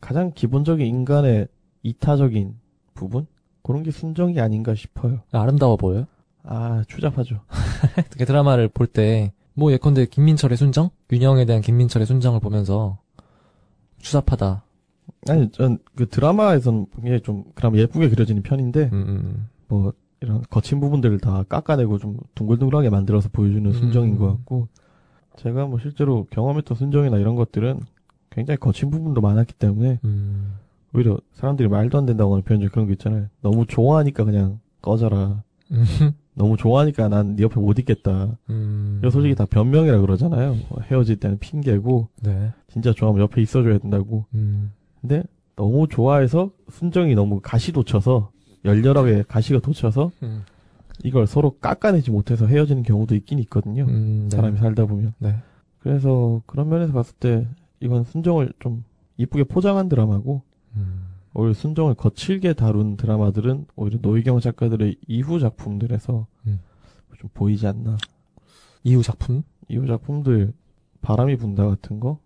가장 기본적인 인간의 이타적인 부분 그런 게 순정이 아닌가 싶어요. 아름다워 보여요? 아 추잡하죠. [laughs] 그 드라마를 볼 때, 뭐 예컨대 김민철의 순정? 윤영에 대한 김민철의 순정을 보면서 추잡하다. 아니 전 그 드라마에서는 굉장히 좀 그럼 예쁘게 그려지는 편인데 음, 음, 뭐 이런 거친 부분들을 다 깎아내고 좀 둥글둥글하게 만들어서 보여주는 음. 순정인 것 같고 제가 뭐 실제로 경험했던 순정이나 이런 것들은 굉장히 거친 부분도 많았기 때문에 음, 오히려 사람들이 말도 안 된다고 하는 표현 중에 그런 거 있잖아요. 너무 좋아하니까 그냥 꺼져라. 음, 너무 좋아하니까 난 네 옆에 못 있겠다. 음. 이거 솔직히 다 변명이라 그러잖아요. 뭐 헤어질 때는 핑계고 네. 진짜 좋아하면 옆에 있어줘야 된다고. 음, 근데 너무 좋아해서 순정이 너무 가시 돋쳐서 열렬하게 가시가 돋쳐서 음, 이걸 서로 깎아내지 못해서 헤어지는 경우도 있긴 있거든요. 음, 네. 사람이 살다 보면. 네. 그래서 그런 면에서 봤을 때 이건 순정을 좀 이쁘게 포장한 드라마고 음, 오히려 순정을 거칠게 다룬 드라마들은 오히려 노희경 작가들의 이후 작품들에서 음. 좀 보이지 않나. 이후 작품? 이후 작품들 바람이 분다 같은 거.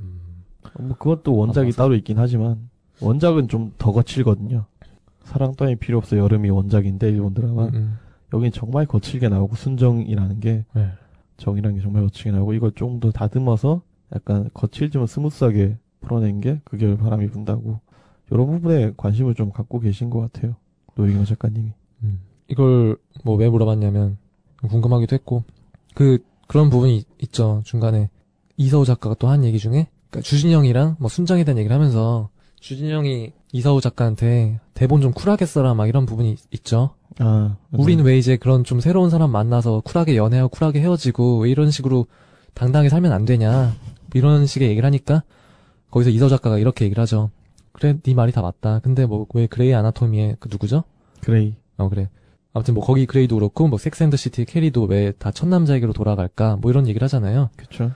음, 뭐 그것도 원작이 맞아. 따로 있긴 하지만 원작은 좀 더 거칠거든요. 사랑 따위 필요 없어 여름이 원작인데 일본 드라마. 음, 음. 여긴 정말 거칠게 나오고 순정이라는 게 네. 정이라는 게 정말 거칠게 나오고 이걸 좀더 다듬어서 약간 거칠지만 스무스하게 풀어낸 게 그 겨울 바람이 분다고 이런 부분에 관심을 좀 갖고 계신 것 같아요. 노희경 작가님이. 음. 이걸 뭐 왜 물어봤냐면 궁금하기도 했고 그 그런 부분이 있- 있죠 중간에 이서우 작가가 또 한 얘기 중에 그러니까 주진영이랑 뭐 순정에 대한 얘기를 하면서 주진영이 이서우 작가한테 대본 좀 쿨하게 써라 막 이런 부분이 있- 있죠 아, 우리는 왜 이제 그런 좀 새로운 사람 만나서 쿨하게 연애하고 쿨하게 헤어지고 왜 이런 식으로 당당하게 살면 안 되냐 이런 식의 얘기를 하니까 거기서 이서우 작가가 이렇게 얘기를 하죠 그래 네 말이 다 맞다 근데 뭐 왜 그레이 아나토미에 그 누구죠? 그레이. 어 그래. 아무튼 뭐 거기 그레이도 그렇고 뭐 섹스앤더시티 캐리도 왜 다 첫 남자에게로 돌아갈까 뭐 이런 얘기를 하잖아요. 그쵸.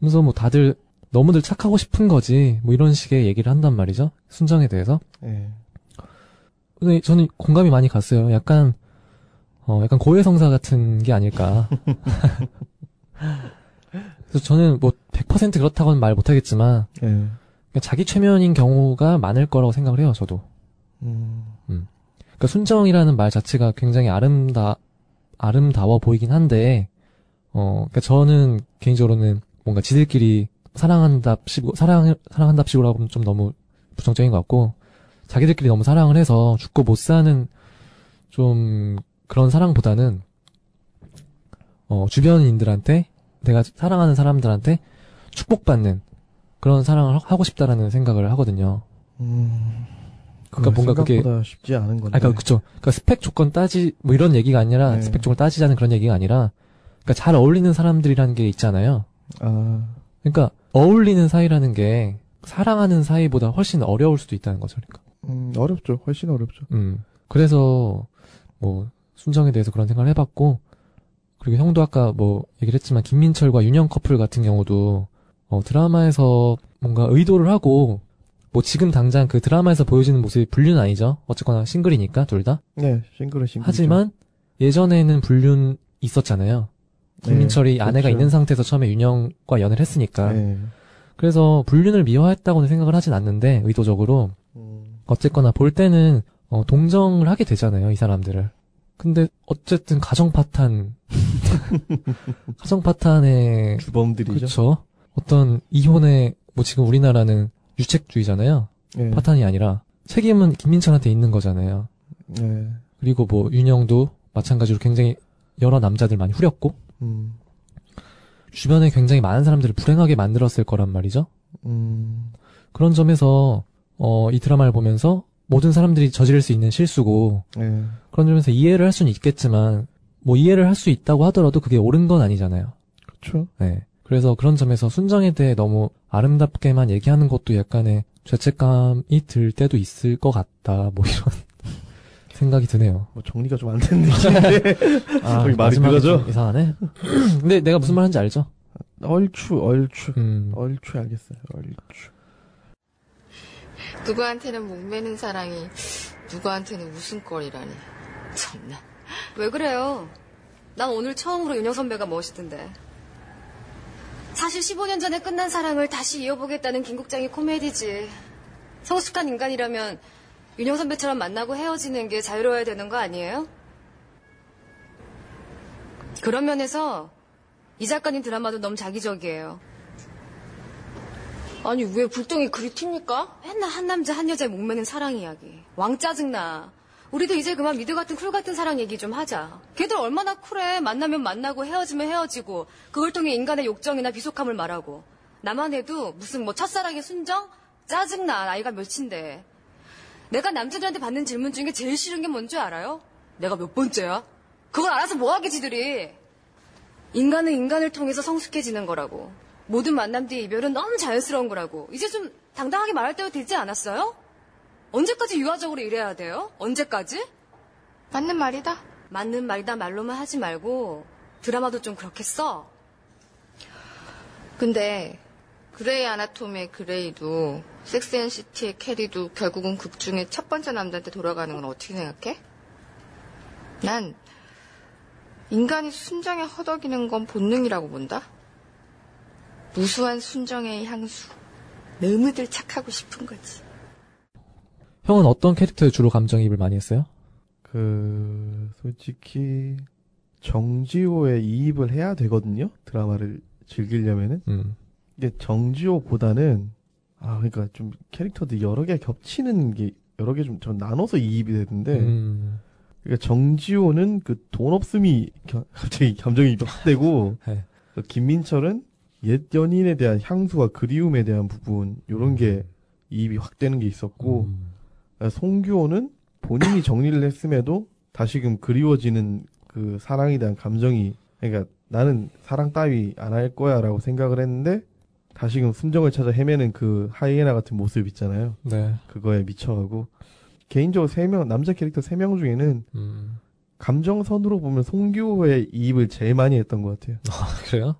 그래서 뭐 다들 너무들 착하고 싶은 거지 뭐 이런 식의 얘기를 한단 말이죠. 순정에 대해서. 예. 근데 저는 공감이 많이 갔어요. 약간 어 약간 고해성사 같은 게 아닐까. [laughs] 그래서 저는 뭐 100% 그렇다고는 말 못하겠지만 예. 자기 최면인 경우가 많을 거라고 생각을 해요. 저도. 음, 그러니까 순정이라는 말 자체가 굉장히 아름다 아름다워 보이긴 한데 어 그러니까 저는 개인적으로는 뭔가 지들끼리 사랑한답시고 사랑 사랑한답시고 하고는 좀 너무 부정적인 것 같고 자기들끼리 너무 사랑을 해서 죽고 못 사는 좀 그런 사랑보다는 어 주변인들한테 내가 사랑하는 사람들한테 축복받는 그런 사랑을 하- 하고 싶다라는 생각을 하거든요. 음. 그러니까 뭔가 그게- 쉽지 않은 건데. 아, 그니까, 그쵸. 그니까 스펙 조건 따지, 뭐 이런 얘기가 아니라, 네. 스펙 조건 따지자는 그런 얘기가 아니라, 그니까 잘 어울리는 사람들이라는 게 있잖아요. 아, 그니까, 어울리는 사이라는 게, 사랑하는 사이보다 훨씬 어려울 수도 있다는 거죠, 그러니까. 음, 어렵죠. 훨씬 어렵죠. 음. 그래서, 뭐, 순정에 대해서 그런 생각을 해봤고, 그리고 형도 아까 뭐, 얘기를 했지만, 김민철과 윤영 커플 같은 경우도, 어, 드라마에서 뭔가 의도를 하고, 뭐 지금 당장 그 드라마에서 보여지는 모습이 불륜 아니죠? 어쨌거나 싱글이니까, 둘 다. 네, 싱글은 싱글. 하지만 예전에는 불륜 있었잖아요. 김민철이 네, 아내가 그렇죠. 있는 상태에서 처음에 윤영과 연애를 했으니까. 네. 그래서 불륜을 미화했다고는 생각을 하진 않는데 의도적으로 음, 어쨌거나 볼 때는 어, 동정을 하게 되잖아요 이 사람들을. 근데 어쨌든 가정 파탄 [laughs] 가정 파탄의 주범들이죠. 그렇죠. 어떤 이혼의 뭐 지금 우리나라는 유책주의잖아요. 예. 파탄이 아니라 책임은 김민철한테 있는 거잖아요. 예. 그리고 뭐 윤영도 마찬가지로 굉장히 여러 남자들 많이 후렸고 음. 주변에 굉장히 많은 사람들을 불행하게 만들었을 거란 말이죠. 음. 그런 점에서 어, 이 드라마를 보면서 모든 사람들이 저지를 수 있는 실수고 예. 그런 점에서 이해를 할 수는 있겠지만 뭐 이해를 할 수 있다고 하더라도 그게 옳은 건 아니잖아요. 그렇죠. 네. 그래서 그런 점에서 순정에 대해 너무 아름답게만 얘기하는 것도 약간의 죄책감이 들 때도 있을 것 같다. 뭐 이런 생각이 드네요. 뭐 정리가 좀안된 느낌인데. [laughs] 아, 거기 말이? 좀 이상하네. [clears throat] 근데 내가 무슨 말 하는지 알죠? 얼추, 얼추. 음. 얼추 알겠어요. 얼추. 누구한테는 목매는 사랑이 누구한테는 웃음거리라니 참나 왜 그래요? 난 오늘 처음으로 윤영 선배가 멋있던데. 사실 15년 전에 끝난 사랑을 다시 이어보겠다는 김국장의 코미디지. 성숙한 인간이라면 윤영 선배처럼 만나고 헤어지는 게 자유로워야 되는 거 아니에요? 그런 면에서 이 작가님 드라마도 너무 자기적이에요. 아니 왜 불똥이 그리 튑니까? 맨날 한 남자 한 여자의 목매는 사랑 이야기. 왕 짜증나. 우리도 이제 그만 미드 같은 쿨 같은 사랑 얘기 좀 하자. 걔들 얼마나 쿨해. 만나면 만나고 헤어지면 헤어지고 그걸 통해 인간의 욕정이나 비속함을 말하고. 나만 해도 무슨 뭐 첫사랑의 순정? 짜증나. 나이가 몇인데. 내가 남자들한테 받는 질문 중에 제일 싫은 게 뭔지 알아요? 내가 몇 번째야? 그걸 알아서 뭐하게 지들이. 인간은 인간을 통해서 성숙해지는 거라고. 모든 만남 뒤의 이별은 너무 자연스러운 거라고. 이제 좀 당당하게 말할 때가 되지 않았어요? 언제까지 유화적으로 이래야 돼요? 언제까지? 맞는 말이다 맞는 말이다 말로만 하지 말고 드라마도 좀 그렇게 써. 근데 그레이 아나토미의 그레이도 섹스앤시티의 캐리도 결국은 극 중에 첫 번째 남자한테 돌아가는 건 어떻게 생각해? 난 인간이 순정에 허덕이는 건 본능이라고 본다. 무수한 순정의 향수. 너무들 착하고 싶은 거지. 형은 어떤 캐릭터에 주로 감정이입을 많이 했어요? 그, 솔직히, 정지호에 이입을 해야 되거든요? 드라마를 즐기려면은. 음. 이게 정지호보다는, 아, 그러니까 좀 캐릭터들 여러 개 겹치는 게, 여러 개 좀, 전 나눠서 이입이 되는데, 음. 그러니까 정지호는 그 돈 없음이 겨- [laughs] 갑자기 감정이입이 확 되고, 네. 그 김민철은 옛 연인에 대한 향수와 그리움에 대한 부분, 요런 게 이입이 확 되는 게 있었고, 음. 송규호는 본인이 정리를 했음에도 다시금 그리워지는 그 사랑에 대한 감정이 그러니까 나는 사랑 따위 안 할 거야라고 생각을 했는데 다시금 순정을 찾아 헤매는 그 하이에나 같은 모습 있잖아요. 네. 그거에 미쳐가고 개인적으로 세 명 남자 캐릭터 세 명 중에는 음. 감정선으로 보면 송규호의 이입을 제일 많이 했던 것 같아요. 그래요?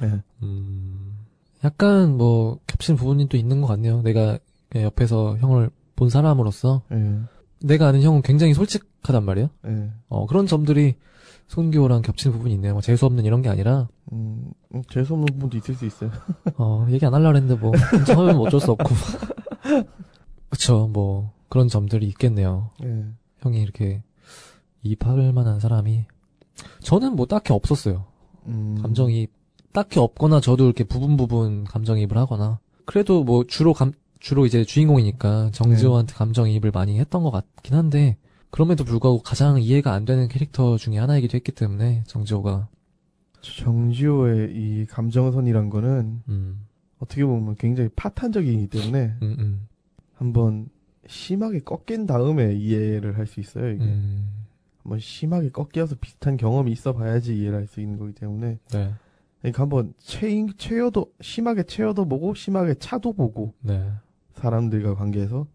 네. 음. 약간 뭐 겹치는 부분이 또 있는 것 같네요. 내가 옆에서 형을 본 사람으로서 네. 내가 아는 형은 굉장히 솔직하단 말이에요. 네. 어, 그런 점들이 손기호랑 겹치는 부분이 있네요. 뭐 재수 없는 이런 게 아니라 음, 음, 재수 없는 부분도 있을 수 있어요. [laughs] 어, 얘기 안 하려고 했는데 뭐 처음에는 어쩔 수 없고 [laughs] 그쵸 뭐 그런 점들이 있겠네요. 네. 형이 이렇게 이입할 만한 사람이 저는 뭐 딱히 없었어요. 음, 감정이 딱히 없거나 저도 이렇게 부분 부분 감정이입을 하거나 그래도 뭐 주로 감 주로 이제 주인공이니까 정지호한테 감정이입을 많이 했던 것 같긴 한데 그럼에도 불구하고 가장 이해가 안 되는 캐릭터 중에 하나이기도 했기 때문에 정지호가. 정지호의 이 감정선이란 거는 음, 어떻게 보면 굉장히 파탄적이기 때문에 음, 음, 한번 심하게 꺾인 다음에 이해를 할 수 있어요. 이게. 음, 한번 심하게 꺾여서 비슷한 경험이 있어 봐야지 이해를 할 수 있는 거기 때문에. 네, 그러니까 한번 채 채여도 심하게 채여도 보고 심하게 차도 보고 네, 사람들과 관계에서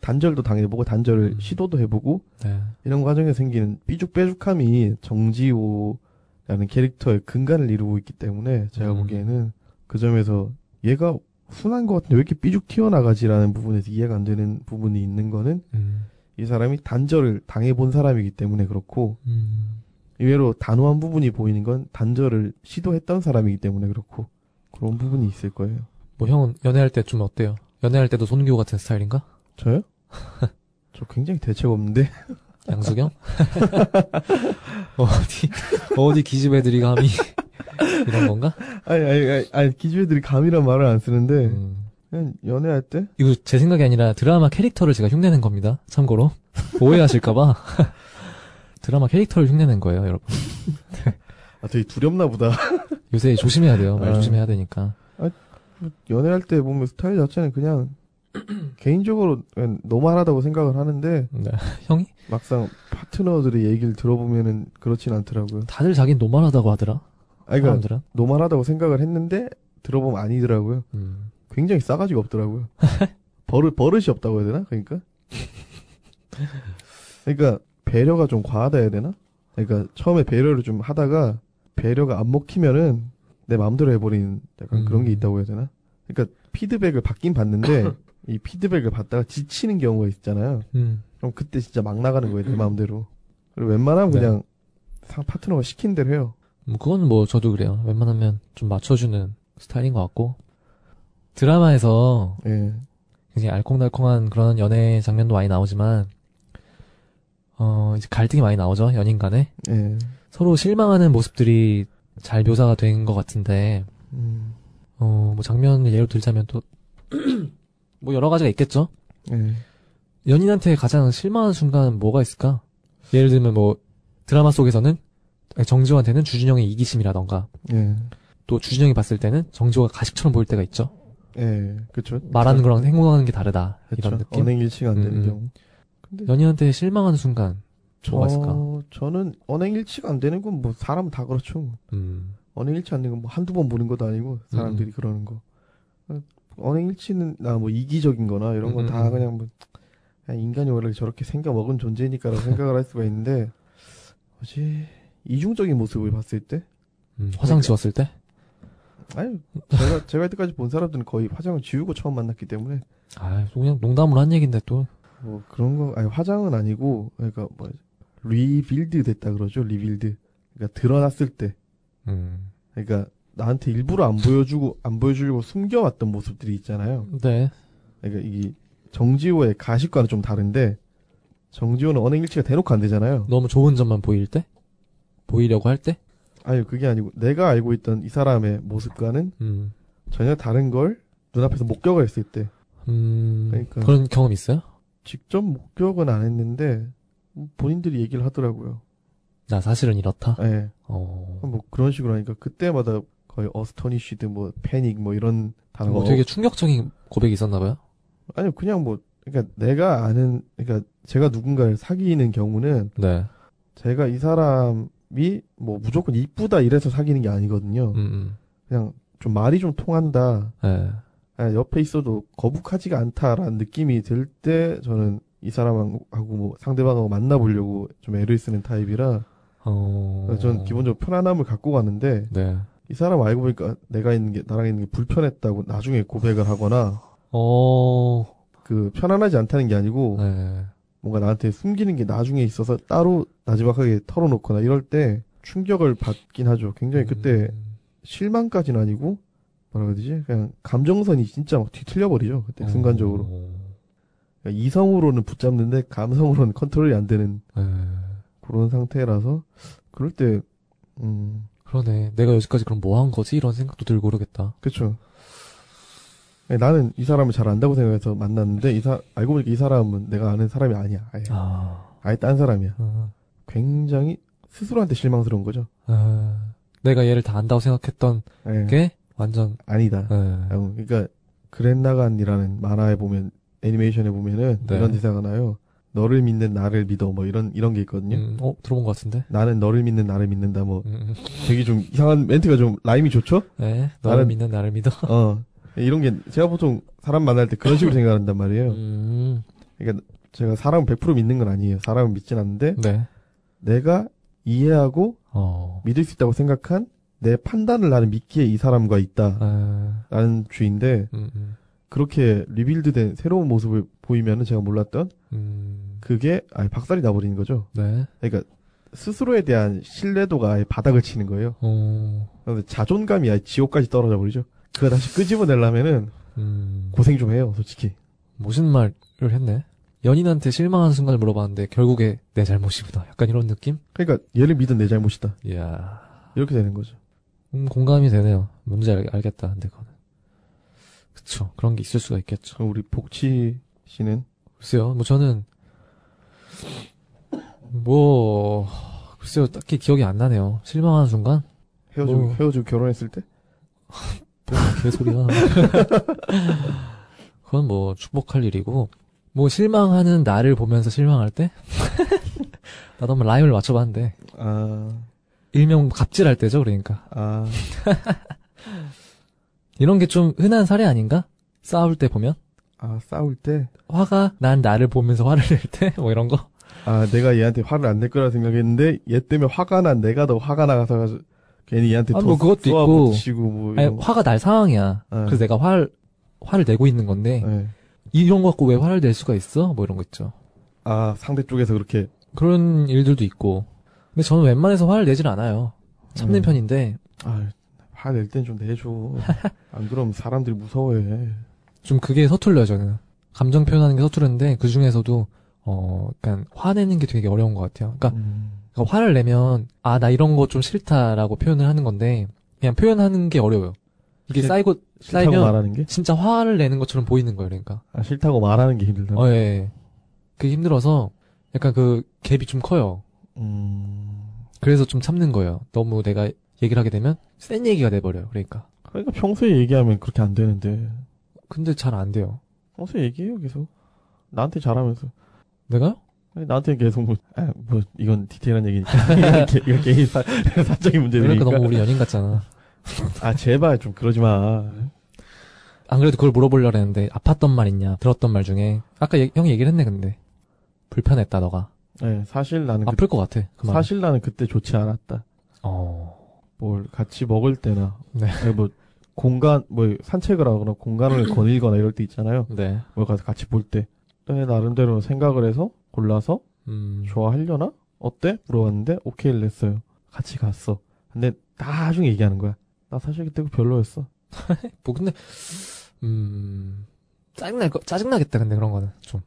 단절도 당해보고 단절을 음. 시도도 해보고 네, 이런 과정에 생기는 삐죽빼죽함이 정지호라는 캐릭터의 근간을 이루고 있기 때문에 제가 음. 보기에는 그 점에서 얘가 순한 것 같은데 왜 이렇게 삐죽 튀어나가지라는 부분에서 이해가 안 되는 부분이 있는 거는 음, 이 사람이 단절을 당해본 사람이기 때문에 그렇고 음, 의외로 단호한 부분이 보이는 건 단절을 시도했던 사람이기 때문에 그렇고 그런 부분이 있을 거예요. 뭐 형은 연애할 때 좀 어때요? 연애할 때도 손기호 같은 스타일인가? 저요? [laughs] 저 굉장히 대책 없는데 [laughs] 양수경? 어디, 어디 기집애들이 감히 이런 건가? 아니, 아니, 아니, 아니 기집애들이 감히란 말을 안 쓰는데, 음. 그냥 연애할 때? 이거 제 생각이 아니라 드라마 캐릭터를 제가 흉내낸 겁니다. 참고로. 오해하실까봐. [laughs] 드라마 캐릭터를 흉내낸 거예요, 여러분. 아, 되게 두렵나 보다. 요새 조심해야 돼요. 말 아. 조심해야 되니까. 연애할 때 보면 스타일 자체는 그냥, [clears throat] 개인적으로 그냥 normal하다고 생각을 하는데, 네. [laughs] 형이? 막상 파트너들의 얘기를 들어보면은 그렇진 않더라고요. 다들 자긴 normal하다고 하더라. 아니, 그러니까, 사람들은. 노멀하다고 생각을 했는데, 들어보면 아니더라고요. 음. 굉장히 싸가지가 없더라고요. [laughs] 버릇, 버릇이 없다고 해야 되나? 그러니까? [laughs] 그러니까, 배려가 좀 과하다 해야 되나? 그러니까, 처음에 배려를 좀 하다가, 배려가 안 먹히면은, 내 마음대로 해버리는 약간 그런 게 음. 있다고 해야 되나? 그러니까, 피드백을 받긴 받는데, 이 피드백을 받다가 지치는 경우가 있잖아요. 음. 그럼 그때 진짜 막 나가는 거예요, 내 마음대로. 그리고 웬만하면 네. 그냥, 상 파트너가 시킨 대로 해요. 뭐 그건 뭐 저도 그래요. 웬만하면 좀 맞춰주는 스타일인 것 같고. 드라마에서 예. 굉장히 알콩달콩한 그런 연애 장면도 많이 나오지만, 어, 이제 갈등이 많이 나오죠, 연인 간에. 예. 서로 실망하는 모습들이 잘 묘사가 된 것 같은데, 음, 어, 뭐 장면을 예로 들자면 또, [clears throat] 뭐 여러 가지가 있겠죠? 예. 연인한테 가장 실망한 순간은 뭐가 있을까? 예를 들면 뭐, 드라마 속에서는 아니, 정지호한테는 주준영의 이기심이라던가, 예. 또 주준영이 봤을 때는 정지호가 가식처럼 보일 때가 있죠? 예. 그쵸. 말하는 거랑 행동하는 게 다르다. 이런 그쵸. 느낌? 언행 일치가 안 되는 음, 음. 경우. 근데 연인한테 실망한 순간, 뭐가 있을까? 저, 저는 언행 일치가 안 되는 건 뭐 사람은 다 그렇죠. 음, 언행 일치 안 되는 건 뭐 한두 번 보는 것도 아니고 사람들이 그러는 거. 언행 일치는 나뭐 이기적인 거나 이런 건 다. 그냥 뭐 그냥 인간이 원래 저렇게 생겨 먹은 존재니까라고 [laughs] 생각을 할 수가 있는데 뭐지 이중적인 모습을 봤을 때 음, 화장 지웠을 때? 아니 제가 [laughs] 제가 이때까지 본 사람들은 거의 화장을 지우고 처음 만났기 때문에 아, 그냥 농담으로 한 얘긴데 또. 뭐 그런 거 아니 화장은 아니고 그러니까 뭐 revealed 됐다 그러죠 revealed 그러니까 드러났을 때 음, 그러니까 나한테 일부러 안 보여주고 안 보여주려고 숨겨왔던 모습들이 있잖아요. 네. 그러니까 이게 정지호의 가식과는 좀 다른데 정지호는 언행일치가 대놓고 안 되잖아요. 너무 좋은 점만 보일 때? 보이려고 할 때? 아니 그게 아니고 내가 알고 있던 이 사람의 모습과는 음, 전혀 다른 걸 눈앞에서 목격을 했을 때 음, 그러니까. 그런 경험 있어요? 직접 목격은 안 했는데 본인들이 얘기를 하더라고요. 나 사실은 이렇다? 예. 어, 뭐 그런 식으로 하니까 그때마다 거의 astonished 뭐 패닉 뭐 이런 단어가 뭐 되게 충격적인 고백이 있었나 봐요? 아니 그냥 뭐 그러니까 내가 아는 그러니까 제가 누군가를 사귀는 경우는 네. 제가 이 사람이 뭐 무조건 이쁘다 이래서 사귀는 게 아니거든요. 음, 음. 그냥 좀 말이 좀 통한다. 네. 아, 옆에 있어도 거북하지가 않다라는 느낌이 들 때 저는 이 사람하고 뭐 상대방하고 만나보려고 좀 애를 쓰는 타입이라 어. 저는 기본적으로 편안함을 갖고 가는데 네. 이 사람 알고 보니까 내가 있는 게 나랑 있는 게 불편했다고 나중에 고백을 하거나 어, 그 편안하지 않다는 게 아니고 네. 뭔가 나한테 숨기는 게 나중에 있어서 따로 나지막하게 털어놓거나 이럴 때 충격을 받긴 하죠. 굉장히 그때 음. 실망까지는 아니고 뭐라 되지? 그냥 감정선이 진짜 막 뒤틀려 버리죠. 그때 순간적으로. 어. 그러니까 이성으로는 붙잡는데 감성으로는 컨트롤이 안 되는 네. 그런 상태라서 그럴 때 음, 그러네. 내가 여기까지 그럼 뭐 한 거지? 이런 생각도 들고 그러겠다. 그쵸. 나는 이 사람을 잘 안다고 생각해서 만났는데 이 사, 알고 보니까 이 사람은 내가 아는 사람이 아니야. 아예, 아. 아예 딴 사람이야. 어. 굉장히 스스로한테 실망스러운 거죠. 아. 내가 얘를 다 안다고 생각했던 예. 게 완전, 아니다. 네. 아, 그러니까 그랜나간이라는 만화에 보면 애니메이션에 보면은 네. 이런 대사가 나요. 너를 믿는 나를 믿어 뭐 이런 이런 게 있거든요. 음, 어, 들어본 것 같은데? 나는 너를 믿는 나를 믿는다 뭐 음, 음. 되게 좀 이상한 멘트가 좀 라임이 좋죠? 네. 너를 나는- 믿는 나를 믿어. 어 이런 게 제가 보통 사람 만날 때 그런 식으로 생각한단 말이에요. 음. 그러니까 제가 사람을 100% 믿는 건 아니에요. 사람을 믿진 않는데 네. 내가 이해하고 어. 믿을 수 있다고 생각한 내 판단을 나는 믿기에 이 사람과 있다라는 아. 주의인데 음, 음. 그렇게 리빌드된 새로운 모습을 보이면은 제가 몰랐던 음. 그게 아예 박살이 나버리는 거죠. 네. 그러니까 스스로에 대한 신뢰도가 아예 바닥을 치는 거예요. 어. 자존감이 아예 지옥까지 떨어져 버리죠. 그거 다시 끄집어내려면은 음. 고생 좀 해요, 솔직히. 멋있는 말을 했네. 연인한테 실망한 순간을 물어봤는데 결국에 내 잘못이구나. 약간 이런 느낌? 그러니까 얘를 믿은 내 잘못이다. 이야. 이렇게 되는 거죠. 음, 공감이 되네요. 뭔지 알, 알겠다. 근데 그거는. 그쵸. 그런 게 있을 수가 있겠죠. 그럼 우리 복치 씨는 글쎄요. 뭐 저는 뭐 글쎄요. 딱히 기억이 안 나네요. 실망하는 순간? 헤어지고 뭐. 헤어지고 결혼했을 때? 뭐 개소리야. [laughs] 그건 뭐 축복할 일이고 뭐 실망하는 나를 보면서 실망할 때? [laughs] 나도 한번 라임을 맞춰봤는데 아, 일명 갑질할 때죠. 그러니까 아, 이런 게 좀 흔한 사례 아닌가? 싸울 때 보면 아 싸울 때. 화가 난 나를 보면서 화를 낼 때 [laughs] 뭐 이런 거. 아, 내가 얘한테 화를 안 낼 거라 생각했는데 얘 때문에 화가 난 내가 더 화가 나가서 괜히 얘한테 아, 더 뭐 그것도 있고. 뭐 아니. 화가 날 상황이야. 네. 그래서 내가 화를 화를 내고 있는 건데 네. 이런 거 갖고 왜 화를 낼 수가 있어? 뭐 이런 거 있죠. 아 상대 쪽에서 그렇게 그런 일들도 있고. 근데 저는 웬만해서 화를 내질 않아요. 참는 음. 편인데 아, 화낼 땐 좀 내줘. [laughs] 안 그러면 사람들이 무서워해. 좀 그게 서툴려요 저는. 감정 표현하는 게 서투른데 그 중에서도 어, 약간 화내는 게 되게 어려운 것 같아요. 그러니까, 음. 그러니까 화를 내면 아 나 이런 거 좀 싫다라고 표현을 하는 건데 그냥 표현하는 게 어려워요. 이게 싫- 쌓이고 쌓이면 말하는 게? 진짜 화를 내는 것처럼 보이는 거예요. 그러니까. 아, 싫다고 말하는 게 힘들다. 어, 예, 예. 그게 힘들어서 약간 그 갭이 좀 커요. 음. 그래서 좀 참는 거예요. 너무 내가 얘기를 하게 되면 센 얘기가 돼버려요. 그러니까. 그러니까 평소에 얘기하면 그렇게 안 되는데. 근데 잘 안 돼요. 평소에 얘기해요, 계속. 나한테 잘하면서. 내가요? 아니, 나한테 계속 뭐, 아, 뭐, 이건 디테일한 얘기니까. [laughs] 개- 이건 개인 사, [laughs] 사적인 문제니까. 그러니까 너무 우리 연인 같잖아. 아, 제발 좀 그러지 마. 안 그래도 그걸 물어보려고 했는데 아팠던 말 있냐? 들었던 말 중에 아까 얘- 형이 얘기를 했네 근데 불편했다 너가 네, 사실 나는 그, 아플 것 같아 그 말. 사실 나는 그때 좋지 않았다. 어. 뭘 같이 먹을 때나, 네. 뭐 공간 뭐 산책을 하거나 공간을 [clears throat] 거닐거나 이럴 때 있잖아요. 네. 뭘 가서 같이 볼 때. 내 나름대로 생각을 해서 골라서 음. 좋아하려나? 어때? 물어봤는데 오케이를 냈어요. 같이 갔어. 근데 나중에 얘기하는 거야. 나 사실 그때 별로였어. [laughs] 뭐 근데 음. 짜증날 거 짜증나겠다 근데 그런 거는 좀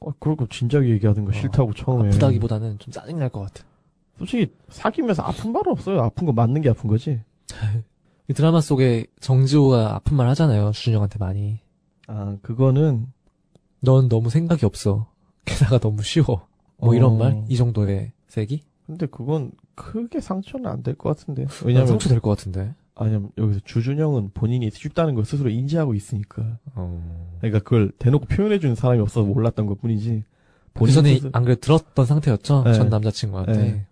어, 그러고 진작에 얘기하는 거 어, 싫다고 처음에. 아프다기보다는 좀 짜증날 것 같아. 솔직히 사귀면서 아픈 말은 없어요. 아픈 거 맞는 게 아픈 거지. [laughs] 이 드라마 속에 정지호가 아픈 말 하잖아요 주준영한테 많이. 아 그거는 넌 너무 생각이 없어. 게다가 너무 쉬워. 뭐 어. 이런 말? 이 정도의 세기? 근데 그건 크게 상처는 안 될 것 같은데. 왜냐면 상처 될 것 같은데. 아니면 여기서 주준영은 본인이 쉽다는 걸 스스로 인지하고 있으니까. 어. 그러니까 그걸 대놓고 표현해 주는 사람이 없어서 몰랐던 것 뿐이지. 그 본인 전에 스스로, 안 그래도 들었던 상태였죠? 네. 전 남자친구한테. 네.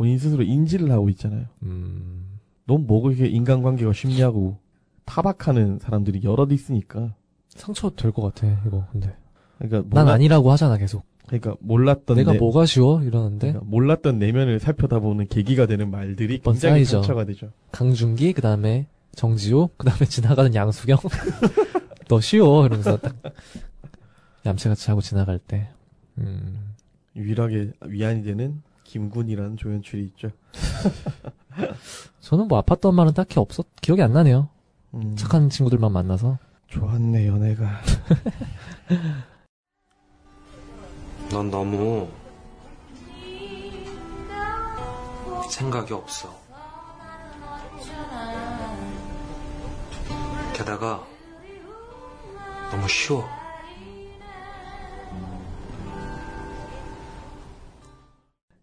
본인 스스로 인지를 하고 있잖아요. 음. 넌 뭐가 이게 인간관계가 쉽냐고 타박하는 사람들이 여럿 있으니까. 상처 될 것 같아, 이거, 근데. 그러니까 난 몰라- 아니라고 하잖아, 계속. 그러니까 몰랐던 내가 내, 뭐가 쉬워? 이러는데. 그러니까 몰랐던 내면을 살펴다보는 계기가 되는 말들이 굉장히 쌓이죠. 상처가 되죠. 강준기, 그 다음에 정지호, 그 다음에 지나가는 양수경. [laughs] 너 쉬워. 이러면서 딱. 얌체같이 하고 지나갈 때. 음. 유일하게 위안이 되는 김군이라는 조연출이 있죠. [laughs] 저는 뭐 아팠던 말은 딱히 없었, 기억이 안 나네요. 음, 착한 친구들만 만나서. 좋았네 연애가. [laughs] 넌 너무 생각이 없어. 게다가 너무 쉬워.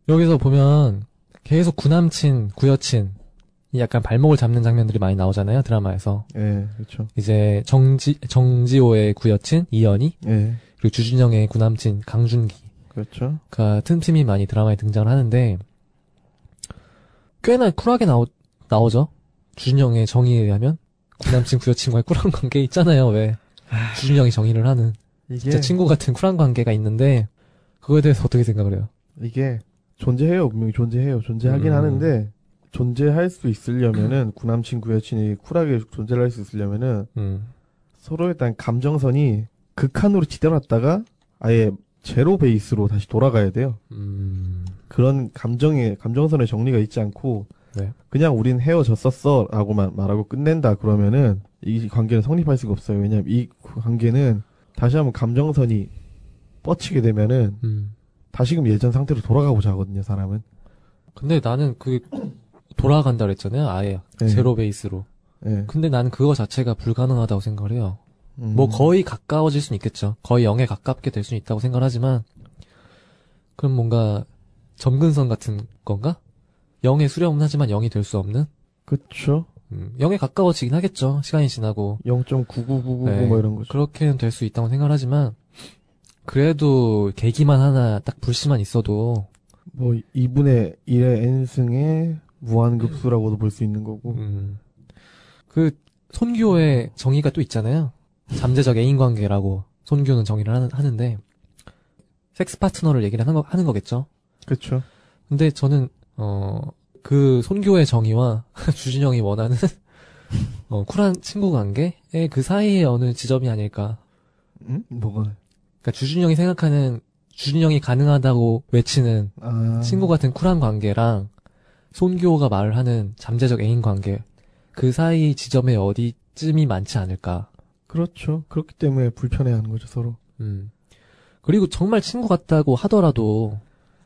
여기서 보면 계속 구남친, 구여친, 이 약간 발목을 잡는 장면들이 많이 나오잖아요, 드라마에서. 예, 그렇죠. 이제 정지, 정지호의 구여친, 이연희, 예, 그리고 주준영의 구남친, 강준기. 그렇죠. 같은 팀이 많이 드라마에 등장을 하는데, 꽤나 쿨하게 나오, 나오죠? 주준영의 정의에 의하면? 구남친, 구여친과의 쿨한 관계 있잖아요, 왜. 주준영이 정의를 하는. 이게 진짜 친구 같은 쿨한 관계가 있는데, 그거에 대해서 어떻게 생각을 해요? 이게 존재해요 분명히 존재해요. 존재하긴 음. 하는데 존재할 수 있으려면은 구남 친 구 여친이 쿨하게 존재를 할 수 있으려면은 음. 서로에 대한 감정선이 극한으로 치달았다가 아예 제로 베이스로 다시 돌아가야 돼요. 음. 그런 감정의 감정선의 정리가 있지 않고 네. 그냥 우린 헤어졌었어라고만 말하고 끝낸다 그러면은 이 관계는 성립할 수가 없어요. 왜냐면 이 관계는 다시 한번 감정선이 뻗치게 되면은 음. 다시금 예전 상태로 돌아가 보자 하거든요, 사람은. 근데 나는 그 돌아간다 그랬잖아요. 아예 네. 제로 베이스로. 예. 근데 나는 그거 자체가 불가능하다고 생각을 해요. 음. 뭐 거의 가까워질 수는 있겠죠. 거의 0에 가깝게 될 수는 있다고 생각을 하지만 그럼 뭔가 점근선 같은 건가? 0에 수렴은 하지만 0이 될 수 없는? 그쵸. 음, 0에 가까워지긴 하겠죠. 시간이 지나고 0.9999 네. 뭐 이런 거죠. 그렇게는 될 수 있다고 생각을 하지만 그래도 계기만 하나 딱 불씨만 있어도 뭐 2분의 1의 n승의 무한급수라고도 볼 수 있는 거고. 음, 그 손교의 정의가 또 있잖아요. 잠재적 애인 관계라고 손교는 정의를 하는, 하는데 섹스 파트너를 얘기를 하는, 거, 하는 거겠죠. 그쵸. 근데 저는 어 그 손교의 정의와 [laughs] 주진영이 원하는 어, 쿨한 친구 관계의 그 사이에 어느 지점이 아닐까. 응? 뭐가? 그러니까 주진영이 생각하는 주진영이 가능하다고 외치는 아. 친구 같은 쿨한 관계랑 손교가 말을 하는 잠재적 애인 관계 그 사이 지점에 어디쯤이 많지 않을까. 그렇죠. 그렇기 때문에 불편해하는 거죠, 서로. 음. 그리고 정말 친구 같다고 하더라도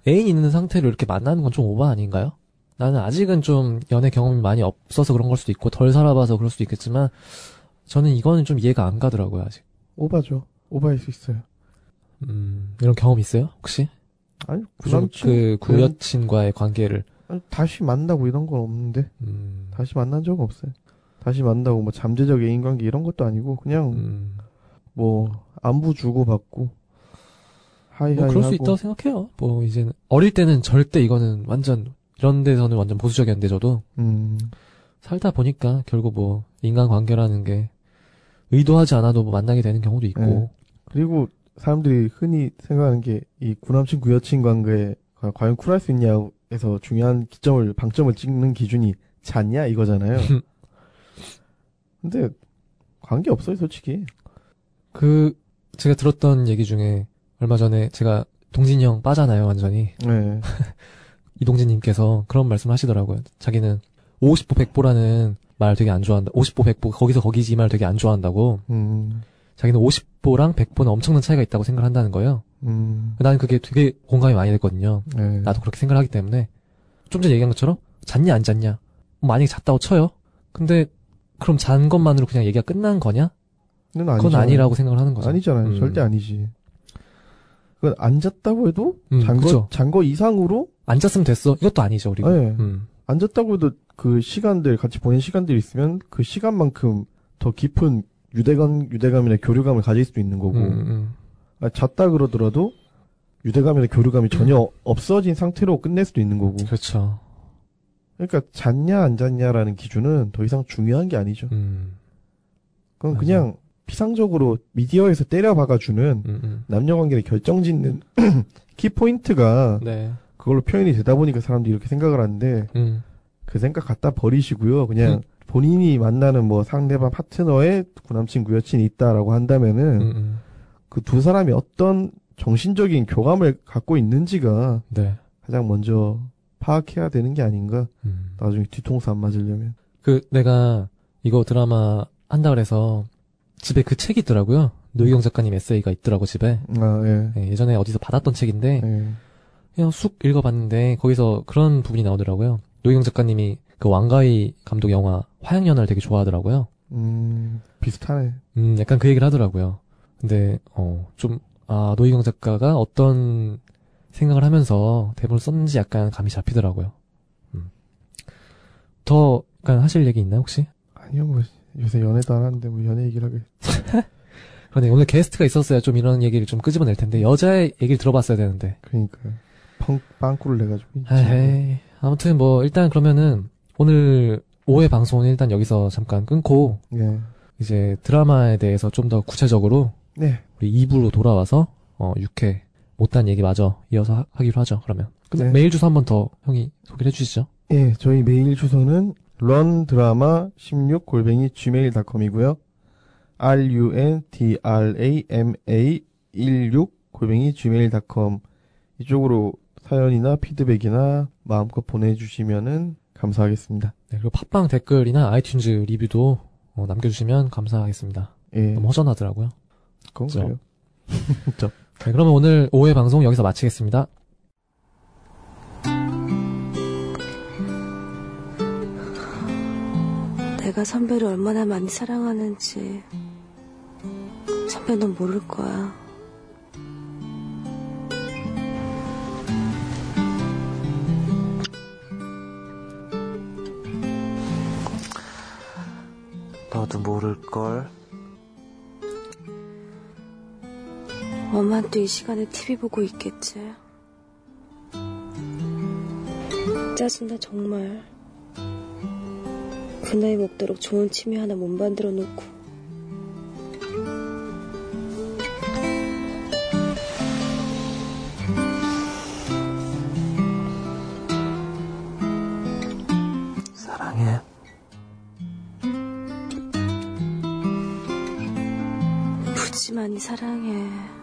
애인 있는 상태로 이렇게 만나는 건 좀 오바 아닌가요? 나는 아직은 좀 연애 경험이 많이 없어서 그런 걸 수도 있고 덜 살아봐서 그럴 수도 있겠지만 저는 이거는 좀 이해가 안 가더라고요 아직. 오바죠. 오바일 수 있어요. 음, 이런 경험 있어요 혹시? 아니, 그, 구남친. 그 구여친과의 관계를 아니, 다시 만나고 이런 건 없는데. 음, 다시 만난 적은 없어요. 다시 만나고 뭐 잠재적 애인 관계 이런 것도 아니고 그냥 음, 뭐 안부 주고 받고 하이하이 뭐 그럴 수 하고 있다고 생각해요. 뭐 이제는 어릴 때는 절대 이거는 완전 이런 데서는 완전 보수적이었는데 저도 음, 살다 보니까 결국 뭐 인간 관계라는 게 의도하지 않아도 뭐 만나게 되는 경우도 있고 네. 그리고 사람들이 흔히 생각하는 게 이 구남친 구여친 관계에 과- 과연 쿨할 수 있냐에서 중요한 기점을 방점을 찍는 기준이 잤냐 이거잖아요. [laughs] 근데 관계 없어요 솔직히. 그 제가 들었던 얘기 중에 얼마 전에 제가 동진이 형 빠잖아요 완전히 네. [laughs] 이동진님께서 그런 말씀을 하시더라고요. 자기는 50보 100보라는 말 되게 안 좋아한다. 50보 100보 거기서 거기지 이말 되게 안 좋아한다고. 음, 자기는 50보랑 100보는 엄청난 차이가 있다고 생각을 한다는 거예요. 음, 나는 그게 되게 공감이 많이 됐거든요. 네. 나도 그렇게 생각하기 때문에 좀 전에 얘기한 것처럼 잤냐 안 잤냐 뭐 만약에 잤다고 쳐요 근데 그럼 잔 것만으로 그냥 얘기가 끝난 거냐 그건 아니잖아요. 아니라고 생각을 하는 거죠 아니잖아요. 음. 절대 아니지. 그건 안 잤다고 해도 음, 잔 그죠. 거, 잔거 이상으로 안 잤으면 됐어 이것도 아니죠 그리고 네. 음. 안 잤다고 해도 그 시간들 같이 보낸 시간들이 있으면 그 시간만큼 더 깊은 유대감 유대감이나 교류감을 가질 수도 있는 거고 음, 음. 아, 잤다 그러더라도 유대감이나 교류감이 전혀 없어진 상태로 끝낼 수도 있는 거고 그렇죠 그러니까 잤냐 안 잤냐라는 기준은 더 이상 중요한 게 아니죠. 음. 그건 맞아. 그냥 피상적으로 미디어에서 때려 박아주는 음, 음. 남녀 관계를 결정짓는 [clears throat] 키 포인트가 네 그걸로 표현이 되다 보니까 사람들이 이렇게 생각을 하는데 음. 그 생각 갖다 버리시고요. 그냥 음. 본인이 만나는 뭐 상대방 파트너의 구남친 구여친이 있다라고 한다면은 음, 음. 그두 사람이 어떤 정신적인 교감을 갖고 있는지가 네 가장 먼저 파악해야 되는 게 아닌가. 음. 나중에 뒤통수 안 맞으려면. 그 내가 이거 드라마 한다 그래서 집에 그 책이 있더라고요 노희경 작가님 에세이가 있더라고 집에 아, 예. 예, 예전에 어디서 받았던 책인데 예. 그냥 쑥 읽어봤는데 거기서 그런 부분이 나오더라고요. 노희경 작가님이 그 왕가희 감독 영화 화양연화를 되게 좋아하더라고요. 음, 비슷하네. 음, 약간 그 얘기를 하더라고요. 근데 어, 좀 아, 노희경 작가가 어떤 생각을 하면서 대본을 썼는지 약간 감이 잡히더라고요. 음. 더 약간 하실 얘기 있나요 혹시? 아니요, 뭐, 요새 연애도 안 하는데 뭐 연애 얘기를 하게. [laughs] 그런데 오늘 게스트가 있었어야 좀 이런 얘기를 좀 끄집어낼 텐데 여자의 얘기를 들어봤어야 되는데. 그러니까요. 펑, 빵꾸를 내가지고. 에이, 아무튼 뭐 일단 그러면은 오늘 5회 방송은 일단 여기서 잠깐 끊고 예. 이제 드라마에 대해서 좀 더 구체적으로 네. 우리 2부로 돌아와서 어 6회 못한 얘기 마저 이어서 하, 기로 하죠. 그러면 근데 네. 메일 주소 한 번 더 형이 소개를 해주시죠. 예, 저희 메일 주소는 런드라마 16 골뱅이 gmail.com이고요. rundrama 16 골뱅이 gmail.com 이쪽으로 사연이나 피드백이나 마음껏 보내주시면은 감사하겠습니다. 네, 그리고 팟빵 댓글이나 아이튠즈 리뷰도 어, 남겨주시면 감사하겠습니다. 예, 너무 허전하더라고요. 그건 그래요. [laughs] 저 네, 그러면 오늘 오후의 방송 여기서 마치겠습니다. 내가 선배를 얼마나 많이 사랑하는지 선배 넌 모를 거야. 너도 모를걸. 엄만 또이 시간에 TV 보고 있겠지. 짜증나 정말. 그 나이 먹도록 좋은 취미 하나 못 만들어 놓고. 부지만이 사랑해.